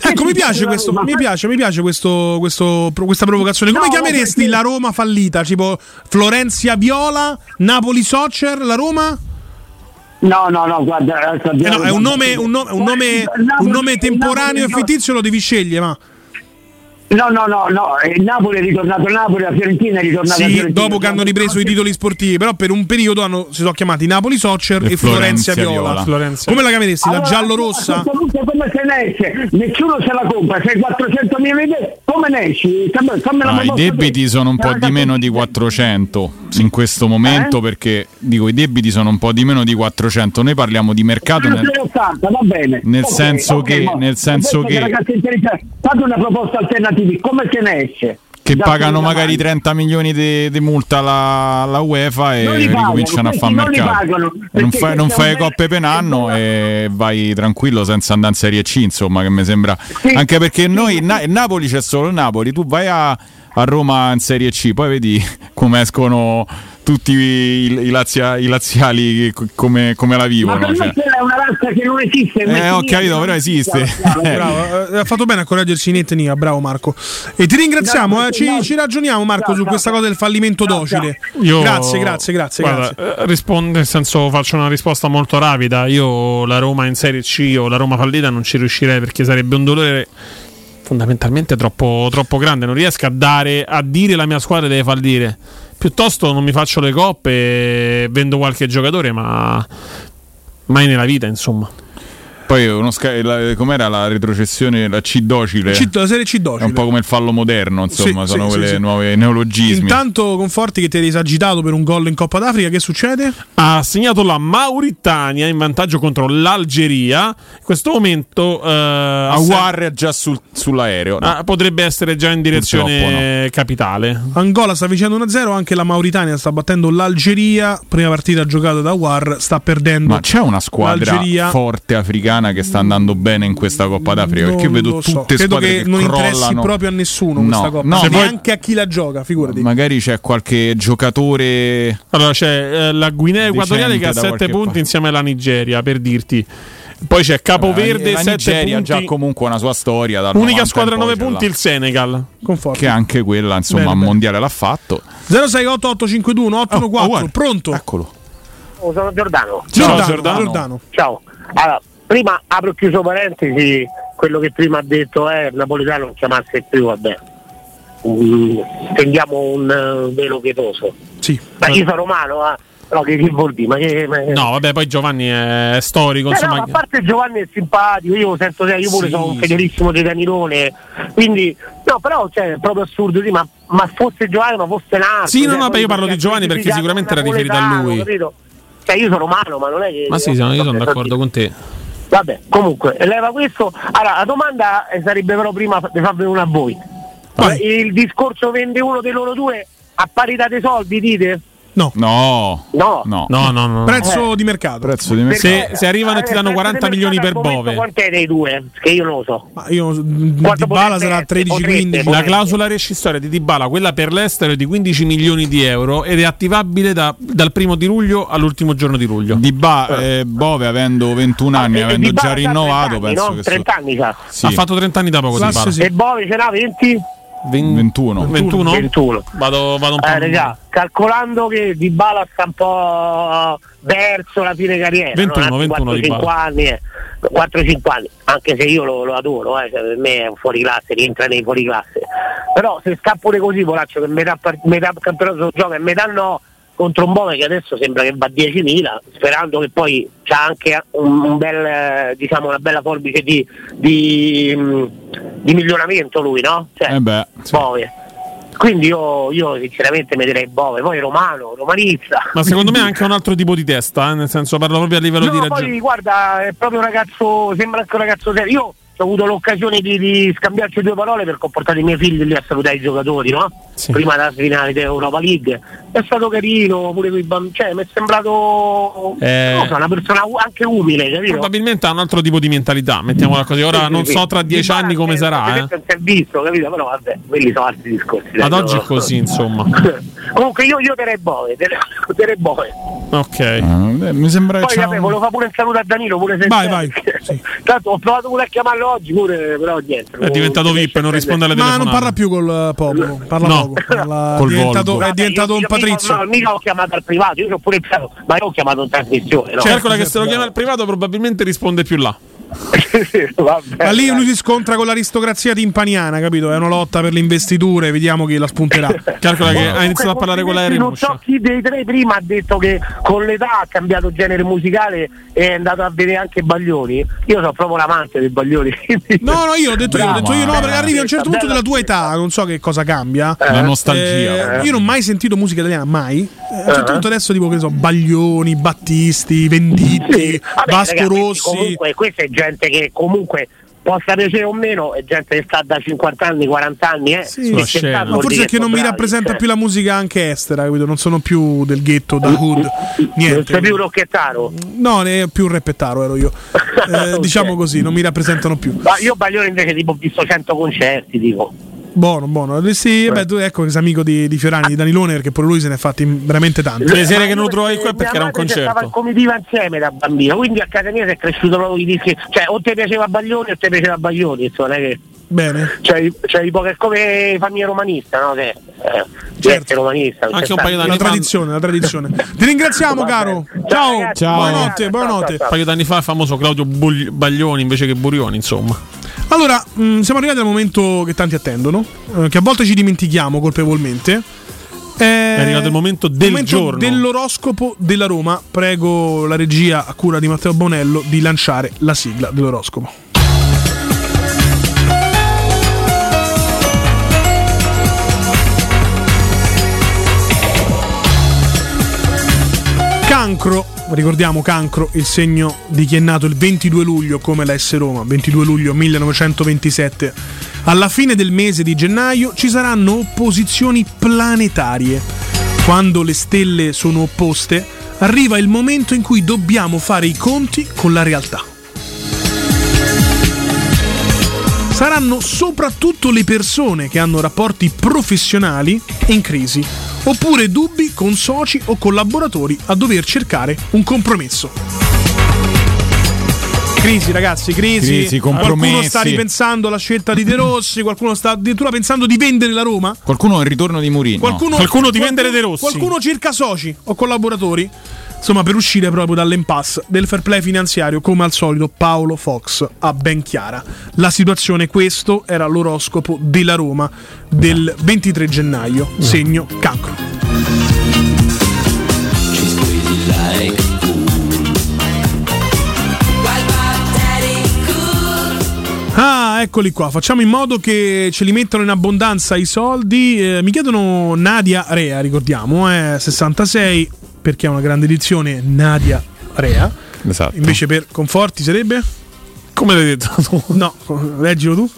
Ecco, mi piace, questo, mi piace, mi piace questo, questo- questa provocazione. Come No, chiameresti perché- la Roma fallita? Tipo Florenzia Viola, Napoli Soccer, la Roma? No, no, no, guarda, Eh no, è un nome, un nome, un nome, un nome temporaneo e fittizio, lo devi scegliere, ma No, no, no, no, il Napoli è ritornato al Napoli, la Fiorentina è ritornata a sì, Fiorentina. dopo che hanno ripreso i titoli sportivi, però per un periodo hanno- si sono chiamati Napoli Soccer e, E Florenzia, Florenzia Viola. Viola. Florenzia. Come la chiameresti? La Allora, giallo-rossa? A questo punto come se ne esce? Nessuno se la compra, sei 400 milioni di euro, come ne esci? La Ah, I debiti te. sono un po' di meno di 400 in questo momento Eh? perché dico i debiti sono un po' di meno di 400. Noi parliamo di mercato nel, 380, va bene. nel Ok, senso ok, che- nel senso che- Fate una proposta alternativa, come se ne esce? che pagano magari avanti. 30 milioni di multa la, la UEFA e ricominciano a fare li mercato. pagano, non fai, non fai coppe per un anno e vai tranquillo senza andare in Serie C, insomma, che mi sembra. Anche perché noi Na- Napoli c'è solo Napoli, tu vai a, a Roma in Serie C, poi vedi come escono tutti i, i lazia- i laziali co- come, come la Ma vivono. per cioè. è una razza che non esiste. Eh, ho capito, però esiste. Bravo, eh, ha fatto bene a correggersi in etnia, bravo Marco. E ti ringraziamo, eh, ci, ci ragioniamo Marco su questa cosa del fallimento docile. Io- Grazie, grazie, grazie. Guarda, grazie. eh, rispondo, nel senso faccio una risposta molto rapida. Io la Roma in Serie C o la Roma fallita non ci riuscirei perché sarebbe un dolore fondamentalmente troppo, troppo grande. Non riesco a dare a dire la mia squadra deve fallire. Piuttosto non mi faccio le coppe vendo qualche giocatore, ma mai nella vita, insomma. Poi uno sca- la- com'era la retrocessione, la C docile? C- la serie C È docile. un po' come il fallo moderno, insomma, Sì, sono sì, quelle sì, sì. nuove neologismi. Intanto Conforti che ti eri esagitato per un gol in Coppa d'Africa, che succede? Ha segnato la Mauritania in vantaggio contro l'Algeria. In questo momento eh, Aouar è già sul- sull'aereo. no? Ah, potrebbe essere già in direzione capitale. Angola sta vincendo 1-0, anche la Mauritania sta battendo l'Algeria. Prima partita giocata da War, sta perdendo. Ma c'è una squadra l'Algeria. forte africana che sta andando bene in questa Coppa d'Africa? Perché io Non vedo so. tutte Credo squadre che che non interessi crollano. proprio a nessuno No, questa Coppa, no, Se ma- neanche a chi la gioca, figurati. Magari c'è qualche giocatore. Allora c'è eh, la Guinea Equatoriale che ha Decente da 7 qualche punti insieme alla Nigeria, per dirti. Poi c'è Capoverde, la 7 Nigeria punti. già comunque una sua storia. Unica 90 in squadra a poi 9 ce l'ha. punti, il Senegal. Conforti. Che anche quella, insomma, Bene, al bene. mondiale l'ha fatto. 068852 814 guarda. pronto? Eccolo. Oh, sono Giordano. Giordano, Giordano. Giordano. Ciao. Allora, prima apro chiuso parentesi, quello che prima ha detto è Napolitano non chiamasse più, vabbè. Mm, stendiamo un eh, velo pietoso. Sì. Ma io sono romano, eh. Però che, che vuol dire? Ma che, ma- No, vabbè, poi Giovanni è storico. Eh, no, Insomma, ma a parte Giovanni è simpatico, io sento io pure Sì, sono un fedelissimo di Danilone, quindi no, però cioè, è proprio assurdo, sì, ma, ma fosse Giovanni, ma fosse un altro. Sì, no, cioè, no, beh, poi io parlo di Giovanni perché sicuramente era riferito a lui. capito? Cioè io sono romano, ma non è che. Ma sì, sono- io sono d'accordo con te. Vabbè, comunque, leva questo. Allora, la domanda sarebbe però prima di far venire una a voi. Il discorso vende uno dei loro due a parità dei soldi, dite? No. No. No. No. No, no, no. Prezzo Eh. di mercato. Prezzo di mercato. Se, se arrivano e ti danno Eh, 40 prezzo di milioni per Bove. Quant'è dei due? Che io non lo so. Ma io Di Quanto Bala potrebbe sarà essere? 13-15. La clausola rescissoria di Dybala, quella per l'estero, è di 15 milioni di euro ed è attivabile da- dal primo di luglio all'ultimo giorno di luglio. Di Ba- eh, Bove avendo 21 anni, E- avendo Dybala già rinnovato, 30 anni, penso no? che 30 anni sa. Sì. Ha fatto 30 anni da poco Classe Dybala. sì. E Bove ce n'ha 20? 21. 21? 21. Vado, vado un po'. Eh, regà, calcolando che Di Bala sta un po' verso la fine carriera, 21, no? 21 4-5 Dybala. anni, eh. 4-5 anni, anche se io lo, lo adoro, eh, cioè, per me è un fuori classe, rientra nei fuori classe. Però se sta pure così, Polaccio, che metà, metà campionato gioca e metà no, contro un Bove che adesso sembra che va a 10.000, sperando che poi c'ha anche un, un bel, eh, diciamo, una bella forbice di, di, mh, di miglioramento lui, no? Cioè, Eh beh, Bove. quindi io, io sinceramente mi direi Bove, poi romano, romanista. Ma secondo me è anche un altro tipo di testa, eh, nel senso parlo proprio a livello No, di poi ragione. guarda, è proprio un ragazzo, sembra anche un ragazzo serio. Io ho avuto l'occasione di, di scambiarci due parole perché ho portato i miei figli lì a salutare i giocatori, no? Prima della finale di Europa League. È stato carino, pure con i bambini, cioè mi è sembrato Eh. so, una persona u- anche umile, capito? Probabilmente ha un altro tipo di mentalità, mettiamola così. Ora Sì, sì, non sì. so tra dieci anni come sarà, eh. Non si è visto, capito? Però vabbè, quelli sono altri discorsi. Ad oggi no? è così, insomma. Comunque io, io terei Bove, terei, Bove. Ok. Ah, mi sembra Poi che c'ha vabbè, un- volevo fare pure un saluto a Danilo, pure se Vai, vai. Tanto ho provato pure a chiamarlo oggi, pure, però niente. È diventato VIP, non risponde alle Ma telefonate. non parla più col eh, popolo, parla No. poco. Parla- Col è diventato, è diventato Io- un io patrizio. No, mica ho chiamato al privato, io ho pure il privato, ma io ho chiamato in trasmissione. No? Calcola che se lo chiama al privato probabilmente risponde più là. Ma lì lui si scontra con l'aristocrazia timpaniana, capito? È una lotta per le investiture, vediamo chi la spunterà. Calcola che ha iniziato a parlare con l'aereo. Non so chi dei tre prima ha detto che con l'età ha cambiato genere musicale e è andato a vedere anche Baglioni. Io sono proprio l'amante dei Baglioni. No, no, io ho detto io, ho detto io no, Brava. perché arrivi a un certo punto della tua età, non so che cosa cambia. La nostalgia. Eh, io non ho mai sentito musica italiana, mai. Eh, a un certo Eh. punto adesso tipo che ne so, Baglioni, Battisti, Venditti, Vabbè, Vasco ragazzi, Rossi. Comunque, questa è gente che comunque possa piacere o meno, è gente che sta da 50 anni, 40 anni, eh. Sì, ma forse è che non mi rappresenta cioè. più la musica anche estera, capito? Non sono più del ghetto, da hood, Non niente. sei più rocchettaro. No, ne è più un reppettaro ero io. Eh, Diciamo così, non mi rappresentano più. Ma io Baglioni invece tipo ho visto 100 concerti, dico. Buono, buono. Eh, Sì, beh, tu ecco che sei amico di, di Fiorani, di Danilone, perché pure lui se ne è fatti veramente tanti. Le sere che non lo trovavi qua è perché era un madre Stava in concerto. comitiva insieme da bambino, quindi a casa mia si è cresciuto proprio i dischi. Cioè, o ti piaceva Baglioni o ti piaceva Baglioni, insomma, non è che. Bene. Cioè, cioè tipo che è come famiglia romanista, no? Che, eh, gente romanista. non c'è stato- La tradizione, la tradizione. Ti ringraziamo, caro. Ciao, Ciao. buonanotte, buonanotte. Un paio d'anni fa il famoso Claudio Baglioni invece che Burioni, insomma. Allora, mh, siamo arrivati al momento che tanti attendono, eh, che a volte ci dimentichiamo colpevolmente. È arrivato il momento del giorno. dell'oroscopo della Roma. Prego la regia a cura di Matteo Bonello di lanciare la sigla dell'oroscopo. Cancro, ricordiamo Cancro, il segno di chi è nato il 22 luglio come la S Roma, 22 luglio 1927. Alla fine del mese di gennaio ci saranno opposizioni planetarie. Quando le stelle sono opposte, arriva il momento in cui dobbiamo fare i conti con la realtà. Saranno soprattutto le persone che hanno rapporti professionali in crisi, oppure dubbi con soci o collaboratori a dover cercare un compromesso. Crisi, ragazzi, crisi. Crisi, Qualcuno sta ripensando alla scelta di De Rossi, qualcuno sta addirittura pensando di vendere la Roma. Qualcuno ha il ritorno di Mourinho. Qualcuno, Qualcuno cerca soci o collaboratori. Insomma, per uscire proprio dall'impasse del fair play finanziario, come al solito, Paolo Fox ha ben chiara la situazione. Questo era l'oroscopo della Roma del 23 gennaio, segno cancro. Ah, eccoli qua. Facciamo in modo che ce li mettano in abbondanza i soldi. Eh, mi chiedono Nadia Rea, ricordiamo, eh, 66, perché è una grande edizione Nadia Rea. Esatto. Invece per Conforti sarebbe? Come l'hai detto tu? No, leggilo tu.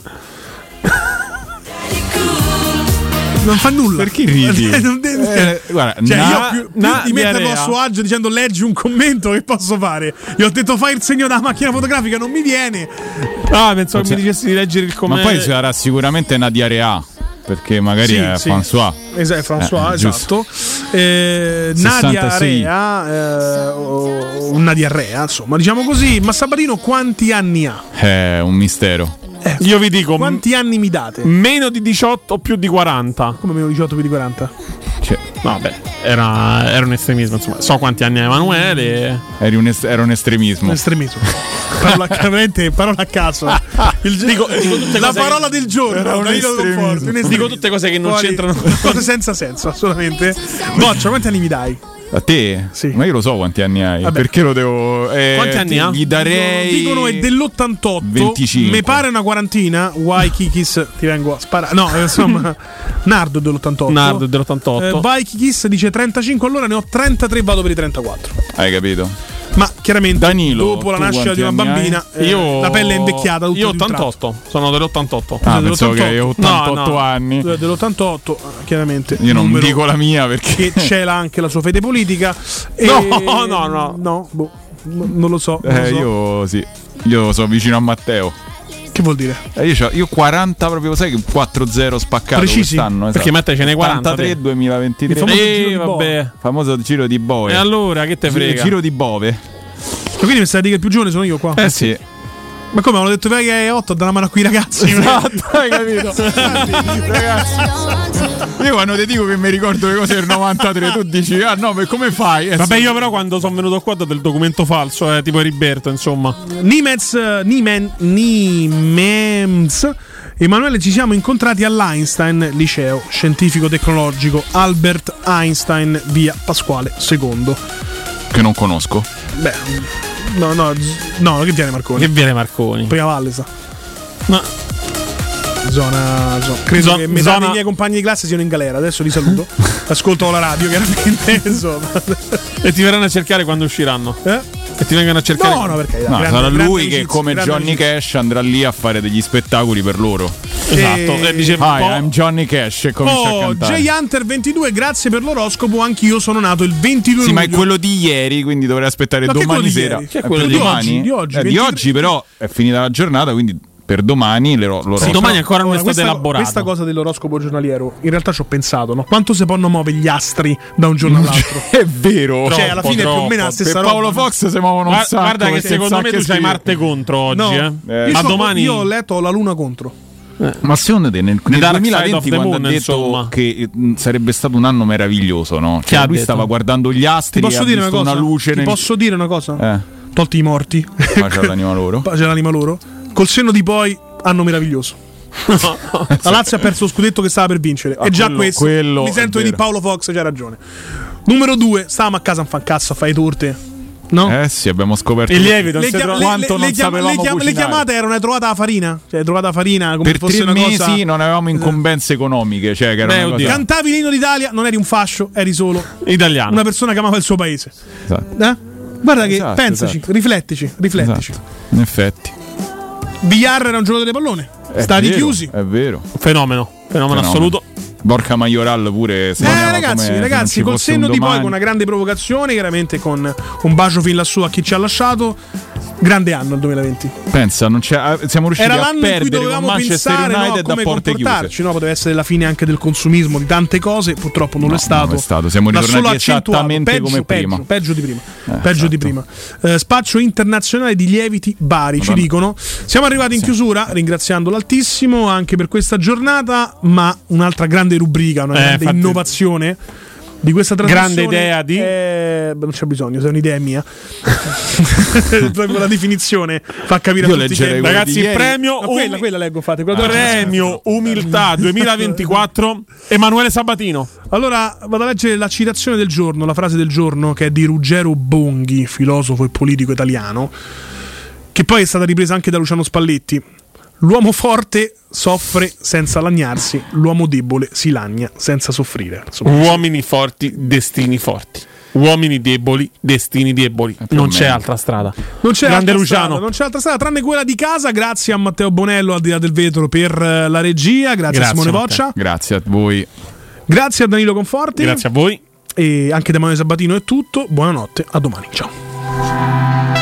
Non fa nulla. Perché ridi? Non devi- Eh, guarda, cioè, na- io più, più na- di metterlo a suo agio dicendo leggi un commento, che posso fare? Gli ho detto fai il segno della macchina fotografica, non mi viene. Ah, pensavo che mi dicessi di leggere il Ma commento. poi sarà sicuramente una diarea. Perché magari Sì, è sì. François. Esatto, François, Eh, esatto. Eh, 66. Nadia Rea, eh, o una diarrea, insomma, diciamo così. Ma Sabatino quanti anni ha? È un mistero. Io vi dico Quanti anni mi date? meno di 18 o più di 40. Come meno 18 più di 40? Cioè, Vabbè, era, era un estremismo, insomma. So quanti anni ha Emanuele. eri un est- era un estremismo. Un estremismo. parola, veramente, parola a caso. Il, Dico- dico tutte la cose parola che- del giorno. Era un Danilo estremismo. Conforti, un Dico estremismo. tutte cose che non Fuori- c'entrano. Cose senza senso, assolutamente. Boccia, quanti anni mi dai? A te? Ma io lo so quanti anni hai. Vabbè. Perché lo devo. eh, Quanti anni ha? Gli darei. Dicono è dell'88. 25. Mi pare una quarantina. Why Kikis ti vengo a sparare. No, insomma, Nardo è dell'88. Nardo è dell'88. Eh, Vai Kikis dice 35, allora ne ho 33, vado per i 34. Hai capito? Ma chiaramente Danilo, dopo la nascita di una bambina eh, Io- la pelle è invecchiata. tutto Io di un tratto. 88, sono dell'88. Ah, pensavo che hai 88 No, no. anni. Eh, Dell'88, chiaramente. Io non dico la mia perché. Che c'era anche la sua fede politica. E... No, no, no. No, boh, non lo so. non lo Eh, so. io sì. Io sono vicino a Matteo. Che vuol dire? Eh, io, io 40 proprio, sai che 4-0 spaccato Precisi? quest'anno. Esatto. Perché Matteo ce n'è 40 te. 83 2023. Il famoso Eh, giro di vabbè. Famoso giro di Bove. E allora, che te frega? Giro di Bove. Ma quindi mi stai a dire che il più giovane sono io qua? Eh sì. Ma come? Hanno detto che è 8 a dare una mano a quei ragazzi. Esatto, hai capito? Ragazzi, io quando ti dico che mi ricordo le cose del 93, tu dici, ah no, ma come fai? Eh, Vabbè, sì. io però quando sono venuto qua ho dato il documento falso, eh, tipo Riberto, insomma. Nimez, Nimen, Nimems. Emanuele, ci siamo incontrati all'Einstein Liceo Scientifico Tecnologico Albert Einstein, via Pasquale II. Che non conosco. Beh, no, no, no, che viene Marconi? Che viene Marconi? Prima Valle sa. No. Zona, zo- credo Zo- che metà zona- dei miei compagni di classe siano in galera. Adesso li saluto. Ascolto la radio, chiaramente. Insomma. E ti verranno a cercare quando usciranno. Eh? E ti vengono a cercare. No, no, perché No, grande- sarà lui amicizia, che come Johnny amicizia. Cash andrà lì a fare degli spettacoli per loro. Esatto. E dice Hi, "Oh, I'm Johnny Cash e comincia a Oh, cantare. J Hunter 22, grazie per l'oroscopo. Anch'io sono nato il 22 Sì, ma è luglio. quello di ieri, quindi dovrei aspettare Ma che domani quello di sera. ieri? Che Eh, quello di domani? oggi, di oggi, Eh, di 23. oggi però è finita la giornata, quindi per domani le ro- lo Sì, domani ancora non è stato questa, elaborato. questa cosa dell'oroscopo giornaliero, in realtà ci ho pensato, no? Quanto si possono muovere gli astri da un giorno all'altro? È vero. Cioè, alla fine più o meno la Per stessa Paolo roba. Fox si muovono un Guarda, sacco. guarda che secondo me tu c'hai. Marte contro oggi, No, eh. io, Ma c'ho- domani io ho letto la luna contro. Ma secondo te nel, nel Dark Side 2020 of the quando Moon, ha detto insomma. che mh, sarebbe stato un anno meraviglioso, no? Cioè, lui detto? stava guardando gli astri Ti posso dire una cosa? una luce Ti nel... posso dire una cosa? Eh, Tolti i morti. pace all'anima loro. Pace all'anima loro. Col senno di poi, anno meraviglioso. La Lazio ha perso lo scudetto che stava per vincere. Ah, e già quello- questo quello mi sento di. Paolo Fox, c'ha ragione. Numero due, stavamo a casa a fan cazzo a fare torte. No? Eh sì, abbiamo scoperto Il lievito, le, si chia- trova- le- quanto le- non chiam- sapevamo le chiam- le chiamate erano hai trovata la farina? Cioè, hai trovata la farina come Per fosse tre una mesi cosa. non avevamo incombenze economiche, cioè che era Beh, cosa... Cantavi l'inno d'Italia, non eri un fascio, eri solo Italiano. una persona che amava il suo paese. Esatto. Eh? Guarda che Esatto, pensaci, esatto. riflettici, riflettici. Esatto. In effetti. Villar era un giocatore di pallone. È Stati vero, chiusi. È vero. Fenomeno. Fenomeno, assoluto. Borca Majoral pure se Eh, ragazzi, come se ragazzi, ci col senno di poi, con una grande provocazione, chiaramente con un bacio fin lassù a chi ci ha lasciato. Grande anno il 2020. Pensa, non c'è, ah, siamo riusciti Era a l'anno in cui perdere con dovevamo Manchester pensare no, United come a porte chiuse. no? poteva essere la fine anche del consumismo di tante cose, purtroppo non No, è stato. non è stato, siamo ritornati esattamente peggio, come peggio, prima. Peggio di prima. Eh, peggio esatto. di prima. Eh, spaccio internazionale di lieviti Bari, ci dicono. Siamo arrivati in chiusura, ringraziando l'Altissimo anche per questa giornata, ma un'altra grande rubrica, una Eh, grande infatti- innovazione. Di questa trasmissione Grande idea di- Eh, beh, non c'è bisogno, se è un'idea mia. Proprio la definizione fa capire Io a tutti che Ragazzi, il premio No, quella, quella leggo, fate. quella dove- Premio Umiltà 2024 Emanuele Sabatino. Allora vado a leggere la citazione del giorno, la frase del giorno che è di Ruggero Bonghi, filosofo e politico italiano, che poi è stata ripresa anche da Luciano Spalletti. L'uomo forte soffre senza lagnarsi, l'uomo debole si lagna senza soffrire. Insomma, Uomini forti, destini forti. Uomini deboli, destini deboli. più Non c'è altra strada. Non c'è Grande altra Luciano. strada, non c'è altra strada tranne quella di casa. Grazie a Matteo Bonello al di là del vetro per eh, la regia. Grazie, a Grazie, Simone Matteo. Boccia. Grazie a voi. Grazie a Danilo Conforti. Grazie a voi. E anche da Emanuele Sabatino è tutto. Buonanotte, a domani. Ciao.